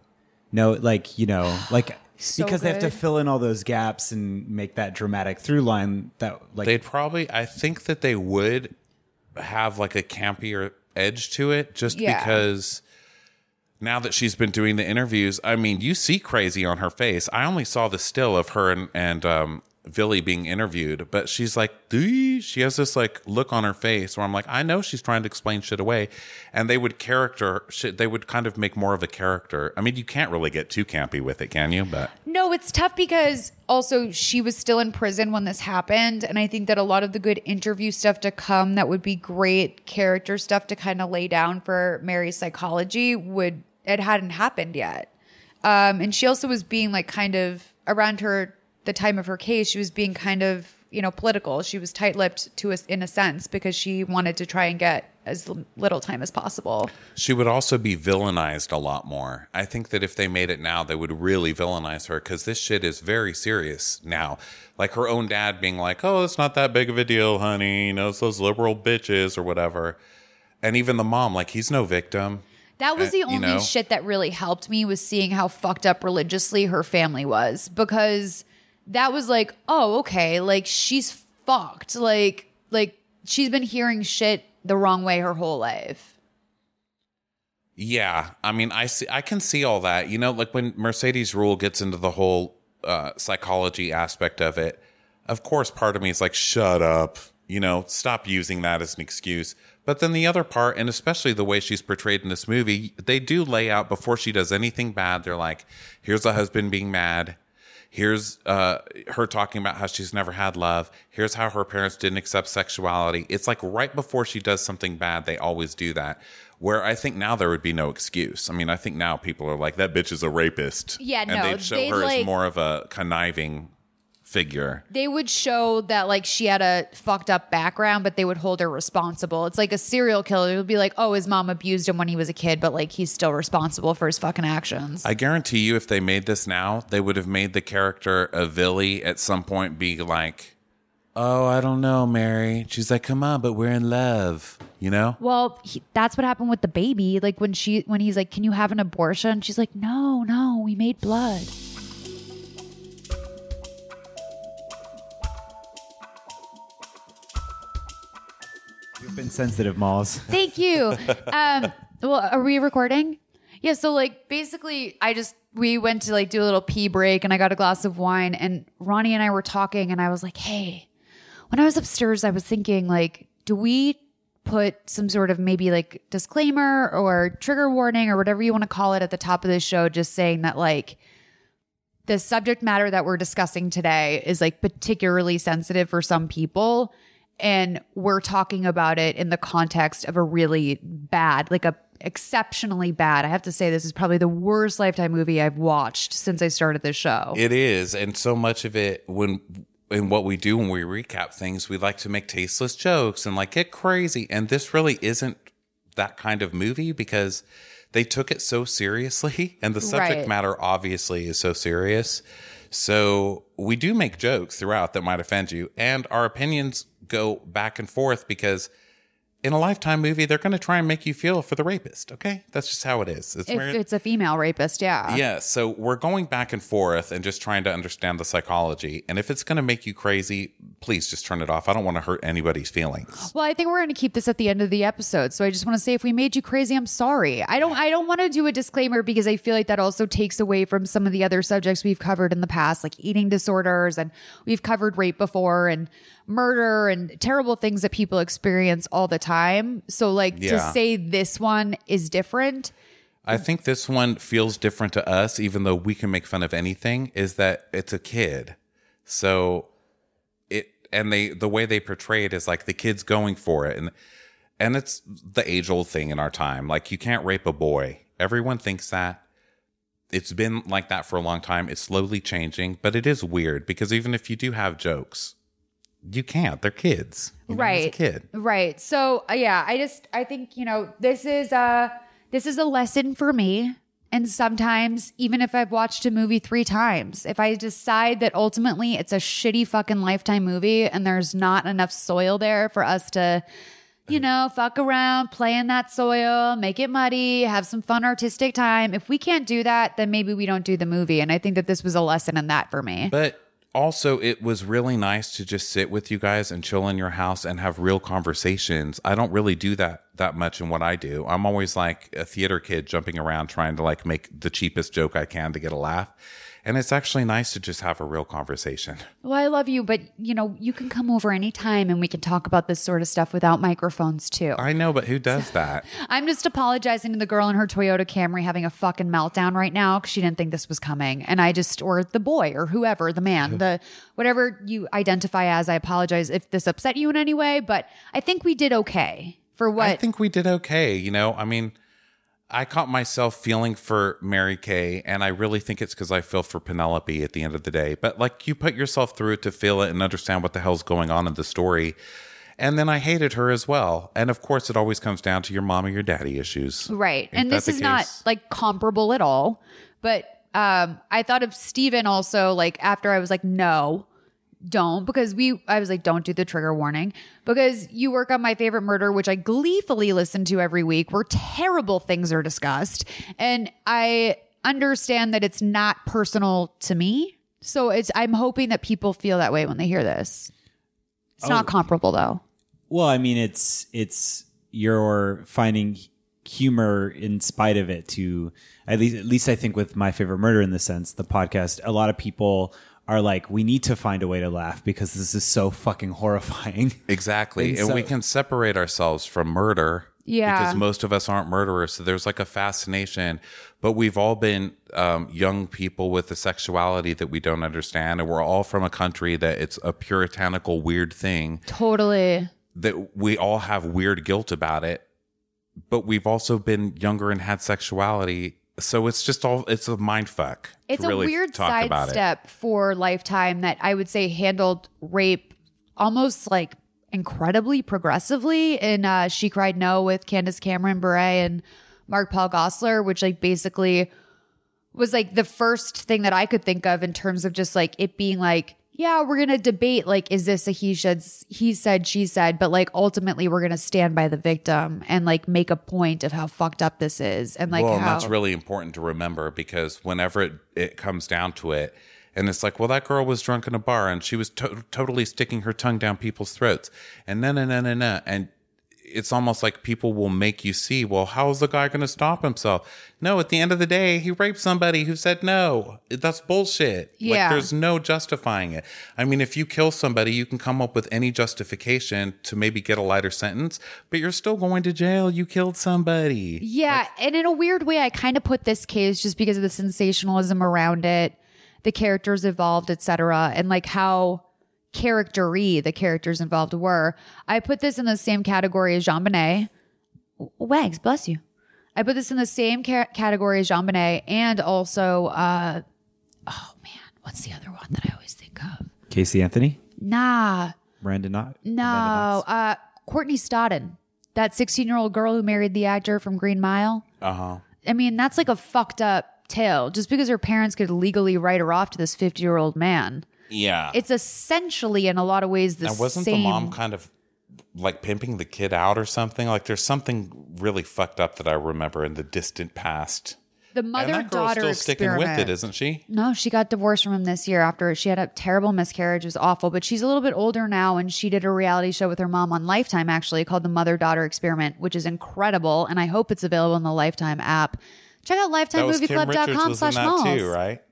No, like you know, like So because they have to fill in all those gaps and make that dramatic through line. That like They'd probably, I think that they would have like a campier edge to it just Yeah. because now that she's been doing the interviews, I mean, you see crazy on her face. I only saw the still of her and, and um, Vili being interviewed, but she's like, "Dee." she has this like look on her face where I'm like, I know she's trying to explain shit away. And they would character they would kind of make more of a character. I mean, you can't really get too campy with it, can you? But No, it's tough because also she was still in prison when this happened. And I think that a lot of the good interview stuff to come that would be great character stuff to kind of lay down for Mary's psychology would, it hadn't happened yet. Um, and she also was being like kind of around her, the time of her case, she was being kind of, you know, political. She was tight lipped to us in a sense because she wanted to try and get as little time as possible. She would also be villainized a lot more. I think that if they made it now, they would really villainize her because this shit is very serious now. Like her own dad being like, oh, it's not that big of a deal, honey. You know, it's those liberal bitches or whatever. And even the mom, like, he's no victim. That was Uh, the you only know? shit that really helped me was seeing how fucked up religiously her family was because that was like, oh, okay, like she's fucked. Like like she's been hearing shit the wrong way her whole life. Yeah, I mean, I see, I can see all that. You know, like when Mercedes Ruehl gets into the whole uh, psychology aspect of it. Of course, part of me is like, "Shut up," you know, stop using that as an excuse. But then the other part, and especially the way she's portrayed in this movie, they do lay out before she does anything bad. They're like, "Here's a husband being mad." Here's uh, her talking about how she's never had love. Here's how her parents didn't accept sexuality. It's like right before she does something bad, they always do that. Where I think now there would be no excuse. I mean, I think now people are like, that bitch is a rapist. Yeah, and no, they'd show they'd, her like- as more of a conniving figure. They would show that like she had a fucked up background, but they would hold her responsible. It's like a serial killer. It would be like, oh, his mom abused him when he was a kid, but like he's still responsible for his fucking actions. I guarantee you, if they made this now, they would have made the character of Vili at some point be like, "Oh, I don't know, Mary." She's like, "Come on, but we're in love," you know. Well, he, that's what happened with the baby. Like when she when he's like, "Can you have an abortion?" She's like, "No, no, we made blood." You've been sensitive, Malls. *laughs* Thank you. Um, well, are we recording? Yeah. So like basically, I just we went to like do a little pee break, and I got a glass of wine, and Ronnie and I were talking, and I was like, "Hey, when I was upstairs, I was thinking like, do we?" Put some sort of maybe like disclaimer or trigger warning or whatever you want to call it at the top of the show, just saying that like the subject matter that we're discussing today is like particularly sensitive for some people. And we're talking about it in the context of a really bad, like a exceptionally bad. I have to say, this is probably the worst Lifetime movie I've watched since I started this show. It is, and so much of it when in what we do when we recap things, we like to make tasteless jokes and like get crazy. And this really isn't that kind of movie because they took it so seriously, *laughs* and the subject Right. matter obviously is so serious. So we do make jokes throughout that might offend you, and our opinions go back and forth because. In a lifetime movie, they're going to try and make you feel for the rapist. Okay, that's just how it is. It's if it's a female rapist, yeah. yeah, so we're going back and forth and just trying to understand the psychology. And if it's going to make you crazy, please just turn it off. I don't want to hurt anybody's feelings. Well, I think we're going to keep this at the end of the episode. So I just want to say if we made you crazy, I'm sorry. I don't I don't want to do a disclaimer because I feel like that also takes away from some of the other subjects we've covered in the past like eating disorders and we've covered rape before and murder and terrible things that people experience all the time. So like to say this one is different, I think this one feels different to us, even though we can make fun of anything, is that it's a kid. So it, and they, the way they portray it is like the kid's going for it. And, and it's the age old thing in our time. Like you can't rape a boy. Everyone thinks that. It's been like that for a long time. It's slowly changing, but it is weird because even if you do have jokes, you can't. They're kids. You know, right kid. right so uh, yeah i just i think you know this is a this is a lesson for me and sometimes even if i've watched a movie three times if i decide that ultimately it's a shitty fucking lifetime movie and there's not enough soil there for us to you know fuck around play in that soil make it muddy have some fun artistic time if we can't do that then maybe we don't do the movie and i think that this was a lesson in that for me But also, it was really nice to just sit with you guys and chill in your house and have real conversations. I don't really do that that much in what I do. I'm always like a theater kid jumping around trying to like make the cheapest joke I can to get a laugh. And it's actually nice to just have a real conversation. *laughs* Well, I love you, but you know, you can come over anytime and we can talk about this sort of stuff without microphones too. I know, but who does *laughs* that? I'm just apologizing to the girl in her Toyota Camry having a fucking meltdown right now because she didn't think this was coming. And I just, or the boy or whoever, the man, *laughs* the whatever you identify as, I apologize if this upset you in any way, but I think we did okay for what. I think we did okay. You know, I mean, I caught myself feeling for Mary Kay, and I really think it's because I feel for Penelope at the end of the day. But like, you put yourself through it to feel it and understand what the hell's going on in the story. And then I hated her as well. And of course, it always comes down to your mom or your daddy issues. Right. Ain't and this is not like comparable at all. But um I thought of Steven also like after I was like, no, don't because we I was like, don't do the trigger warning. Because you work on my favorite murder, which I gleefully listen to every week, where terrible things are discussed. And I understand that it's not personal to me. So it's I'm hoping that people feel that way when they hear this. It's not Oh. comparable though. Well, I mean, it's it's you're finding humor in spite of it. To at least, at least I think with my favorite murder in the sense the podcast, a lot of people are like, we need to find a way to laugh because this is so fucking horrifying. *laughs* Exactly. And And, so- we can separate ourselves from murder. Yeah. Because most of us aren't murderers. So there's like a fascination. But we've all been um, young people with a sexuality that we don't understand. And we're all from a country that it's a puritanical, weird thing Totally. that we all have weird guilt about it. But we've also been younger and had sexuality. So it's just all, it's a mind fuck. It's really a weird talk about it. sidestep for Lifetime that I would say handled rape almost like incredibly progressively in uh, She Cried No with Candace Cameron Bure and Mark Paul Gosselaar, which like basically was like the first thing that I could think of in terms of just like it being like, yeah, we're gonna debate like, is this a he should he said she said, but like ultimately we're gonna stand by the victim and like make a point of how fucked up this is and like well, and how that's really important to remember because whenever it, it comes down to it, and it's like, well, that girl was drunk in a bar and she was to- totally sticking her tongue down people's throats, and na na na na na. and it's almost like people will make you see, well, how's the guy going to stop himself? No, at the end of the day, he raped somebody who said no. That's bullshit. Yeah. Like, there's no justifying it. I mean, if you kill somebody, you can come up with any justification to maybe get a lighter sentence, but you're still going to jail. You killed somebody. Yeah, and in a weird way, I kind of put this case just because of the sensationalism around it the characters evolved, etc., and like how charactery the characters involved were. I put this in the same category as JonBenét. Wags, bless you. I put this in the same ca- category as JonBenét and also, uh, oh man, what's the other one that I always think of? Casey Anthony, Nah, Brandon Knott. no, uh, Courtney Stodden, that 16 year old girl who married the actor from Green Mile. Uh huh. I mean, that's like a fucked up tale. Just because her parents could legally write her off to this 50 year old man. Yeah. It's essentially, in a lot of ways, the and wasn't same. the mom kind of like pimping the kid out or something? Like there's something really fucked up that I remember in the distant past. the mother daughter still sticking experiment. with it, isn't she? No, she got divorced from him this year after she had a terrible miscarriage. It was awful, but she's a little bit older now, and she did a reality show with her mom on Lifetime, actually called the Mother Daughter Experiment, which is incredible, and I hope it's available in the Lifetime app. Check out That was Kim lifetimemovieclub.com slash malls. too, right?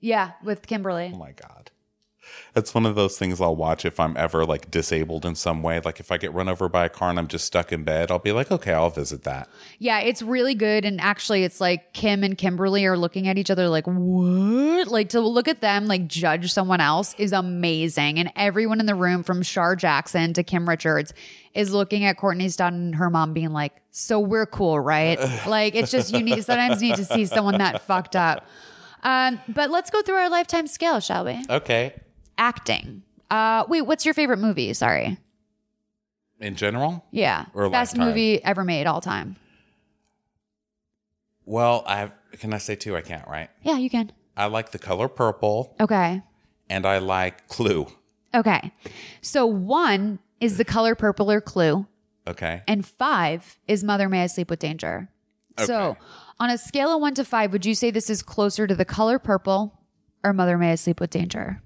Yeah, with Kimberly. Oh my god. It's one of those things I'll watch if I'm ever like disabled in some way. Like if I get run over by a car and I'm just stuck in bed, I'll be like, okay, I'll visit that. Yeah, it's really good. And actually, it's like Kim and Kimberly are looking at each other like, what? Like to look at them, like judge someone else is amazing. And everyone in the room from Shar Jackson to Kim Richards is looking at Courtney Stodden and her mom being like, so we're cool, right? *laughs* like it's just, you need, sometimes need to see someone that fucked up. Um, but let's go through our lifetime scale, shall we? Okay. Acting. Uh, wait, what's your favorite movie? Sorry. In general? Yeah. Or Best lifetime? movie ever made all time. Well, I have, can I say two? I can't, right? Yeah, you can. I like the color purple Okay. and I like Clue. Okay. So one is the color purple or clue, Okay. and five is Mother May I Sleep with Danger. Okay. So on a scale of one to five, would you say this is closer to the color purple or Mother May I Sleep with Danger?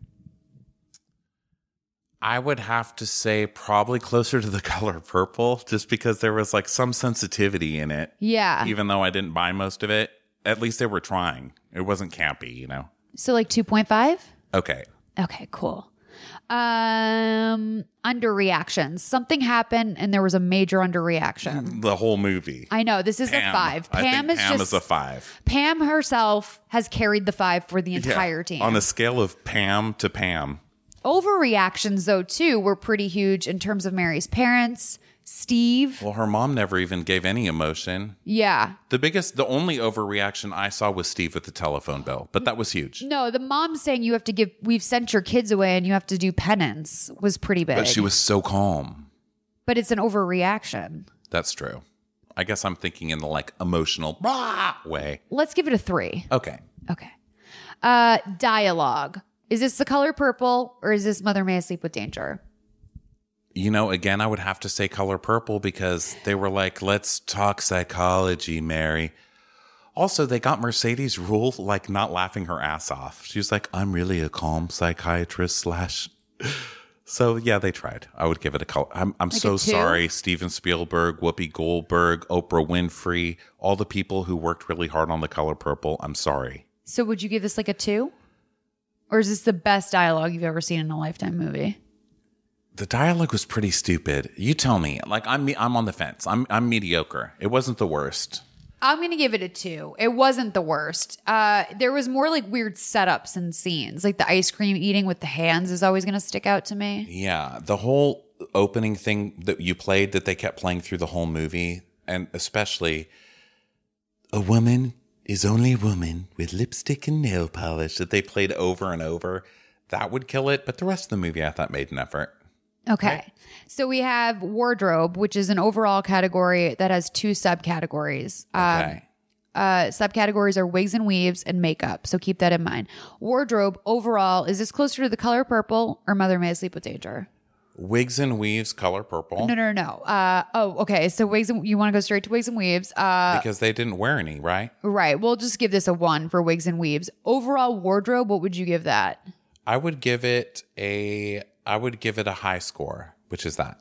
I would have to say probably closer to the *laughs* color purple just because there was like some sensitivity in it. Yeah. Even though I didn't buy most of it, at least they were trying. It wasn't campy, you know? So like 2.5? Okay. Okay, cool. Um underreactions. Something happened and there was a major underreaction. The whole movie. I know this is a Pam. five. I Pam think is Pam just is a five. Pam herself has carried the five for the entire Yeah. team. On a scale of Pam to Pam. Overreactions, though, too, were pretty huge in terms of Mary's parents, Steve. Well, her mom never even gave any emotion. Yeah. The biggest, the only overreaction I saw was Steve with the telephone bill, but that was huge. No, the mom saying you have to give, we've sent your kids away and you have to do penance was pretty big. But she was so calm. But it's an overreaction. That's true. I guess I'm thinking in the like emotional *laughs* way. Let's give it a three. Okay. Okay. Uh, dialogue. Is this the color purple or is this Mother May I Sleep with Danger? You know, again, I would have to say color purple because they were like, let's talk psychology, Mary. Also, they got Mercedes Ruehl like not laughing her ass off. She was like, I'm really a calm psychiatrist slash. *laughs* So yeah, they tried. I would give it a color. I'm I'm Like so sorry, Steven Spielberg, Whoopi Goldberg, Oprah Winfrey, all the people who worked really hard on the color purple. I'm sorry. So would you give this like a two? Or is this the best dialogue you've ever seen in a lifetime movie? The dialogue was pretty stupid. You tell me. Like I'm I'm on the fence. I'm I'm mediocre. It wasn't the worst. I'm gonna give it a two. It wasn't the worst. Uh, there was more like weird setups and scenes, like the ice cream eating with the hands is always gonna stick out to me. Yeah, the whole opening thing that you played that they kept playing through the whole movie, and especially a woman is only a woman with lipstick and nail polish that they played over and over. That would kill it, but the rest of the movie I thought made an effort. Okay. So we have wardrobe, which is an overall category that has two subcategories. Um, Okay. uh, subcategories are wigs and weaves and makeup. So keep that in mind. Wardrobe overall, is this closer to the color purple or Mother May I Sleep with Danger? Wigs and weaves, color purple, No, no, no. Uh, oh, okay. So wigs and you want to go straight to wigs and weaves. Uh, because they didn't wear any, right? right. We'll just give this a one for wigs and weaves. Overall wardrobe, what would you give that? I would give it a I would give it a high score, which is that.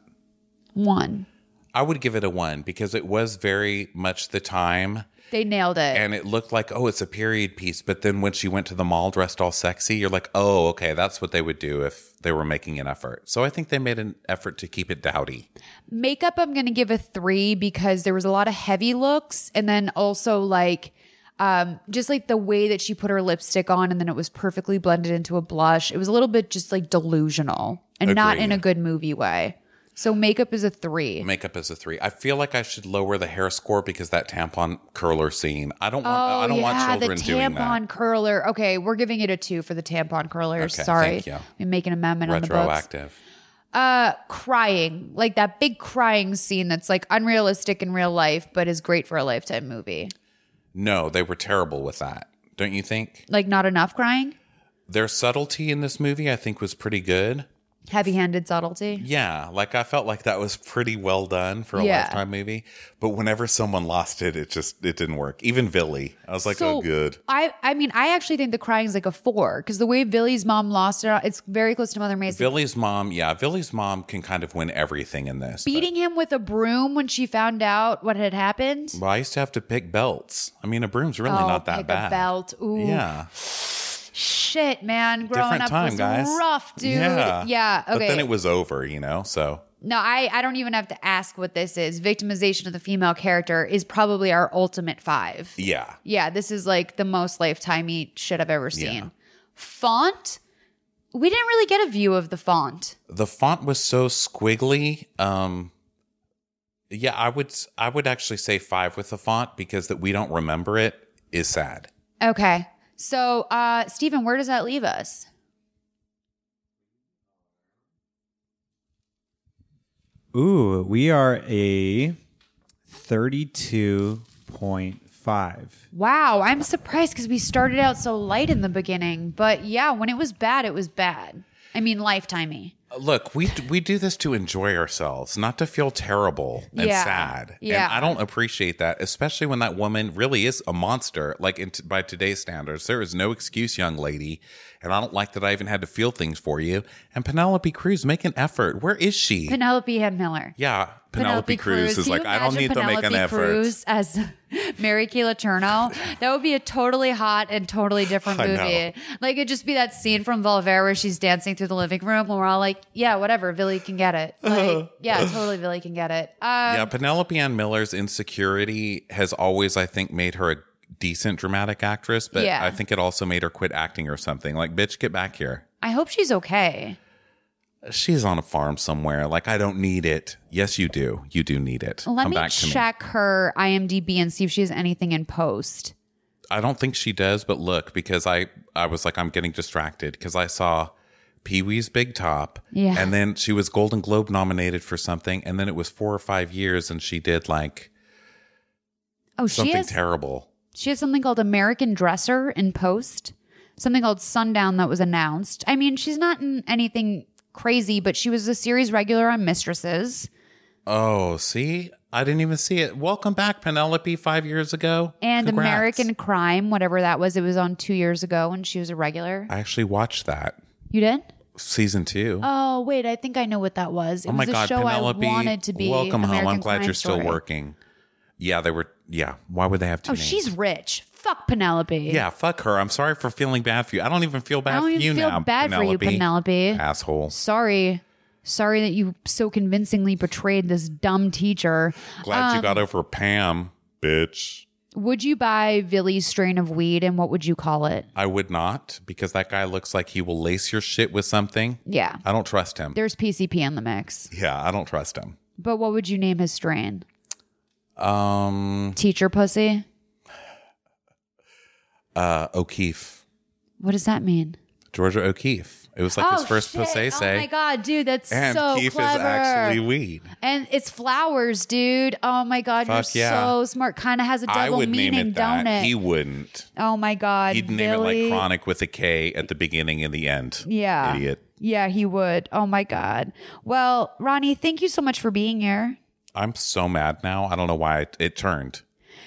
One. I would give it a 1 because it was very much the time They nailed it. and it looked like oh it's a period piece but then when she went to the mall dressed all sexy you're like oh okay that's what they would do if they were making an effort so i think they made an effort to keep it dowdy Makeup, I'm going to give a three because there was a lot of heavy looks. And then also, like, Um, just like the way that she put her lipstick on and then it was perfectly blended into a blush. It was a little bit just like delusional and not in a good movie way. So makeup is a three. Makeup is a three. I feel like I should lower the hair score because that tampon curler scene. I don't want. Oh I don't yeah, want the children doing that. tampon curler. Okay, we're giving it a two for the tampon curlers. Okay, Sorry, thank you. we make an amendment on the books. Retroactive. Uh, crying like that big crying scene that's like unrealistic in real life, but is great for a lifetime movie. No, they were terrible with that. Don't you think? Like not enough crying, Their subtlety in this movie, I think, was pretty good. Heavy-handed subtlety. Yeah, like I felt like that was pretty well done for a Yeah. lifetime movie. But whenever someone lost it, it just it didn't work. Even Billy, I was like, oh, So, oh, good. I I mean, I actually think the crying is like a four because the way Billy's mom lost it, it's very close to Mother Mason. Billy's mom, yeah, Billy's mom can kind of win everything in this. Beating him with a broom when she found out what had happened. Well, I used to have to pick belts. I mean, a broom's really Oh, not that bad. A belt. Ooh. Yeah, Shit, man. Growing different up time, was guys. rough, dude. Yeah, Yeah. Okay. But then it was over, you know. So No, I, I don't even have to ask what this is. Victimization of the female character is probably our ultimate five. yeah, Yeah, this is like the most lifetimey shit I've ever seen. Yeah. Font? We didn't really get a view of the font. the font was so squiggly. Um, yeah, I would I would actually say five with the font because that we don't remember it is sad. Okay. So, uh, Stephen, where does that leave us? Ooh, we are a 32.5. Wow, I'm surprised because we started out so light in the beginning. But yeah, when it was bad, it was bad. I mean, lifetimey. Look, we we do this to enjoy ourselves, not to feel terrible and Yeah. sad. Yeah. And I don't appreciate that, especially when that woman really is a monster. Like in by today's standards, there is no excuse, young lady. And I don't like that I even had to feel things for you. And Penelope Cruz, make an effort. Where is she? Penelope Ann Miller. yeah, Penelope, Cruz is like, I don't need imagine to make an effort. Penelope effort. Cruz as *laughs* Mary Kay Letourneau. That would be a totally hot and totally different *laughs* movie. Like it'd just be that scene from Volver where she's dancing through the living room, and we're all like, "Yeah, whatever, Billy can get it." *laughs* Like, yeah, totally, Billy can get it. Um, yeah, Penelope Ann Miller's insecurity has always, I think, made her a decent dramatic actress, but Yeah. I think it also made her quit acting or something. Like, bitch, get back here. I hope she's okay. She's on a farm somewhere. Like, I don't need it. Yes, you do. You do need it. Let Come me back to me. check her IMDb and see if she has anything in post. I don't think she does, but look, because I, I was like, I'm getting distracted because I saw Pee Wee's Big Top. Yeah. And then she was Golden Globe nominated for something. And then it was four or five years and she did like Oh, she something has terrible. She has something called American Dresser in post, something called Sundown that was announced. I mean, she's not in anything crazy, but she was a series regular on Mistresses Oh, see? I didn't even see it. Welcome back, Penelope, five years ago. and Congrats. American Crime, whatever that was. It was on two years ago and she was a regular. I actually watched that You did? season two. Oh, wait, I think I know what that was. It oh was my a God, show Penelope. I wanted to be. welcome home. I'm glad Crime you're still Story. working. Yeah, they were. Yeah. Why would they have two Oh, names? Oh, she's rich. Fuck Penelope. Yeah, fuck her. I'm sorry for feeling bad for you. I don't even feel bad I don't for even you feel now. bad for you, Penelope. Asshole. Sorry. Sorry that you so convincingly betrayed this dumb teacher. Glad you Um, got over Pam, bitch. Would you buy Vili's strain of weed and what would you call it? I would not because that guy looks like he will lace your shit with something. Yeah. I don't trust him. There's PCP in the mix. yeah, I don't trust him. But what would you name his strain? Um, Teacher pussy? uh, O'Keeffe, What does that mean? Georgia O'Keeffe. It was like his first shit. Posay Oh say. my god, dude, that's and so Keefe clever. is actually weed. and it's flowers, dude. Oh my god, Fuck you're yeah. so smart. Kind of has a double would meaning, name it that. don't it? He wouldn't. oh my god, He'd name it like Chronic with a K at the beginning and the end. Yeah. Idiot. Yeah, he would. Oh my god. Well, Ronnie, thank you so much for being here. I'm so mad now. I don't know why it, it turned.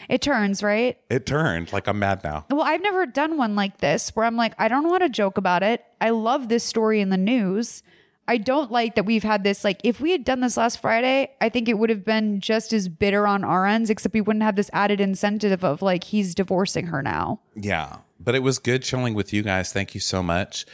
It turns, right? It turned. Like I'm mad now. Well, I've never done one like this where I'm like, I don't want to joke about it. I love this story in the news. I don't like that we've had this. Like, if we had done this last Friday, I think it would have been just as bitter on our ends, except we wouldn't have this added incentive of like, he's divorcing her now. Yeah. But it was good chilling with you guys. Thank you so much.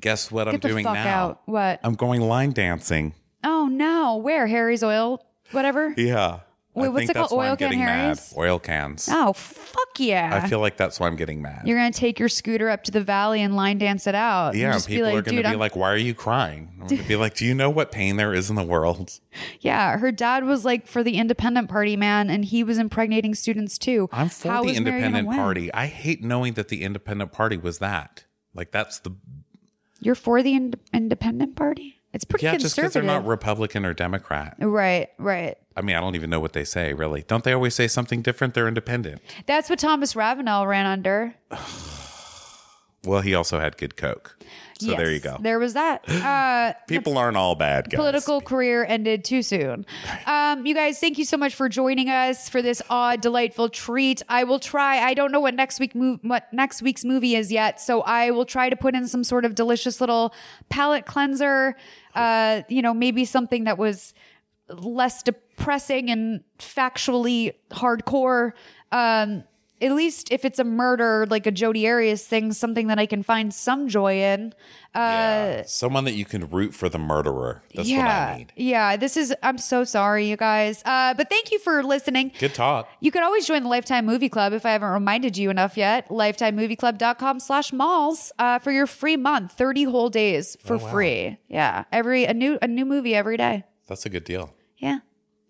Guess what I'm the doing now? out. What? I'm going line dancing. Oh, no. Where? Harry's Oil? Whatever? Yeah. Wait, I what's it called? Oil can getting Harry's? mad. Oil cans. Oh fuck yeah! I feel like that's why I'm getting mad. You're gonna take your scooter up to the valley and line dance it out. yeah, just people like, are going to be I'm- like, "Why are you crying?" I'm going to be like, "Do you know what pain there is in the world?" *laughs* Yeah, her dad was like for the independent party, man, and he was impregnating students too. I'm for How the independent party. I hate knowing that the independent party was that. Like that's the You're for the ind- independent party? It's pretty yeah, just because they're not Republican or Democrat. right, right. I mean, I don't even know what they say really. Don't they always say something different? They're independent. That's what Thomas Ravenel ran under. *sighs* Well, he also had good coke. So there you go. There was that. *gasps* Uh, People aren't all bad guys. political career ended too soon. Um, you guys, thank you so much for joining us for this odd, delightful treat. I will try. I don't know what next week move what next week's movie is yet, so I will try to put in some sort of delicious little palate cleanser. Uh, you know, maybe something that was less depressing and factually hardcore. Um, at least if it's a murder, like a Jodi Arias thing, something that I can find some joy in. Uh, Someone that you can root for the murderer. That's yeah, what I need. Yeah, this is I'm so sorry, you guys. Uh, but thank you for listening. Good talk. You can always join the Lifetime Movie Club if I haven't reminded you enough yet. LifetimeMovieClub.com slash malls uh, for your free month, 30 whole days for Oh, wow. free. Yeah. Every a new a new movie every day. That's a good deal. Yeah.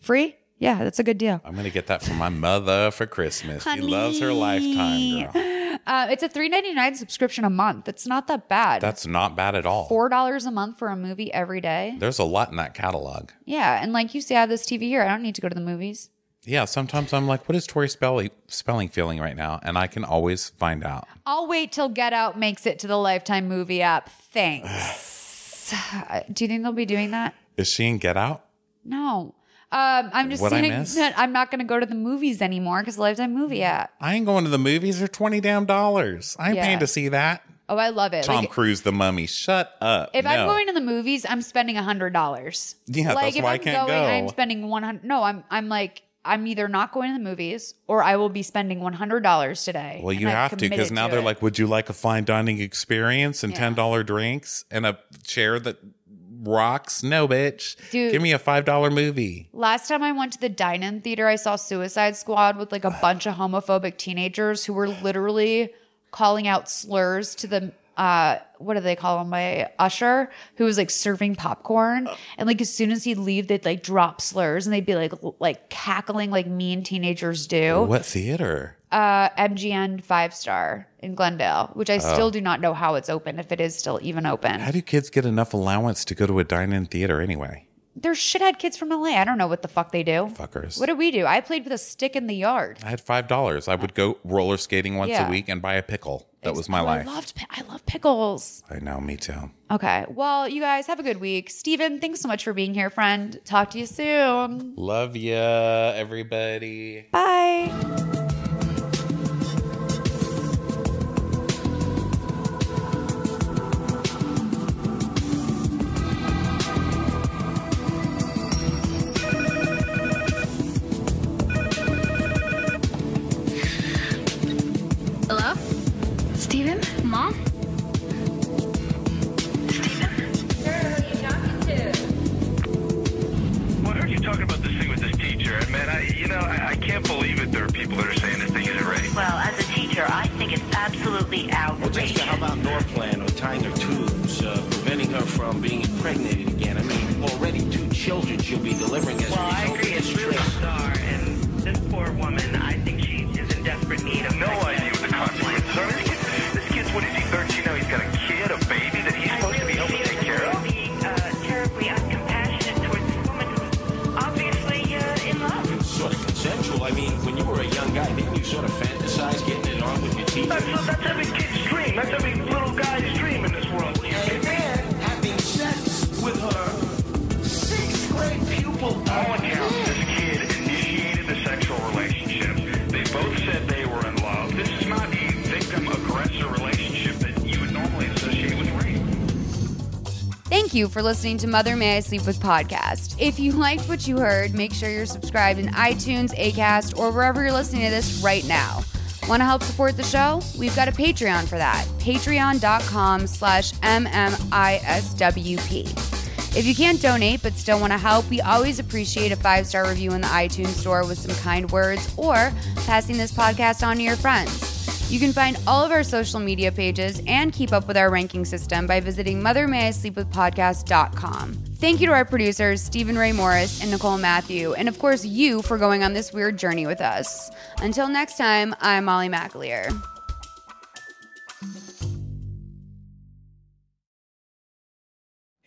Free? Yeah, that's a good deal. I'm gonna get that for my mother for Christmas. She loves her lifetime girl. *laughs* Uh, it's a $3.99 subscription a month. It's not that bad. That's not bad at all. Four dollars a month for a movie every day. There's a lot in that catalog. Yeah, and like you see, I have this TV here. I don't need to go to the movies. Yeah, sometimes I'm like, what is Tori Spelling, Spelling feeling right now? And I can always find out. I'll wait till Get Out makes it to the Lifetime movie app. *sighs* Thanks. *sighs* Do you think they'll be doing that? Is she in Get Out? No. Um, I'm just What'd I saying I'm not going to go to the movies anymore because Lifetime movie app. I ain't going to the movies. They're twenty damn dollars. I ain't Yeah. paying to see that. Oh, I love it. Tom Like, Cruise, the Mummy. Shut up. if I'm going to the movies, I'm spending a hundred dollars. Yeah, like that's if why I I'm can't going, go. I'm spending one hundred. No, I'm I'm like I'm either not going to the movies or I will be spending one hundred dollars today. Well, you I've to because now they're it. like, would you like a fine dining experience and Yeah. ten dollar drinks and a chair that rocks? No, bitch. Dude. give me a five dollar movie. Last time I went to the dine-in theater, I saw Suicide Squad with like a *sighs* bunch of homophobic teenagers who were literally calling out slurs to the uh what do they call him my usher who was like serving popcorn and like as soon as he'd leave they'd like drop slurs and they'd be like like cackling like mean teenagers do What theater? Uh mgn five star in glendale which i Oh. still do not know how it's open if it is still even open How do kids get enough allowance to go to a dine-in theater anyway? they're shithead kids from la i don't know what the fuck they do Fuckers. what did we do i played with a stick in the yard I had five dollars. I would go roller skating once Yeah. a week and buy a pickle. That was my Oh, life. I loved I love pickles. I know, me too. Okay. Well, you guys have a good week. Steven, thanks so much for being here, friend. Talk to you soon. Love ya, everybody. Bye. You for listening to Mother May I Sleep With podcast. If you liked what you heard, make sure you're subscribed in iTunes, Acast, or wherever you're listening to this right now. Want to help support the show? We've got a Patreon for that. Patreon.com slash MMISWP. If you can't donate but still want to help, we always appreciate a five star review in the iTunes store with some kind words or passing this podcast on to your friends. You can find all of our social media pages and keep up with our ranking system by visiting mothermayisleepwithpodcast.com. Thank you to our producers, Stephen Ray Morris and Nicole Matthew, and of course, you for going on this weird journey with us. Until next time, I'm Molly McAleer.